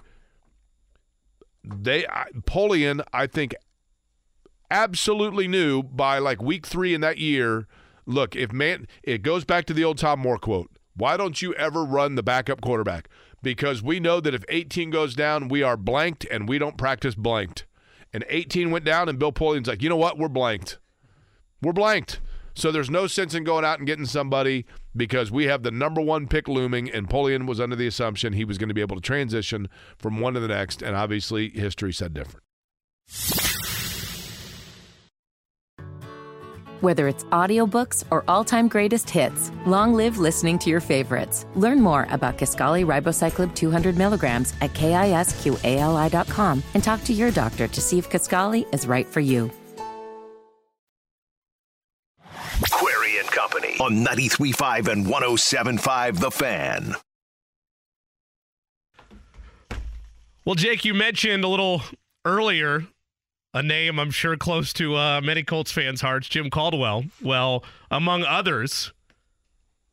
they Polian I think absolutely knew by like week three in that year. Look, if man, it goes back to the old Tom Moore quote. Why don't you ever run the backup quarterback? Because we know that if 18 goes down, we are blanked and we don't practice blanked. And 18 went down, and Bill Polian's like, you know what? We're blanked. We're blanked. So there's no sense in going out and getting somebody because we have the number one pick looming, and Polian was under the assumption he was going to be able to transition from one to the next, and obviously history said different. Whether it's audiobooks or all-time greatest hits, long live listening to your favorites. Learn more about Kisqali Ribociclib 200 milligrams at kisqali.com and talk to your doctor to see if Kisqali is right for you. Query and Company on 93.5 and 107.5 The Fan. Well, Jake, you mentioned a little earlier a name I'm sure close to uh, many Colts fans' hearts, Jim Caldwell. Well, among others,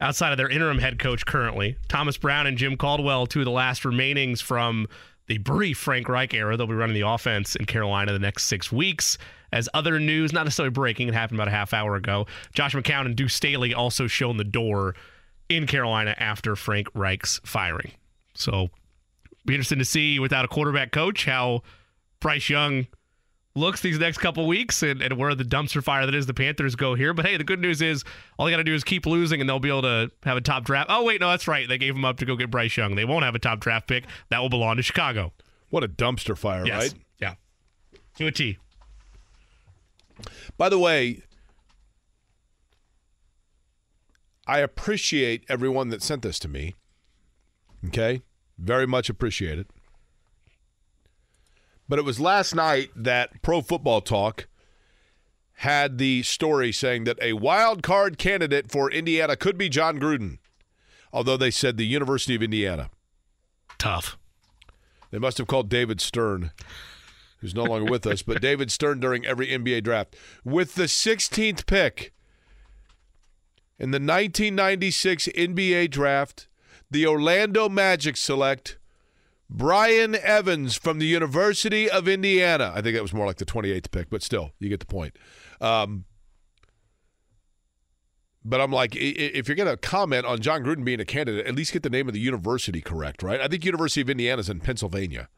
outside of their interim head coach currently, Thomas Brown and Jim Caldwell, two of the last remainings from the brief Frank Reich era. They'll be running the offense in Carolina the next six weeks. As other news, not necessarily breaking, it happened about a half hour ago. Josh McCown and Deuce Staley also shown the door in Carolina after Frank Reich's firing. So, be interesting to see without a quarterback coach how Bryce Young looks these next couple weeks and, and where the dumpster fire that is the Panthers go here. But hey, the good news is all they got to do is keep losing and they'll be able to have a top draft. Oh, wait, no, that's right. They gave him up to go get Bryce Young. They won't have a top draft pick. That will belong to Chicago. What a dumpster fire, Yes. right? Yeah. To a T. By the way, I appreciate everyone that sent this to me. Okay? Very much appreciate it. But it was last night that Pro Football Talk had the story saying that a wild card candidate for Indiana could be Jon Gruden, although they said the University of Indiana. Tough. They must have called David Stern, who's no longer with us, but [laughs] David Stern during every NBA draft. With the 16th pick in the 1996 NBA draft, the Orlando Magic select Brian Evans from the University of Indiana. I think that was more like the 28th pick, but still, you get the point. Um, but I'm like, if you're going to comment on Jon Gruden being a candidate, at least get the name of the university correct, right? I think University of Indiana is in Pennsylvania.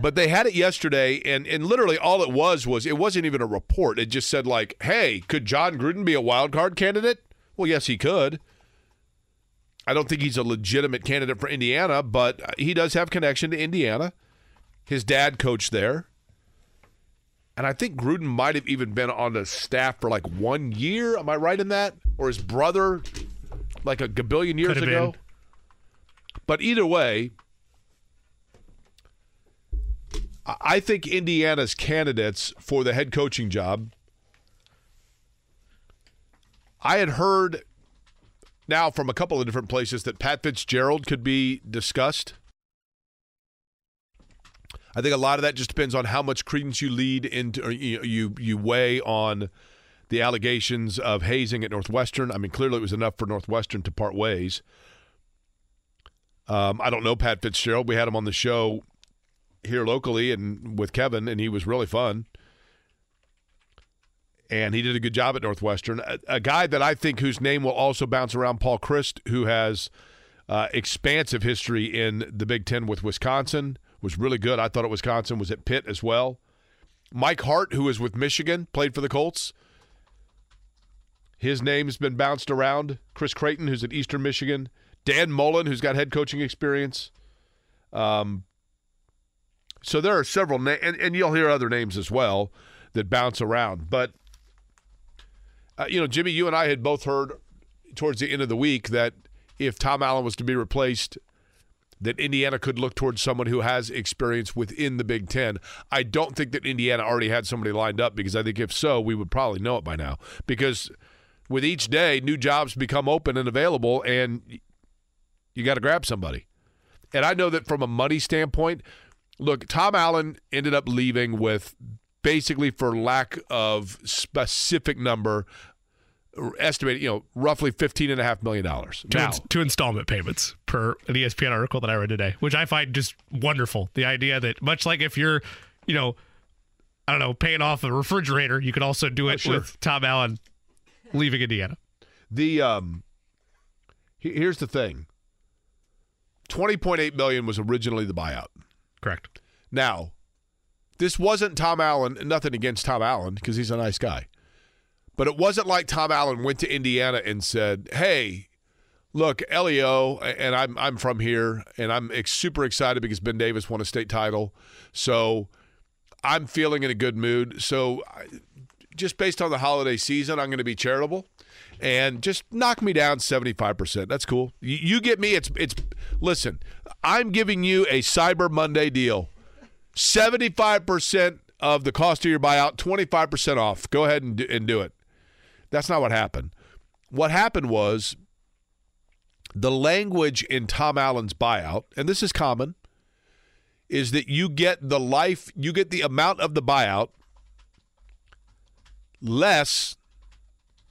But they had it yesterday, and, and literally all it was was it wasn't even a report. It just said like, "Hey, could Jon Gruden be a wild card candidate?" Well, yes, he could. I don't think he's a legitimate candidate for Indiana, but he does have connection to Indiana. His dad coached there. And I think Gruden might have even been on the staff for like one year. Am I right in that? Or his brother, like a gabillion years ago? been. But either way, I think Indiana's candidates for the head coaching job. I had heard now from a couple of different places that Pat Fitzgerald could be discussed. I think a lot of that just depends on how much credence you lead into, or you you, weigh on the allegations of hazing at Northwestern. I mean, clearly it was enough for Northwestern to part ways. Um, I don't know Pat Fitzgerald. We had him on the show here locally and with Kevin, and he was really fun. And he did a good job at Northwestern. A, a guy that I think whose name will also bounce around, Paul Chryst, who has uh, expansive history in the Big Ten with Wisconsin, was really good. I thought at Wisconsin was at Pitt as well. Mike Hart, who is with Michigan, played for the Colts. His name's been bounced around. Chris Creighton, who's at Eastern Michigan. Dan Mullen, who's got head coaching experience. Um, so there are several names, and, and you'll hear other names as well that bounce around. But, uh, you know, Jimmy, you and I had both heard towards the end of the week that if Tom Allen was to be replaced, that Indiana could look towards someone who has experience within the Big Ten. I don't think that Indiana already had somebody lined up because I think if so, we would probably know it by now. Because with each day, new jobs become open and available, and you got to grab somebody. And I know that from a money standpoint, look, Tom Allen ended up leaving with basically, for lack of specific number, estimated, you know, roughly fifteen and a half million dollars. Two, Now, ins- two installment payments per an ESPN article that I read today, which I find just wonderful. The idea that much like if you're, you know, I don't know, paying off a refrigerator, you could also do it sure. with Tom Allen leaving Indiana. The um, he- here's the thing. Twenty point eight million was originally the buyout. Correct. Now, this wasn't Tom Allen. Nothing against Tom Allen because he's a nice guy, but it wasn't like Tom Allen went to Indiana and said, "Hey, look, Elio, and I'm I'm from here, and I'm ex- super excited because Ben Davis won a state title, so I'm feeling in a good mood. So, I, just based on the holiday season, I'm going to be charitable." And just knock me down seventy five percent. That's cool. You, you get me. It's it's. Listen, I'm giving you a Cyber Monday deal. 75% of the cost of your buyout, 25% off. Go ahead and do, and do it. That's not what happened. What happened was the language in Tom Allen's buyout, and this is common, is that you get the life, you get the amount of the buyout less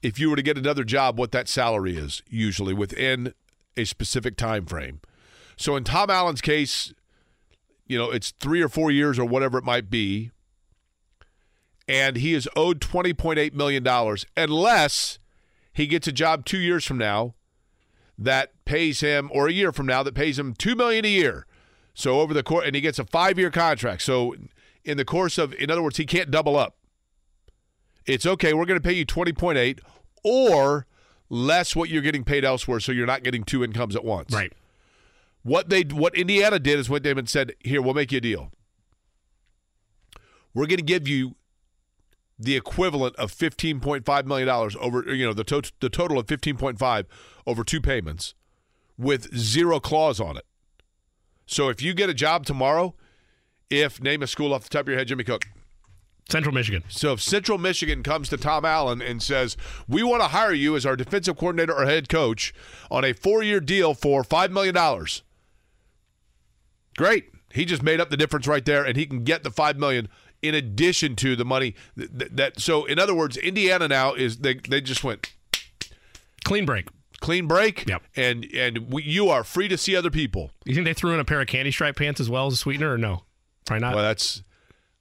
if you were to get another job what that salary is usually within a specific time frame. So in Tom Allen's case, you know, it's three or four years or whatever it might be, and he is owed $20.8 million unless he gets a job two years from now that pays him, or a year from now that pays him two million a year. So over the course, and he gets a five-year contract. So in the course of, in other words, he can't double up. It's okay. We're going to pay you twenty point eight, or less what you're getting paid elsewhere, so you're not getting two incomes at once. Right. What they what Indiana did is him and said, "Here, we'll make you a deal. We're going to give you the equivalent of fifteen point five million dollars over, you know, the to- the total of fifteen point five over two payments, with zero clause on it. So if you get a job tomorrow, if name a school off the top of your head, Jimmy Cook." Central Michigan. So if Central Michigan comes to Tom Allen and says, "We want to hire you as our defensive coordinator or head coach on a four-year deal for five million dollars," great. He just made up the difference right there, and he can get the five million in addition to the money that. that so in other words, Indiana now is they they just went clean break, clean break. Yep. And and we, you are free to see other people. You think they threw in a pair of candy stripe pants as well as a sweetener, or no? Probably not. Well, that's.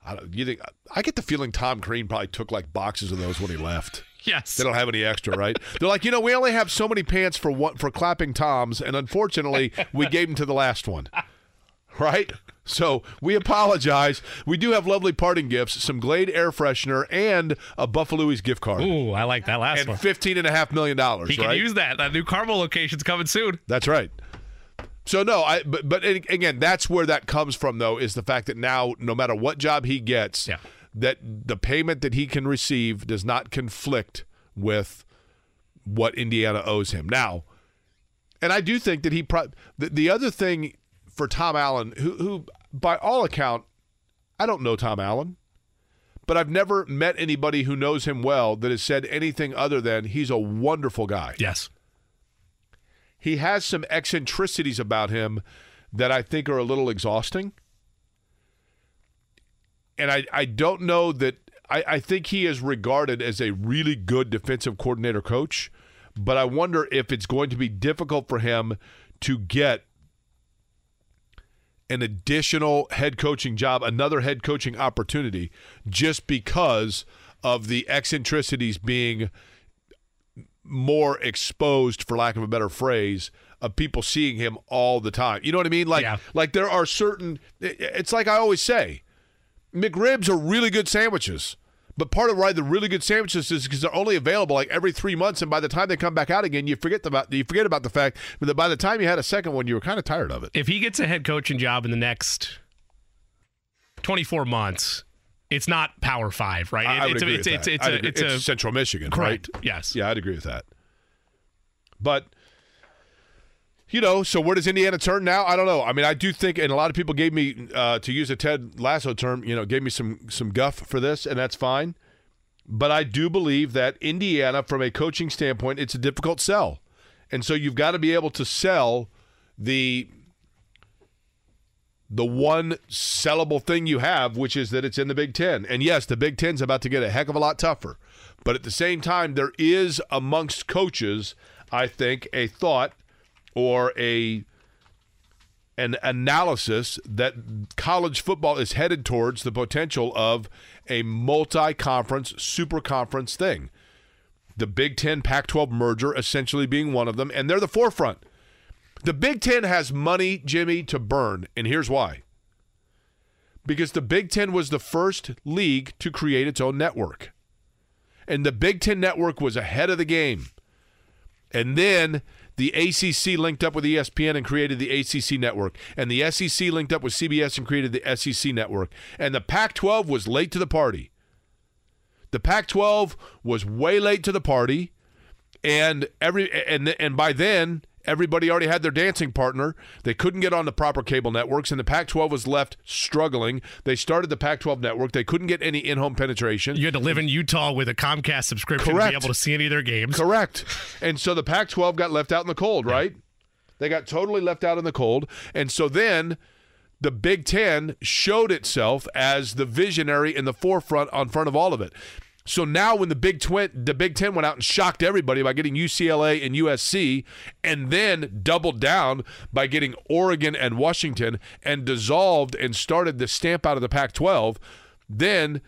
I don't, you think I get the feeling Tom Crean probably took like boxes of those when he left. [laughs] Yes. They don't have any extra, right? [laughs] They're like, you know, we only have so many pants for one for clapping toms, and unfortunately, [laughs] we gave them to the last one. Right? So we apologize. We do have lovely parting gifts, some Glade air freshener, and a Buffalo's gift card. Ooh, I like that last and one. fifteen and a half million dollars. He can right? use that. That new Carmel location's coming soon. That's right. So no, I but but again, that's where that comes from though is the fact that now no matter what job he gets, Yeah. that the payment that he can receive does not conflict with what Indiana owes him. Now, and I do think that he pro- the, the other thing for Tom Allen, who who by all account, I don't know Tom Allen, but I've never met anybody who knows him well that has said anything other than he's a wonderful guy Yes. he has some eccentricities about him that I think are a little exhausting. And I, I don't know that I, I think he is regarded as a really good defensive coordinator coach, but I wonder if it's going to be difficult for him to get an additional head coaching job, another head coaching opportunity, just because of the eccentricities being more exposed, for lack of a better phrase, of people seeing him all the time. You know what I mean? Like, Yeah. like there are certain. It's like I always say, McRibs are really good sandwiches. But part of why they're really good sandwiches is because they're only available like every three months, and by the time they come back out again, you forget about you forget about the fact that by the time you had a second one, you were kind of tired of it. If he gets a head coaching job in the next 24 months, it's not Power Five, right? I, I would it's, agree a, with it's, it's, that. it's, a, It's a Central Michigan, correct. right? Yes. Yeah, I'd agree with that. But you know, so where does Indiana turn now? I don't know. I mean, I do think, and a lot of people gave me, uh, to use a Ted Lasso term, you know, gave me some some guff for this, and that's fine. But I do believe that Indiana, from a coaching standpoint, it's a difficult sell, and so you've got to be able to sell the the one sellable thing you have, which is that it's in the Big Ten. And yes, the Big Ten's about to get a heck of a lot tougher. But at the same time, there is amongst coaches, I think, a thought or a an analysis that college football is headed towards the potential of a multi-conference, super conference thing. The Big Ten Pac-12 merger essentially being one of them, and they're the forefront. The Big Ten has money, Jimmy, to burn, and here's why. Because the Big Ten was the first league to create its own network. And the Big Ten network was ahead of the game. And then the ACC linked up with ESPN and created the ACC network. And the SEC linked up with CBS and created the SEC network. And the Pac 12 was late to the party. The Pac 12 was way late to the party. And every and and by then everybody already had their dancing partner. They couldn't get on the proper cable networks, and the Pac-12 was left struggling. They started the Pac-12 network. They couldn't get any in-home penetration. You had to live in Utah with a Comcast subscription Correct. to be able to see any of their games. Correct. And so the Pac 12 got left out in the cold, right? They got totally left out in the cold. And so then the Big Ten showed itself as the visionary in the forefront on front of all of it. So now when the Big Twin, the Big Ten went out and shocked everybody by getting UCLA and USC, and then doubled down by getting Oregon and Washington, and dissolved and started the stamp out of the Pac-12, then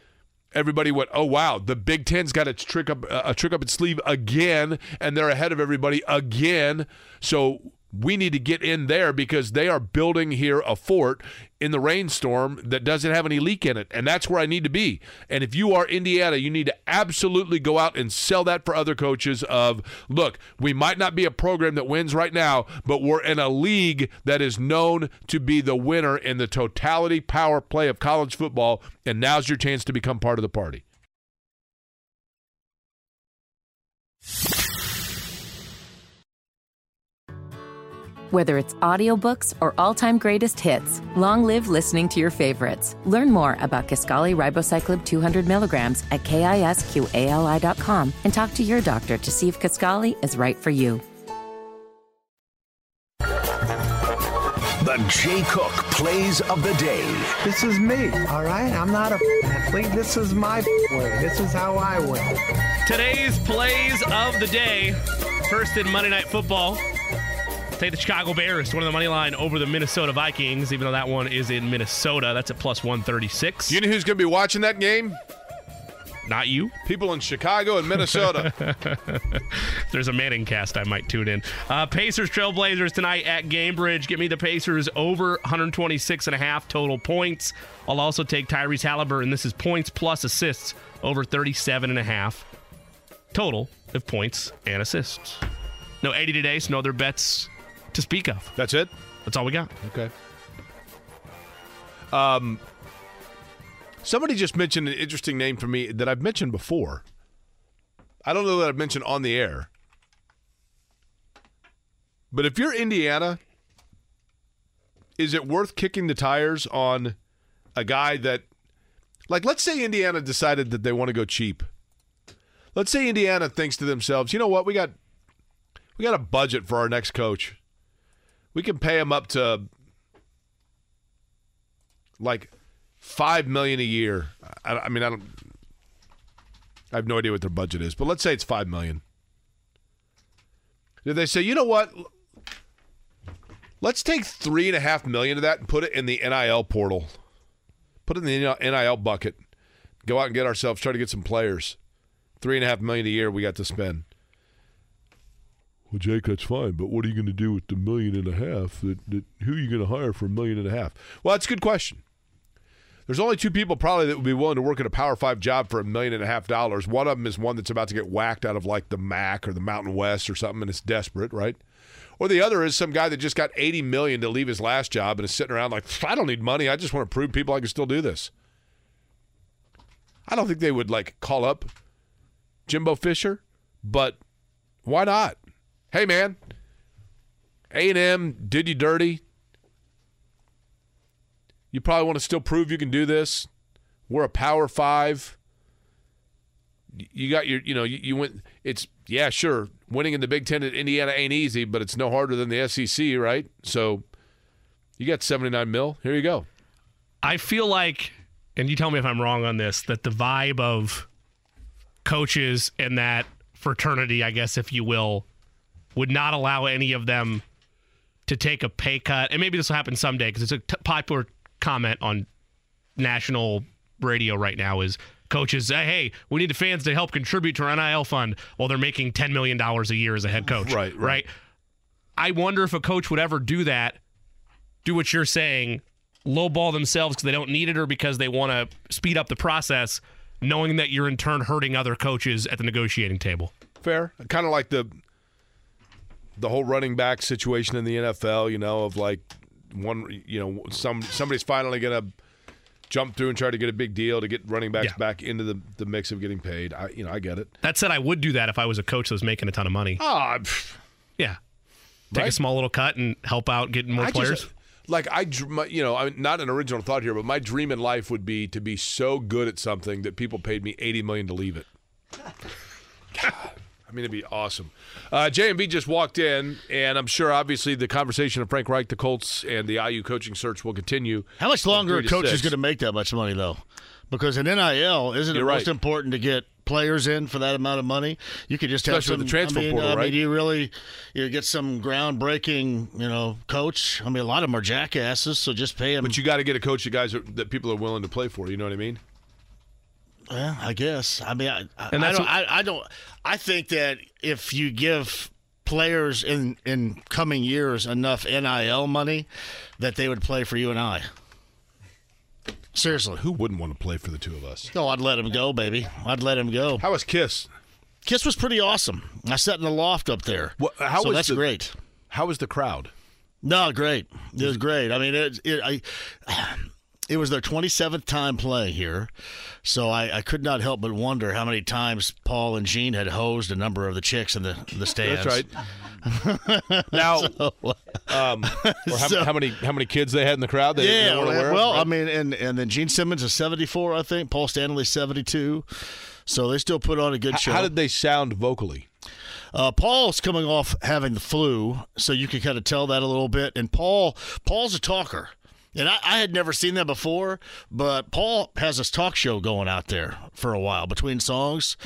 everybody went, "Oh wow, the Big Ten's got trick up a trick up its sleeve again, and they're ahead of everybody again." So we need to get in there because they are building here a fort in the rainstorm that doesn't have any leak in it. And that's where I need to be. And if you are Indiana, you need to absolutely go out and sell that for other coaches of, look, we might not be a program that wins right now, but we're in a league that is known to be the winner in the totality power play of college football. And now's your chance to become part of the party. Whether it's audiobooks or all-time greatest hits, long live listening to your favorites. Learn more about Kisqali Ribociclib 200 milligrams at kisqali.com and talk to your doctor to see if Kisqali is right for you. The Jay Cook plays of the day. This is me, all right? I'm not a athlete. This is my way. This is how I win. Today's plays of the day. First in Monday Night Football. Take the Chicago Bears to win the money line over the Minnesota Vikings, even though that one is in Minnesota. That's at plus 136. You know who's going to be watching that game? Not you. People in Chicago and Minnesota. [laughs] There's a Manning cast. I might tune in. Uh, Pacers Trailblazers tonight at Gainbridge. Get me the Pacers over 126 and a half total points. I'll also take Tyrese Halliburton. This is points plus assists over 37 and a half total of points and assists. No 80 today, so no other bets to speak of. That's it. That's all we got. Okay. Um, somebody just mentioned an interesting name for me that I've mentioned before. I don't know that I've mentioned on the air. But if you're Indiana, is it worth kicking the tires on a guy that, like, let's say Indiana decided that they want to go cheap. Let's say Indiana thinks to themselves, you know what, we got, we got a budget for our next coach. We can pay him up to like five million a year. I, I mean, I don't. I have no idea what their budget is, but let's say it's five million. Did they say, you know what? Let's take three and a half million of that and put it in the NIL portal. Put it in the NIL bucket. Go out and get ourselves, try to get some players. Three and a half million a year we got to spend. Well, Jake, that's fine, but what are you going to do with the million and a half? That, that who are you going to hire for a million and a half? Well, that's a good question. There's only two people probably that would be willing to work at a Power Five job for a million and a half dollars. One of them is one that's about to get whacked out of like the MAC or the Mountain West or something, and it's desperate, right? Or the other is some guy that just got 80 million to leave his last job and is sitting around like, I don't need money. I just want to prove people I can still do this. I don't think they would like call up Jimbo Fisher, but why not? Hey man, A&M did you dirty. You probably want to still prove you can do this. We're a Power 5. You got your, you know, you, you went it's yeah, sure. Winning in the Big 10 at Indiana ain't easy, but it's no harder than the SEC, right? So you got 79 mil. Here you go. I feel like, and you tell me if I'm wrong on this, that the vibe of coaches and that fraternity, I guess, if you will, would not allow any of them to take a pay cut. And maybe this will happen someday because it's a t- popular comment on national radio right now is coaches say, hey, we need the fans to help contribute to our NIL fund while they're making $10 million a year as a head coach. Right, right. right? I wonder if a coach would ever do that, do what you're saying, lowball themselves because they don't need it or because they want to speed up the process, knowing that you're in turn hurting other coaches at the negotiating table. Fair. Kind of like the the whole running back situation in the NFL, you know, of like one, you know, some somebody's finally going to jump through and try to get a big deal to get running backs Yeah. back into the, the mix of getting paid. I, you know, I get it. That said, I would do that if I was a coach that was making a ton of money. Ah, Yeah. Take a small little cut and help out getting more I players. just like I, my- you know, I'm not an original thought here, but my dream in life would be to be so good at something that people paid me 80 million to leave it. [laughs] God, I mean, it'd be awesome. Uh, JMV just walked in, and I'm sure, obviously, the conversation of Frank Reich, the Colts, and the IU coaching search will continue. How much longer a coach is going to make that much money, though? Because in NIL, isn't it You're most right. important to get players in for that amount of money? You could just have Especially some the transfer I mean, portal, I right? mean, you really you get some groundbreaking, you know, coach. I mean, a lot of them are jackasses, so just pay them. But you got to get a coach that guys are, that people are willing to play for. You know what I mean? Yeah, I guess. I mean, I, I, And I that's don't. what- I, I don't. I think that if you give players in in coming years enough NIL money, that they would play for you and I. Seriously, Who wouldn't want to play for the two of us? no, I'd let him go, baby. I'd let him go. How was Kiss? Kiss was pretty awesome. I sat in the loft up there. What- how so was that's the- great. How was the crowd? No, great. It was great. I mean, it, it I. It was their 27th time playing here, so I, I could not help but wonder how many times Paul and Gene had hosed a number of the chicks in the, the stands. That's right. [laughs] now, um, or how, [laughs] So- how many how many kids they had in the crowd? They, yeah, they well, aware of, well, right? I mean, and and then Gene Simmons is 74, I think. Paul Stanley 72. So they still put on a good H- show. how did they sound vocally? Uh, Paul's coming off having the flu, so you can kind of tell that a little bit. And Paul, Paul's a talker, and I, I had never seen that before. But Paul has his talk show going out there for a while between songs.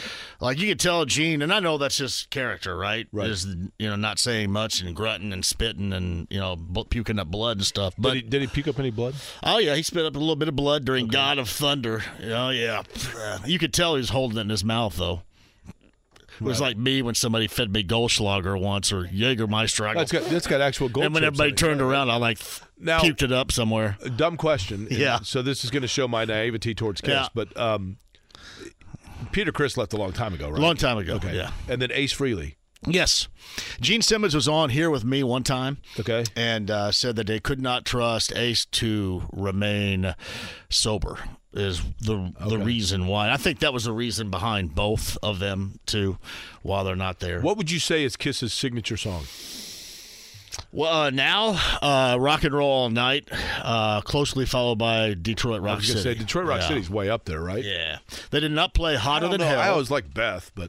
Like you could tell Gene, and I know that's his character, right? Right. Is you know not saying much and grunting and spitting and you know puking up blood and stuff. But did he, did he puke up any blood? Oh yeah, he spit up a little bit of blood during God of Thunder. Oh yeah, you could tell he was holding it in his mouth though. It was like me when somebody fed me Goldschlager once or Jägermeister. I go, That's got that's got actual gold. and when everybody turned around, I like Now- puked it up somewhere. Dumb question. and Yeah. So this is going to show my naivety towards Kiss, Yeah. but um, Peter Criss left a long time ago, right? Long time ago. Okay. Yeah. And then Ace Frehley. Yes, Gene Simmons was on here with me one time. Okay. and uh, said that they could not trust Ace to remain sober. Is the the reason why? I think that was the reason behind both of them too, while they're not there. What would you say is Kiss's signature song? Well, uh, now uh, rock and roll all night, uh, closely followed by Detroit I Rock was going to City. say Detroit Rock yeah. City's way up there, right? Yeah, they did not play hotter than know. hell. I always like Beth, but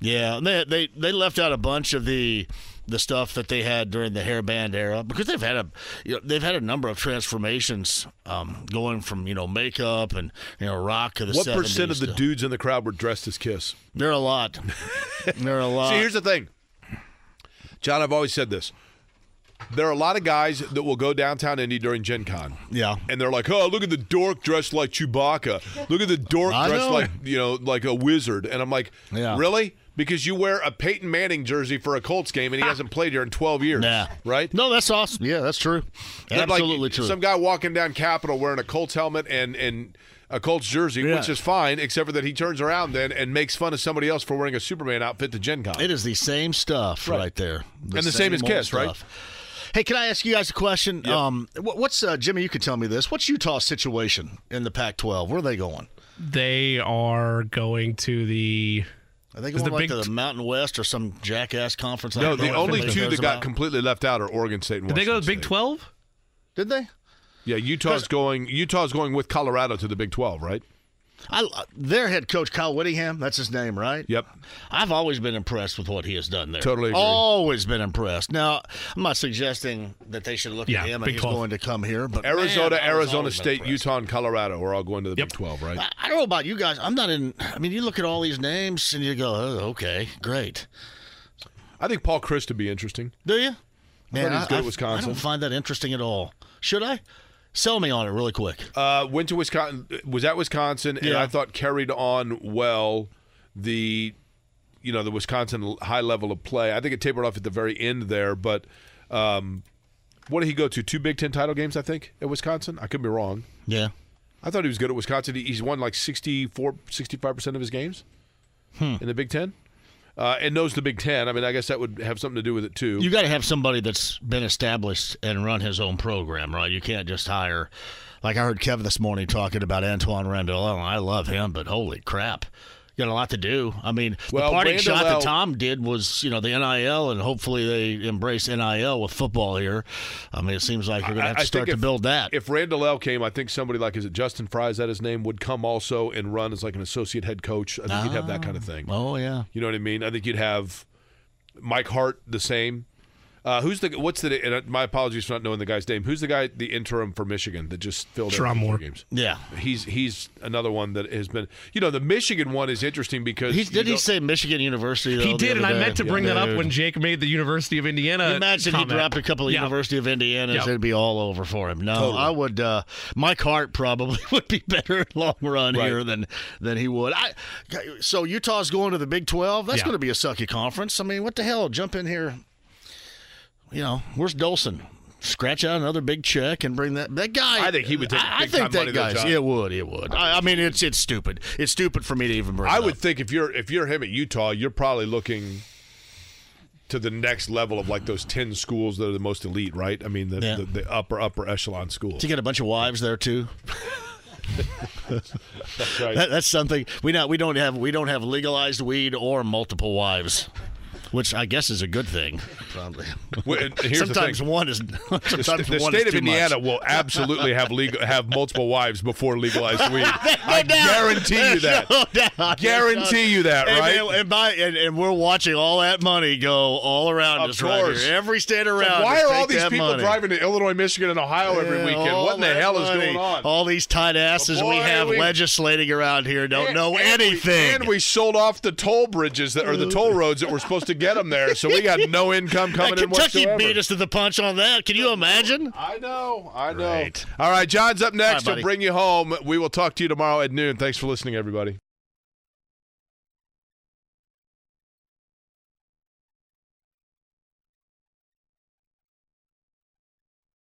Yeah, they they they left out a bunch of the the stuff that they had during the hair band era because they've had a you know, they've had a number of transformations um, going from you know makeup and you know rock to the what 70s percent of the to- dudes in the crowd were dressed as Kiss? There are a lot. [laughs] there are a lot. See, here's the thing, John. I've always said this. There are a lot of guys that will go downtown Indy during Gen Con. Yeah. And they're like, oh, look at the dork dressed like Chewbacca. Look at the dork I dressed know. like, you know, like a wizard. And I'm like, Yeah. really? Because you wear a Peyton Manning jersey for a Colts game and he hasn't played here in 12 years. Nah. Right? No, that's awesome. Yeah, that's true. They're like Absolutely true. Some guy walking down Capitol wearing a Colts helmet and, and a Colts jersey, Yeah. which is fine, except for that he turns around then and makes fun of somebody else for wearing a Superman outfit to Gen Con. It is the same stuff right, Right. there. And the same as old Kiss, right? Stuff. Hey, can I ask you guys a question? Um, what- what's uh, Jimmy? You could tell me this. What's Utah's situation in the Pac-12? Where are they going? They are going to the. Are they Is going the like to the Mountain West or some jackass conference? No, the only two cares that got about? completely left out are Oregon State and Did they go to the Big Twelve? Did they? Yeah, Utah's going. Utah's going with Colorado to the Big Twelve, right? I, uh, their head coach Kyle Whittingham, that's his name, right? Yep. I've always been impressed with what he has done there. Totally agree. Always been impressed. Now, I'm not suggesting that they should look Yeah, at him and he's 12. going to come here, but Arizona, man, Arizona State. Utah, and Colorado are all going to the Yep. Big Twelve, right? I, I don't know about you guys. I'm not in. I mean, you look at all these names and you go, oh, okay, great. I think Paul Chryst would be interesting. Do you? thought he was good at Wisconsin. I don't find that interesting at all. Should I? Sell me on it really quick. Uh, went to Wisconsin. Was at Wisconsin, and Yeah. I thought carried on well the, you know, the Wisconsin high level of play. I think it tapered off at the very end there, but um, what did he go to? Two Big Ten title games, I think, at Wisconsin. I could be wrong. Yeah. I thought he was good at Wisconsin. He's won like 64, 65 percent of his games Hmm. in the Big Ten, uh, and knows the Big Ten. I mean, I guess that would have something to do with it too. You got to have somebody that's been established and run his own program, right? You can't just hire. Like I heard Kevin this morning talking about Antwaan Randle. Oh, I love him, but holy crap. Got a lot to do. I mean, Well, the parting shot that Tom did was, you know, the NIL, and hopefully they embrace NIL with football here. I mean, it seems like we're going to have I- I to start think to build that. If Randle El came, I think somebody like is it Justin Frye? Is that his name? Would come also and run as like an associate head coach. I think you'd have that kind of thing. oh yeah, You know what I mean? I think you'd have Mike Hart the same. Uh, who's the what's the and uh, my apologies for not knowing the guy's name. Who's the guy the interim for Michigan that just filled in for Sherrone four Moore. games? Yeah. He's he's another one that has been you know the Michigan one is interesting because He, you did he say Michigan University? Though, He did, and other I meant to bring that up when Jake made the University of Indiana. Imagine he dropped a couple of Yeah. University of Indiana's, Yeah. it'd be all over for him. No, Totally. I would. Uh, Mike Hart probably [laughs] would be better in long run Right. here than than he would. I, so Utah's going to the Big Twelve. That's Yeah. going to be a sucky conference. I mean, what the hell? Jump in here. You know, where's Dolson? Scratch out another big check and bring that that guy. I think he would take I, think that guy's. It would. It would. I, I mean, it's it's stupid. It's stupid for me to even bring. I would up. think if you're if you're him at Utah, you're probably looking to the next level of like those ten schools that are the most elite, right? I mean, the, Yeah. the, the upper upper echelon schools. to get a bunch of wives there too. [laughs] That's right. That, that's something we not we don't have we don't have legalized weed or multiple wives, which I guess is a good thing. Probably. Well, and here's the sometimes thing. one is [laughs] The, sometimes st- the one state is of too Indiana much. will absolutely have legal have multiple wives before legalized weed. [laughs] I No doubt. guarantee you that. no doubt. Guarantee you that, And- right? And, and, by, and, and we're watching all that money go all around Of us right here. Every state around. like, why are all these people money. driving to Illinois, Michigan, and Ohio every Yeah, weekend? What in the that hell is going on? All these tight asses Boy, we have we- legislating around here don't And- know and we- anything. and we sold off the toll bridges that or the toll roads that were supposed to get them there, so we got no income coming in Kentucky whatsoever. beat us to the punch on that. Can you imagine? I know, I know. Right. All right, John's up next. Right, He'll bring you home. We will talk to you tomorrow at noon. Thanks for listening, everybody.